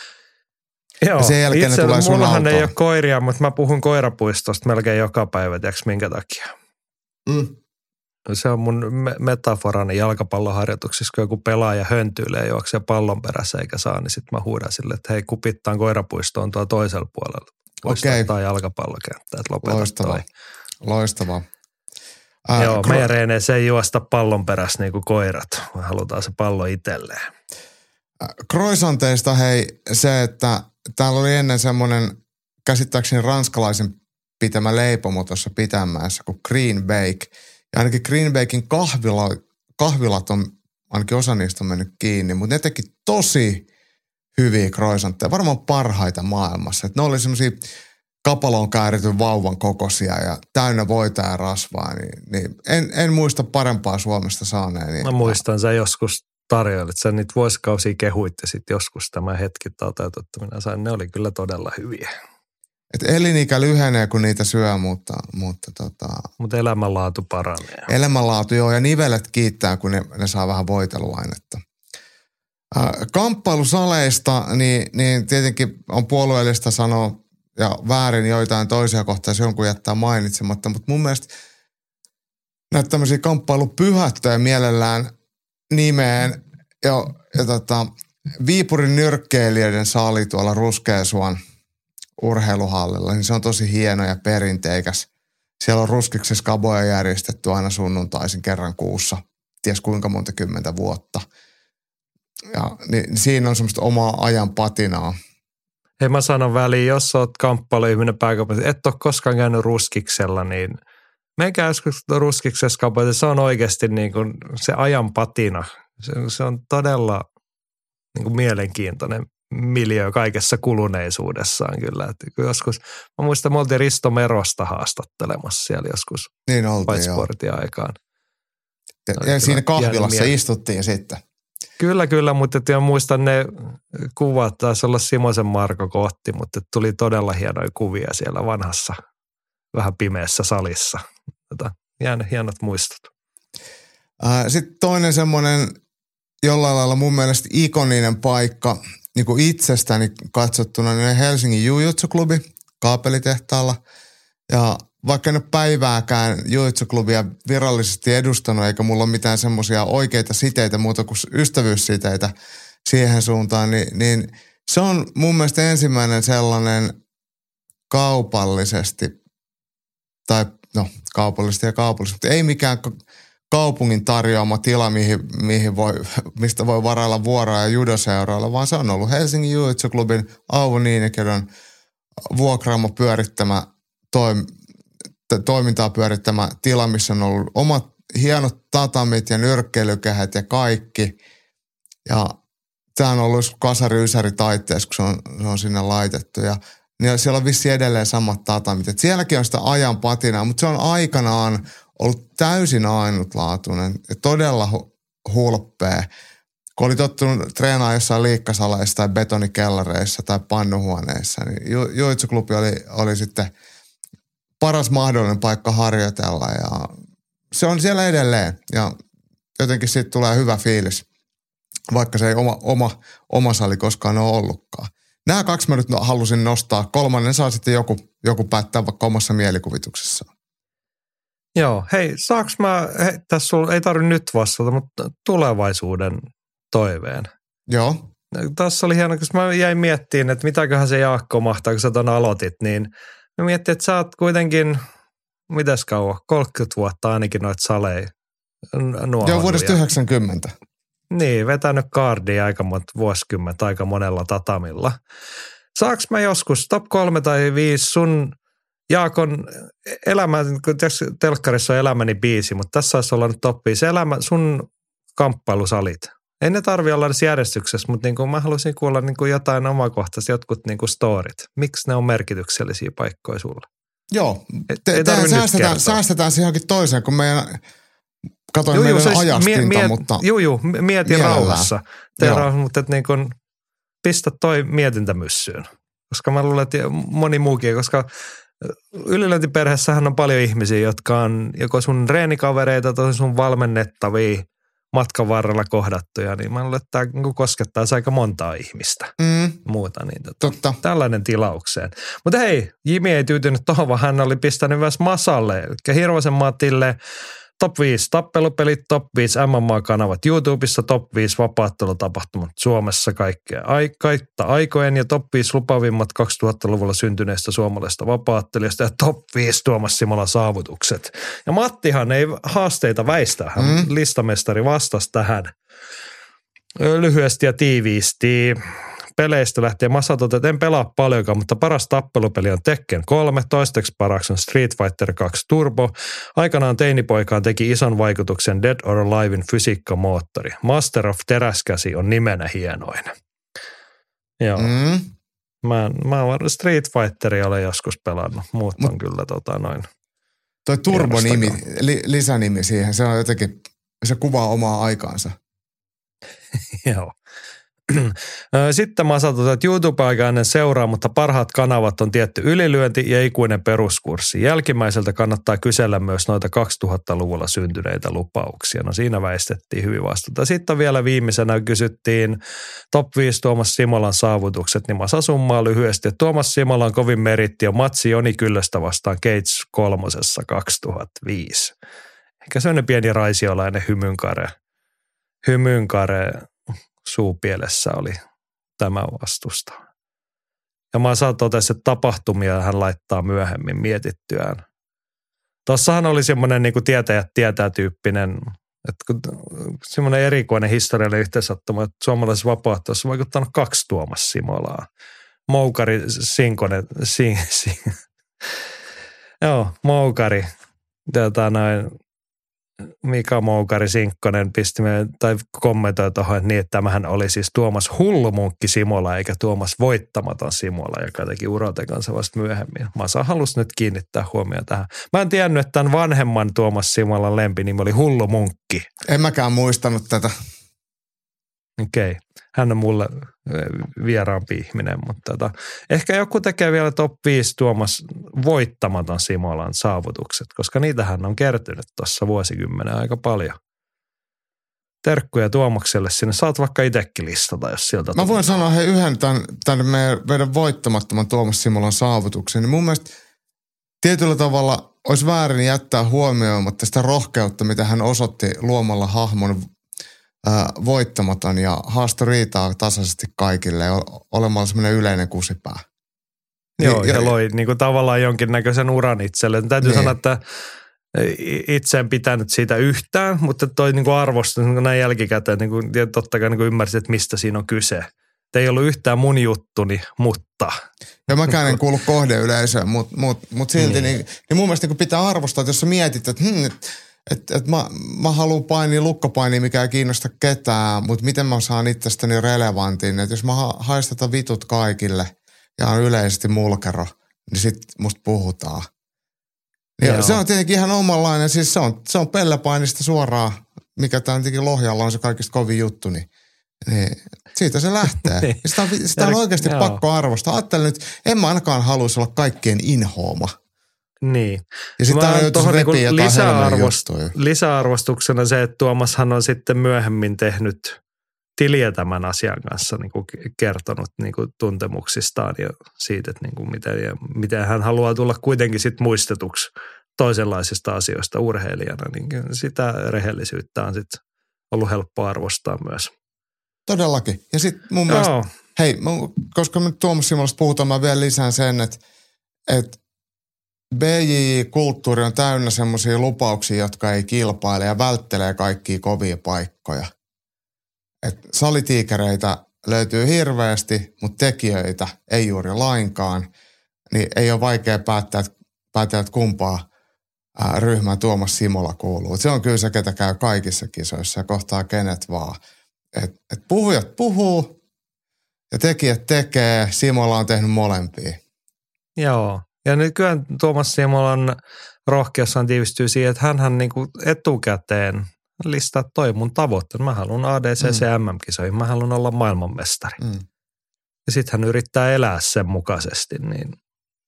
Joo, ja sen jälkeen itse, ne tulee sun ei ole koiria, mutta mä puhun koirapuistosta melkein joka päivä, tiedätkö minkä takia? Mm. Se on mun metaforani jalkapalloharjoituksissa, kun joku pelaaja höntyilee juoksee pallon perässä eikä saa, niin sitten mä huudan sille, että hei kupittaan koirapuistoon tuo toisella puolella. Okei. Okay. jalkapallokenttä, että lopeta Loistavaa. toi. Loistavaa. Äh, Joo, kro- meidän Reene, se ei juosta pallon perässä niin kuin koirat. Me halutaan se pallo itselleen. Kroisanteista hei se, että täällä oli ennen semmoinen käsittääkseni ranskalaisen pitämä leipomo tuossa pitämässä kuin Green Bake. Ja ainakin Green Bakein kahvila, kahvilat on, ainakin osa niistä on mennyt kiinni, mutta ne teki tosi hyviä croissantteja, varmaan parhaita maailmassa. Et ne oli semmoisia kapaloon käärityn vauvan kokoisia ja täynnä voita ja rasvaa, niin, niin en, en, muista parempaa Suomesta saaneen. Niin Mä muistan, sä joskus tarjoilit. Sä niitä vuosikausia kehuit ja sitten joskus tämä hetki toteutettu. Minä sain, ne oli kyllä todella hyviä. Et elinikä lyhenee, kun niitä syö, mutta, mutta tota, Mutta elämänlaatu paranee. elämänlaatu joo, ja nivelet kiittää, kun ne, ne saa vähän voiteluainetta. Äh, kamppailusaleista, niin, niin tietenkin on puolueellista sanoa ja väärin joitain toisia kohtaa, jos jonkun jättää mainitsematta, mutta mun mielestä näitä tämmöisiä kamppailupyhättöjä mielellään nimeen ja, ja tota, Viipurin nyrkkeilijöiden sali tuolla Ruskeasuon urheiluhallilla, niin se on tosi hieno ja perinteikäs. Siellä on ruskiksessa kaboja järjestetty aina sunnuntaisin kerran kuussa, ties kuinka monta kymmentä vuotta. Ja niin siinä on semmoista omaa ajan patinaa. Hei mä sanon väliin, jos sä oot kamppailuihminen pääkaupassa, et ole koskaan käynyt ruskiksella, niin menkää joskus ruskiksessa kaupassa. Se on oikeasti niin kuin se ajan patina. Se, se on todella niin kuin mielenkiintoinen miljö kaikessa kuluneisuudessaan kyllä. Et joskus, mä muistan, me oltiin Risto Merosta haastattelemassa siellä joskus Niin oltiin aikaan. Ja, ja siinä kahvilassa istuttiin sitten. Kyllä, kyllä, mutta et, ja muistan ne kuvat, taisi olla Simosen Marko kohti, mutta tuli todella hienoja kuvia siellä vanhassa, vähän pimeässä salissa. Tota, jäänyt hienot muistot. Sitten toinen semmoinen jollain lailla mun mielestä ikoninen paikka niin kuin itsestäni katsottuna, niin Helsingin Jujutsu-klubi kaapelitehtaalla. Ja vaikka en ole päivääkään Jujutsu-klubia virallisesti edustanut, eikä mulla ole mitään semmoisia oikeita siteitä muuta kuin ystävyyssiteitä siihen suuntaan, niin, niin se on mun mielestä ensimmäinen sellainen kaupallisesti, tai no kaupallisesti ja kaupallisesti, mutta ei mikään ka- kaupungin tarjoama tila, mihin, mihin voi, mistä voi varailla vuoroa ja judoseuroilla, vaan se on ollut Helsingin Jujutsu-klubin Auvo Niinikedon vuokraama pyörittämä toim, toimintaa pyörittämä tila, missä on ollut omat hienot tatamit ja nyrkkeilykehät ja kaikki. Ja tämä on ollut kasari ysäri taitteessa, kun se on, se on sinne laitettu. Ja niin siellä on vissi edelleen samat tatamit. Et sielläkin on sitä ajan patinaa, mutta se on aikanaan ollut täysin ainutlaatuinen ja todella hu- hulppea. Kun oli tottunut treenaa jossain liikkasaleissa tai betonikellareissa tai pannuhuoneissa, niin Ju- Juitsuklubi oli, oli sitten paras mahdollinen paikka harjoitella ja se on siellä edelleen ja jotenkin siitä tulee hyvä fiilis, vaikka se ei oma, oma, oma sali koskaan ole ollutkaan. Nämä kaksi mä nyt halusin nostaa. Kolmannen saa sitten joku, joku päättää vaikka omassa mielikuvituksessaan. Joo, hei, saaks mä, hei, tässä sul, ei tarvitse nyt vastata, mutta tulevaisuuden toiveen. Joo, Tässä oli hieno, koska mä jäin miettimään, että mitäköhän se Jaakko mahtaa, kun sä ton aloitit, niin mä miettin, että sä oot kuitenkin, mitäs kauan, 30 vuotta ainakin noita saleja. Joo vuodesta ja- 90. Niin, vetänyt kaardia aika monta vuosikymmentä aika monella tatamilla. Saaks mä joskus top kolme tai viisi sun Jaakon elämä, telkkarissa on elämäni biisi, mutta tässä olisi olla nyt top. Elämä, sun kamppailusalit. Ei ne tarvi olla edes järjestyksessä, mutta niin kuin mä haluaisin kuulla niin kuin jotain omakohtaista, jotkut niin kuin storit. Miksi ne on merkityksellisiä paikkoja sulle? Joo, Ei- te, ei nyt säästetään, säästetään se johonkin toiseen, kun meidän, katoin juu, meidän se- ajastinta, mie- mie- mutta juu, mietin Mielellään. rauhassa. Joo. rauhassa, mutta et niin kun, pistä toi mietintämyssyyn. Koska mä luulen, että moni muukin, koska ylilöintiperheessähän on paljon ihmisiä, jotka on joko sun reenikavereita tai sun valmennettavia matkan varrella kohdattuja, niin mä luulen, että tämä niinku koskettaa aika montaa ihmistä mm, muuta. Niin tota, totta. tällainen tilaukseen. Mutta hei, Jimi ei tyytynyt tuohon, vaan hän oli pistänyt myös Masalle, eli Hirvosen Matille, top 5 tappelupelit, top 5 MMA-kanavat YouTubessa, top 5 vapaattelutapahtumat Suomessa kaikkea aikaita aikojen ja top 5 lupavimmat 2000-luvulla syntyneistä suomalaisista vapaattelijoista ja top 5 Tuomas Simola saavutukset. Ja Mattihan ei haasteita väistä, hän Mm. listamestari vastasi tähän lyhyesti ja tiiviisti peleistä lähtien Massa totesi, että en pelaa paljonkaan, mutta paras tappelupeli on Tekken 3, toisteksi paraksi on Street Fighter 2 Turbo. Aikanaan teinipoikaan teki ison vaikutuksen Dead or Alivein fysiikkamoottori. Master of Teräskäsi on nimenä hienoin. Joo, mm. Mä, mä oon Street Fighteria olen joskus pelannut, muut on kyllä tota noin. Toi Turbo-nimi, li, lisänimi siihen, se on jotenkin, se kuvaa omaa aikaansa. Joo. Sitten mä saatoin, että YouTube-aika ennen seuraa, mutta parhaat kanavat on tietty ylilyönti ja ikuinen peruskurssi. Jälkimmäiseltä kannattaa kysellä myös noita 2000-luvulla syntyneitä lupauksia. No siinä väistettiin hyvin vastuuta. Sitten vielä viimeisenä kysyttiin top 5 Tuomas Simolan saavutukset, niin mä summaa lyhyesti. Tuomas Simola on kovin meritti ja matsi Joni Kyllöstä vastaan Gates kolmosessa 2005. Ehkä sellainen pieni raisiolainen hymynkare, hymynkare suupielessä oli tämä vastusta. Ja mä saan että tapahtumia hän laittaa myöhemmin mietittyään. Tuossahan oli semmoinen niin tietäjät tietää tyyppinen, että semmoinen erikoinen historiallinen yhteensattuma, että suomalaisessa vapaaehtoisessa on vaikuttanut kaksi Tuomas Simolaa. Moukari Sinkonen, sin, sin, joo, Moukari, tota noin, Mika Moukari Sinkkonen pisti me, tai kommentoi tuohon niin, että tämähän oli siis Tuomas Hullumunkki Simola eikä Tuomas Voittamaton Simola, joka teki Uroten kanssa vasta myöhemmin. Masa halusi nyt kiinnittää huomioon tähän. Mä en tiennyt, että tämän vanhemman Tuomas Simolan lempinimi oli Hullumunkki. En mäkään muistanut tätä. Okei. Okay. Hän on mulle vieraampi ihminen, mutta tota, ehkä joku tekee vielä top 5 Tuomas voittamaton Simolan saavutukset, koska niitähän on kertynyt tuossa vuosikymmenen aika paljon. Terkkuja Tuomakselle sinne. Saat vaikka itsekin listata, jos sieltä Mä voin sanoa he yhden tämän, tämän meidän, meidän voittamattoman Tuomas Simolan saavutuksen. Niin mun mielestä tietyllä tavalla olisi väärin jättää huomioimatta sitä rohkeutta, mitä hän osoitti luomalla hahmon voittamaton ja haasto riitaa tasaisesti kaikille olemalla semmoinen yleinen kusipää. Joo, ja, ja loi niin kuin tavallaan jonkinnäköisen uran itselle. Täytyy niin. sanoa, että itse en pitänyt siitä yhtään, mutta toi niin arvostus niin näin jälkikäteen, niin kuin, totta kai niin kuin ymmärsin, että mistä siinä on kyse. Tämä ei ollut yhtään mun juttuni, mutta. Ja mäkään en kuulu kohdeyleisöön, mutta mut, mut silti niin. Niin, niin mun mielestä niin pitää arvostaa, että jos sä mietit, että hmm, että et mä, mä haluan painia lukkopaini, mikä ei kiinnosta ketään, mutta miten mä saan itsestäni relevantin. Että jos mä haistata vitut kaikille ja on yleisesti mulkero, niin sit musta puhutaan. Ja se on tietenkin ihan omanlainen, siis se on, se on pellepainista suoraan, mikä tämä Lohjalla on se kaikista kovin juttu, niin, niin siitä se lähtee. Niin. sitä on, sitä on oikeasti pakko arvostaa. Ajattelen nyt, en mä ainakaan haluaisi olla kaikkien inhooma. Niin. Ja sitten on tuohon niinku lisäarvost, lisäarvostuksena se, että Tuomashan on sitten myöhemmin tehnyt tiliä tämän asian kanssa niin kuin kertonut niin kuin tuntemuksistaan ja siitä, että niin kuin miten, ja miten hän haluaa tulla kuitenkin sit muistetuksi toisenlaisista asioista urheilijana, niin sitä rehellisyyttä on sitten ollut helppo arvostaa myös. Todellakin. Ja sitten mun Joo. mielestä, hei, koska me Tuomas Simolasta puhutaan, mä vielä lisään sen, että, että BJ-kulttuuri on täynnä semmoisia lupauksia, jotka ei kilpaile ja välttelee kaikkia kovia paikkoja. Et salitiikereitä löytyy hirveästi, mutta tekijöitä ei juuri lainkaan. Niin ei ole vaikea päättää, että, päättää, että kumpaa ryhmää Tuomas Simola kuuluu. Se on kyllä se, ketä käy kaikissa kisoissa ja kohtaa kenet vaan. Et, et puhujat puhuu ja tekijät tekee. Simola on tehnyt molempia. Joo, ja nykyään Tuomas Simolan rohkeassaan tiivistyy siihen, että hän niin etukäteen listaa toi mun tavoitteen. Mä haluan ADCC mm. MM-kisoihin, mä haluan olla maailmanmestari. Mm. Ja sitten hän yrittää elää sen mukaisesti, niin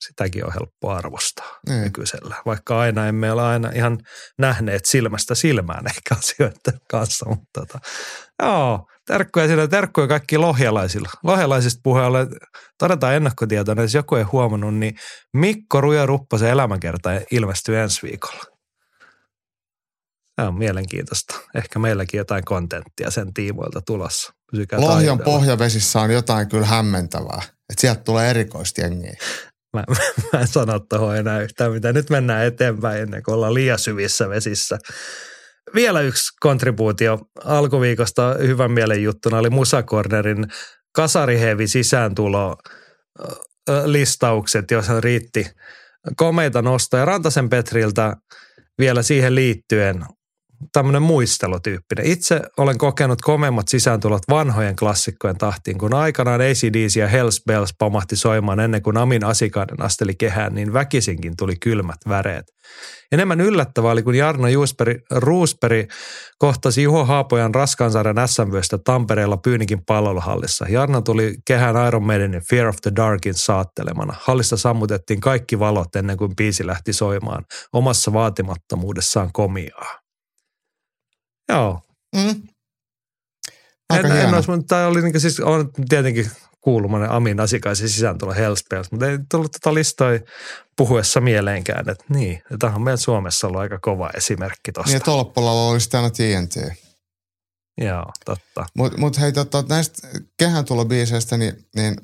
sitäkin on helppo arvostaa mm. nykyisellä. Vaikka aina emme ole aina ihan nähneet silmästä silmään ehkä asioiden kanssa, mutta tota, joo, terkkuja sille, terkkuja kaikki lohjalaisilla. Lohjalaisista puheelle todetaan ennakkotietoinen, jos joku ei huomannut, niin Mikko Ruja Rupposen elämänkerta ilmestyy ensi viikolla. Se on mielenkiintoista. Ehkä meilläkin jotain kontenttia sen tiimoilta tulossa. Pysykää Lohjan taidella. pohjavesissä on jotain kyllä hämmentävää. Että sieltä tulee erikoista jengiä. Mä, mä en sano tuohon enää yhtään mitä. Nyt mennään eteenpäin ennen kuin ollaan liian syvissä vesissä. Vielä yksi kontribuutio alkuviikosta hyvän mielen juttuna oli Musa Cornerin kasarihevi sisääntulo listaukset, joissa riitti komeita nostoja. Rantasen Petriltä vielä siihen liittyen tämmöinen muistelutyyppinen. Itse olen kokenut komeimmat sisääntulot vanhojen klassikkojen tahtiin, kun aikanaan ACDC ja Hells Bells pamahti soimaan ennen kuin Amin asikainen asteli kehään, niin väkisinkin tuli kylmät väreet. Enemmän yllättävää oli, kun Jarno Juusperi, Ruusperi kohtasi Juho Haapojan raskansarjan SMVstä Tampereella Pyynikin palveluhallissa. Jarno tuli kehään Iron Maidenin Fear of the Darkin saattelemana. Hallissa sammutettiin kaikki valot ennen kuin biisi lähti soimaan omassa vaatimattomuudessaan komiaa. Joo. Mm. Aika en, en olisi, tämä oli niin siis on tietenkin kuulumainen Amin Asikaisen sisääntulo Hellspells, mutta ei tullut tätä tota listoja puhuessa mieleenkään, että niin, tämä on meillä Suomessa ollut aika kova esimerkki tuosta. Niin, että Tolppalalla olisi aina TNT. Joo, totta. Mutta mut hei, totta, näistä kehän tulobiiseistä, niin, niin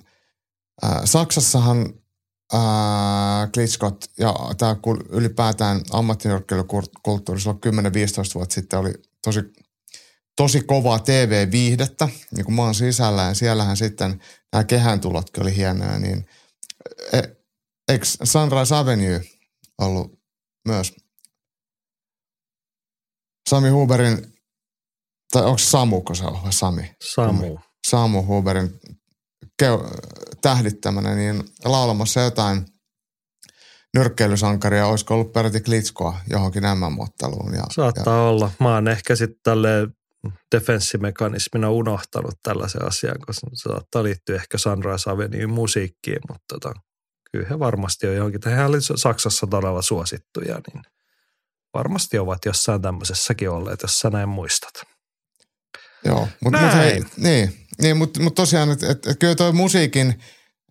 äh, Saksassahan äh, Klitschkot ja tämä ylipäätään ammattinyrkkeilykulttuuri silloin 10-15 vuotta sitten oli tosi, tosi kovaa TV-viihdettä niin maan sisällä ja siellähän sitten nämä kehän tulotkin oli hienoja, niin e, eikö Sunrise Avenue ollut myös Sami Huberin, tai onko Samu, se on vai Sami? Samu. Samu Huberin keu, tähdittämänä, niin laulamassa jotain nyrkkeilysankaria, olisiko ollut peräti Klitskoa johonkin MM-otteluun. Ja, Saattaa ja... olla. Mä oon ehkä sitten tälle defenssimekanismina unohtanut tällaisen asian, koska se saattaa liittyä ehkä Sunrise Avenue musiikkiin, mutta tota, kyllä he varmasti on johonkin. He oli Saksassa todella suosittuja, niin varmasti ovat jossain tämmöisessäkin olleet, jos sä näin muistat. Joo, mutta mut hei, niin, niin mutta mut tosiaan, että et, et kyllä tuo musiikin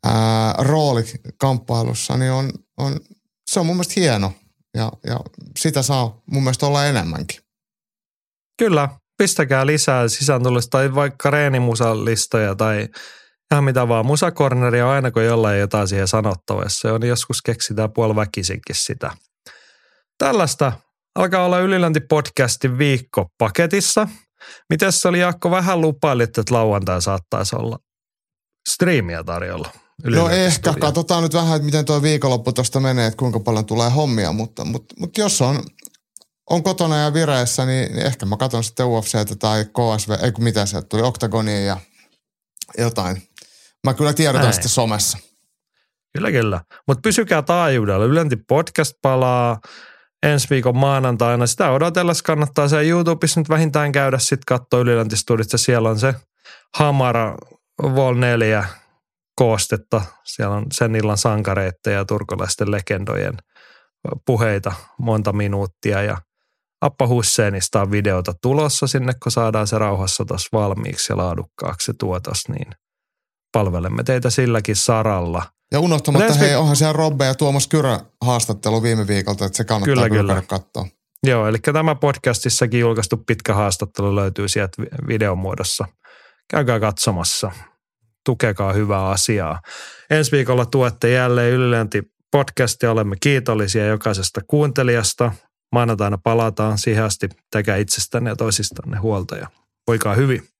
ää, rooli kamppailussa, niin on, on, se on mun mielestä hieno ja, ja sitä saa mun mielestä olla enemmänkin. Kyllä, pistäkää lisää sisääntulosta tai vaikka reenimusalistoja tai ihan mitä vaan. Musakorneri on aina, kun jollain jotain siihen sanottavaa. Se on joskus keksitään puoliväkisinkin sitä. Tällaista alkaa olla Ylilänti-podcastin viikko paketissa. Miten se oli Jaakko? Vähän lupailit, että lauantai saattaisi olla striimiä tarjolla. No ehkä, katsotaan nyt vähän, että miten tuo viikonloppu tuosta menee, että kuinka paljon tulee hommia, mutta, mutta, mutta jos on, on kotona ja vireessä, niin, niin ehkä mä katson sitten UFCtä tai KSV, ei kun mitä se tuli, Octagonia ja jotain. Mä kyllä tiedotan sitten somessa. Kyllä, kyllä. Mutta pysykää taajuudella. Ylenti podcast palaa ensi viikon maanantaina. Sitä odotellessa kannattaa se YouTubessa nyt vähintään käydä sitten katsoa Ylilänti-studiossa. Siellä on se Hamara Vol 4 koostetta. Siellä on sen illan sankareita ja turkulaisten legendojen puheita monta minuuttia ja Appa Husseinista on videota tulossa sinne, kun saadaan se rauhassa tuossa valmiiksi ja laadukkaaksi se tuotos, niin palvelemme teitä silläkin saralla. Ja unohtamatta, Lesbi... hei, onhan siellä Robbe ja Tuomas Kyrä haastattelu viime viikolta, että se kannattaa kyllä, kyllä. katsoa. Joo, eli tämä podcastissakin julkaistu pitkä haastattelu löytyy sieltä videon muodossa. Käykää katsomassa tukekaa hyvää asiaa. Ensi viikolla tuette jälleen Ylilänti podcastia. Olemme kiitollisia jokaisesta kuuntelijasta. Maanantaina palataan siihen asti. Tekää itsestänne ja toisistanne huolta ja voikaa hyvin.